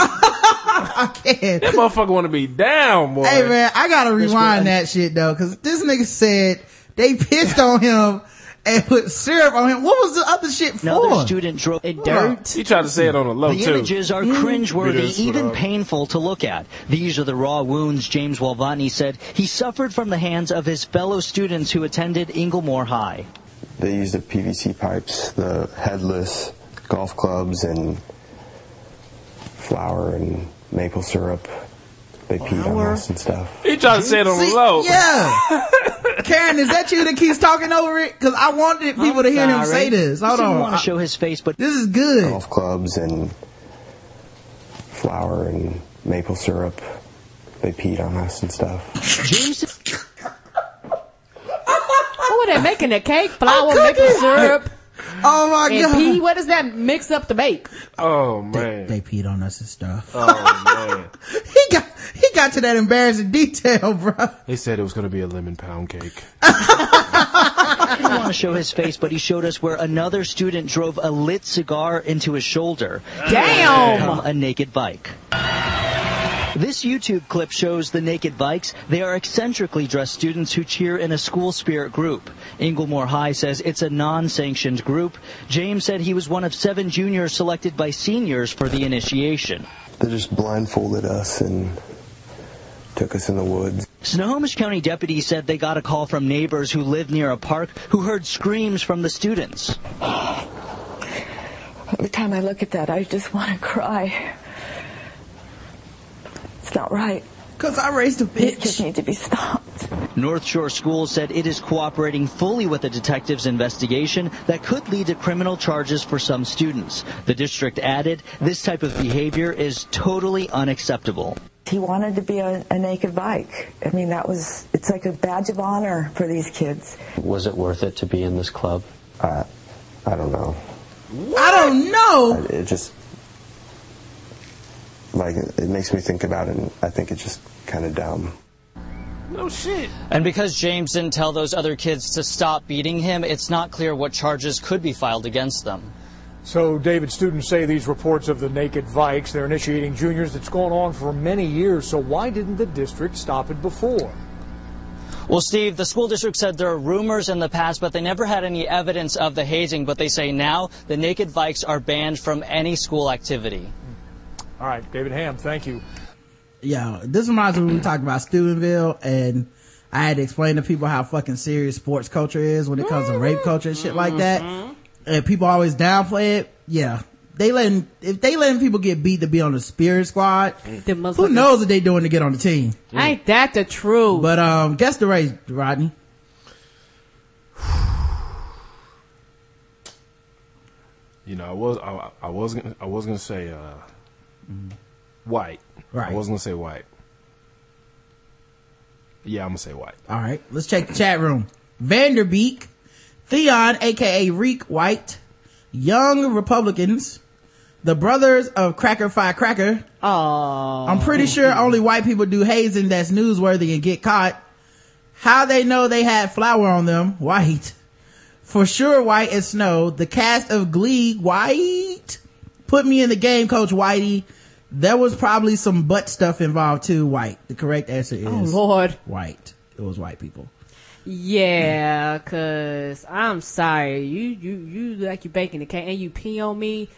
I can't. That motherfucker want to be down, boy. Hey man, I gotta rewind that shit though, cause this nigga said they pissed on him and put syrup on him. What was the other shit for? another student drove a dirt. He tried to say it on a low The too. images are mm. It cringeworthy, even painful to look at. These are the raw wounds James Walvatney said he suffered from the hands of his fellow students who attended Inglemoor High. They used the PVC pipes, the headless golf clubs, and flour and maple syrup. They peed on us and stuff. He tried to say it on the See, low. Yeah. Karen, is that you that keeps talking over it? Cause I wanted people to hear him say this. Hold He didn't on. want to show his face, but this is good. Golf clubs and flour and maple syrup. They peed on us and stuff. James What were they making? A cake, flour, maple syrup, Oh my and god. pea. What does that mix up to make? Oh man. They peed on us and stuff. Oh man. he got he got to that embarrassing detail, bro. They said it was gonna be a lemon pound cake. He didn't want to show his face, but he showed us where another student drove a lit cigar into his shoulder. Damn! A naked Vike. This YouTube clip shows the Naked Vikes. They are eccentrically dressed students who cheer in a school spirit group. Inglemoor High says it's a non-sanctioned group. James said he was one of seven juniors selected by seniors for the initiation. They just blindfolded us and took us in the woods. Snohomish County deputies said they got a call from neighbors who lived near a park who heard screams from the students. Every time I look at that, I just want to cry. It's not right. Cause I raised a These bitch. kids need to be stopped. North Shore Schools said it is cooperating fully with the detective's investigation that could lead to criminal charges for some students. The district added, this type of behavior is totally unacceptable. He wanted to be a, a naked Vike. I mean, that was, it's like a badge of honor for these kids. Was it worth it to be in this club? I, I don't know. I don't know. It just like it makes me think about it, and I think it's just kind of dumb. No shit. And because James didn't tell those other kids to stop beating him, it's not clear what charges could be filed against them. So, David, students say these reports of the naked Vikes, they're initiating juniors, it's gone on for many years. So, why didn't the district stop it before? Well, Steve, the school district said there are rumors in the past, but they never had any evidence of the hazing. But they say now the naked Vikes are banned from any school activity. All right, David Ham, thank you. Yeah, this reminds me when we talked about Steubenville and I had to explain to people how fucking serious sports culture is when it comes to rape culture and shit like that. And people always downplay it. Yeah. They letting, if they letting people get beat to be on the spirit squad, The who knows what they doing to get on the team? Ain't that the truth? But, um, guess the race, Rodney. You know, I was I, I was gonna I was gonna say uh, white. Right. I wasn't gonna say white. Yeah, I'm gonna say white. All right, let's check the chat room. Vanderbeek, Theon, aka Reek White, Young Republicans, the brothers of Cracker Fi Cracker. Oh, I'm pretty sure only white people do hazing that's newsworthy and get caught. How they know they had flour on them? White. For sure, white as snow. The cast of Glee, white. Put me in the game, Coach Whitey. There was probably some butt stuff involved too, white. The correct answer oh, is Oh, Lord. white. It was white people. Yeah, cause I'm sorry, you you you like you baking the cake and you pee on me,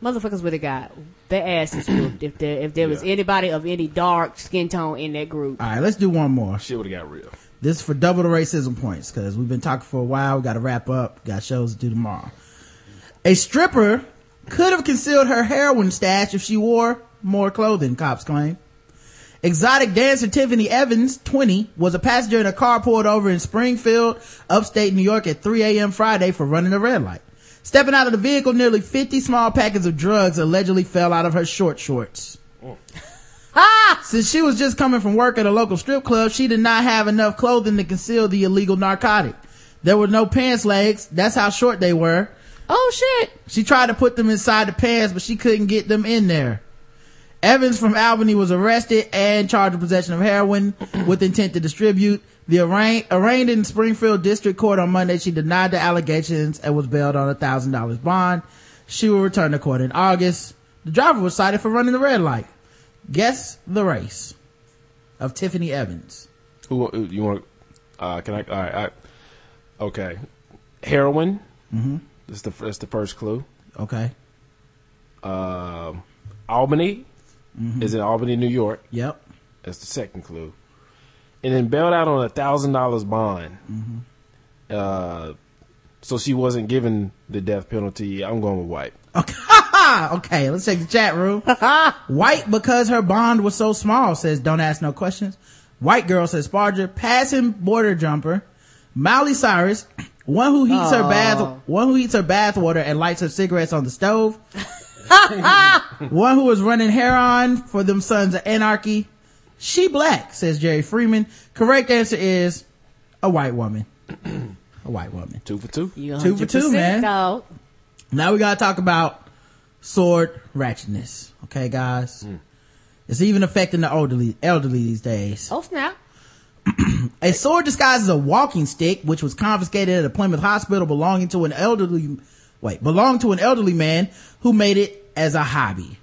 motherfuckers would have got their asses whooped if there if there was Yeah. anybody of any dark skin tone in that group. All right, let's do one more. Shit would have got real. This is for double the racism points because we've been talking for a while. We got to wrap up. Got shows to do tomorrow. A stripper could have concealed her heroin stash if she wore more clothing, cops claim. Exotic dancer Tiffany Evans, 20, was a passenger in a car pulled over in Springfield, upstate New York at 3 a.m. Friday for running a red light. Stepping out of the vehicle, nearly 50 small packets of drugs allegedly fell out of her short shorts. Oh. Since she was just coming from work at a local strip club, she did not have enough clothing to conceal the illegal narcotic. There were no pants legs. That's how short they were. Oh shit. She tried to put them inside the pants, but she couldn't get them in there. Evans from Albany was arrested and charged with possession of heroin with intent to distribute. The arraign, arraigned in Springfield District Court on Monday, she denied the allegations and was bailed on a thousand dollars bond. She will return to court in August. The driver was cited for running the red light. Guess the race of Tiffany Evans. Who who- you want? Uh, can I? All right. I, okay. Heroin. Mhm. That's the that's the first clue. Okay. Um, Albany Mhm. is in Albany, New York. Yep. That's the second clue. And then bailed out on a thousand dollars bond. Mm-hmm. Uh, so she wasn't given the death penalty. I'm going with white. Okay. okay, let's check the chat room. White because her bond was so small says don't ask no questions. White girl says Sparger, passing border jumper. Miley Cyrus, one who heats her Aw. bath, one who eats her bath water and lights her cigarettes on the stove. one who is running hair on for them sons of anarchy. She black, says Jerry Freeman. Correct answer is a white woman. a white woman. Two for two. Two for two, man. dog. Now we gotta talk about sword ratchetness. Okay, guys? Hmm. It's even affecting the elderly, elderly these days. Oh snap. A sword disguised as a walking stick, which was confiscated at a Plymouth hospital belonging to an elderly, wait, belonged to an elderly man who made it as a hobby.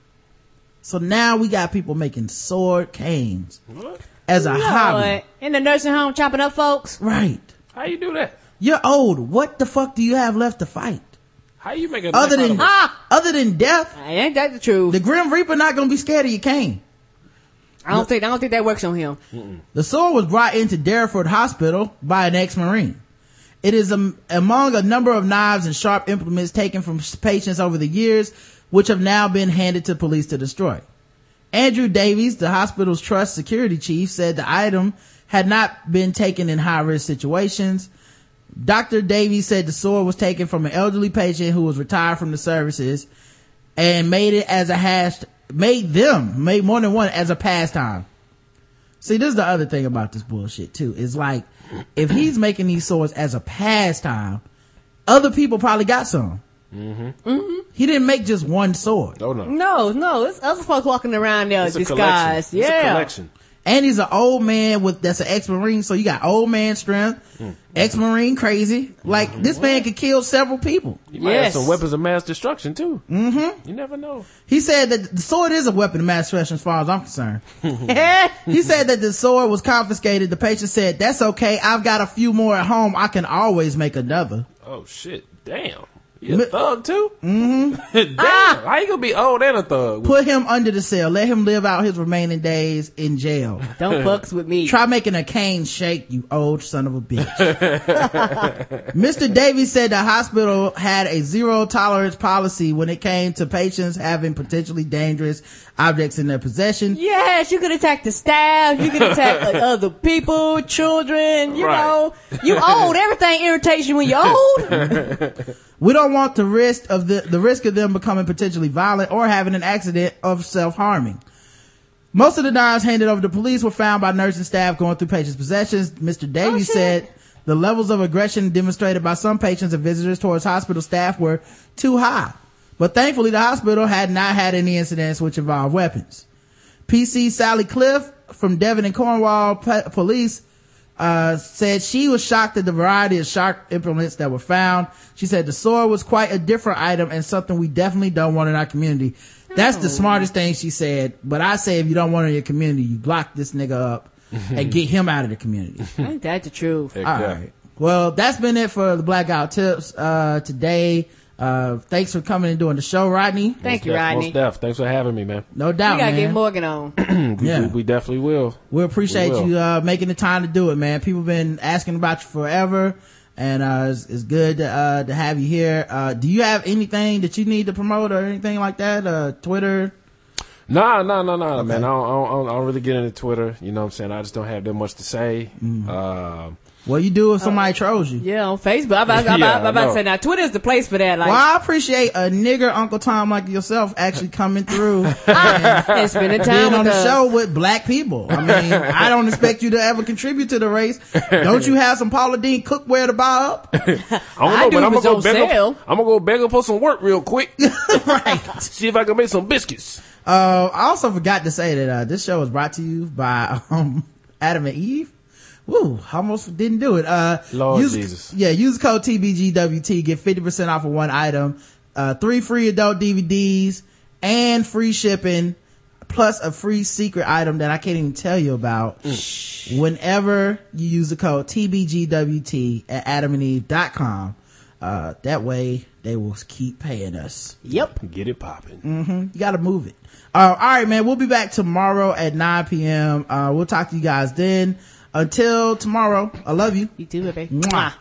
So now we got people making sword canes as a Lord. hobby. In the nursing home chopping up folks. Right. How you do that? You're old. What the fuck do you have left to fight? How you make a Other than, of it? Ah! other than death? Ain't that the truth? The Grim Reaper not gonna be scared of your cane. I don't think I don't think that works on him. The sword was brought into Derriford Hospital by an ex-Marine. It is am among a number of knives and sharp implements taken from patients over the years, which have now been handed to police to destroy. Andrew Davies, the hospital's trust security chief, said the item had not been taken in high-risk situations. Dr. Davies said the sword was taken from an elderly patient who was retired from the services and made it as a hash, made them, made more than one as a pastime. See, this is the other thing about this bullshit too. Is like, if he's making these swords as a pastime, other people probably got some. Mm-hmm. He didn't make just one sword. Oh no. No, no, it's other folks walking around there It's a disguised. collection. It's a Yeah. collection. And he's an old man with, that's an ex-marine, so you got old man strength, Hmm. ex-marine crazy. Like, this man could kill several people. You might have some weapons of mass destruction too. Mm-hmm. You never know. He said that the sword is a weapon of mass destruction as far as I'm concerned. he said that the sword was confiscated. The patient said, that's okay. I've got a few more at home. I can always make another. Oh shit! Damn. You a thug too? Mm-hmm. Damn. How you gonna be old and a thug? Put him under the cell. Let him live out his remaining days in jail. Don't fucks with me. Try making a cane shake, you old son of a bitch. Mr. Davies said the hospital had a zero tolerance policy when it came to patients having potentially dangerous objects in their possession. Yes, you could attack the staff. You could attack like, other people, children. You Right. know, you old. Everything irritates you when you're old. We don't want the risk of the, the risk of them becoming potentially violent or having an accident of self-harming. Most of the knives handed over to police were found by nursing staff going through patients' possessions. Mr. Davies oh, said the levels of aggression demonstrated by some patients and visitors towards hospital staff were too high. But thankfully the hospital had not had any incidents which involved weapons. PC Sally Cliff from Devon and Cornwall P- Police uh, said she was shocked at the variety of sharp implements that were found. She said the sword was quite a different item and something we definitely don't want in our community. That's the smartest thing she said. But I say if you don't want it in your community, you block this nigga up and get him out of the community. Ain't that the truth? All right. Well, that's been it for the blackout tips, uh, today. Uh, thanks for coming and doing the show, Rodney. Thank you, Most Rodney. def. Thanks for having me, man. No doubt, we gotta man. get Morgan on. we, Yeah. we, we definitely will. We appreciate We will. you uh, making the time to do it, man. People been asking about you forever, and uh, it's, it's good to, uh, to have you here. Uh, do you have anything that you need to promote or anything like that? Uh, Twitter? Nah, nah, nah, nah, man. I don't, I, don't, I don't really get into Twitter. You know what I'm saying? I just don't have that much to say. Mm. Uh, What you do if somebody trolls you? Yeah, on Facebook. I'm about, I'm Yeah, about, I'm about to say now Twitter's the place for that. Like, well, I appreciate a nigger Uncle Tom like yourself actually coming through and, and spending time being on the us. show with black people. I mean, I don't expect you to ever contribute to the race. Don't you have some Paula Deen cookware to buy up? I don't I know, do but I'm gonna it's go on beg sale. up. I'm gonna go beg up for some work real quick. right. See if I can make some biscuits. Uh, I also forgot to say that, uh, this show is brought to you by, um, Adam and Eve. Woo, almost didn't do it. Uh, Lord use, Jesus. Yeah, use code TBGWT, get 50% off of one item, uh, three free adult DVDs and free shipping, plus a free secret item that I can't even tell you about. Whenever you use the code TBGWT at adamandeve.com, uh, that way they will keep paying us. Yep. Get it popping. hmm You gotta move it. Uh, all right, man. We'll be back tomorrow at 9 p.m. Uh, we'll talk to you guys then. Until tomorrow, I love you. You too, baby. Mwah.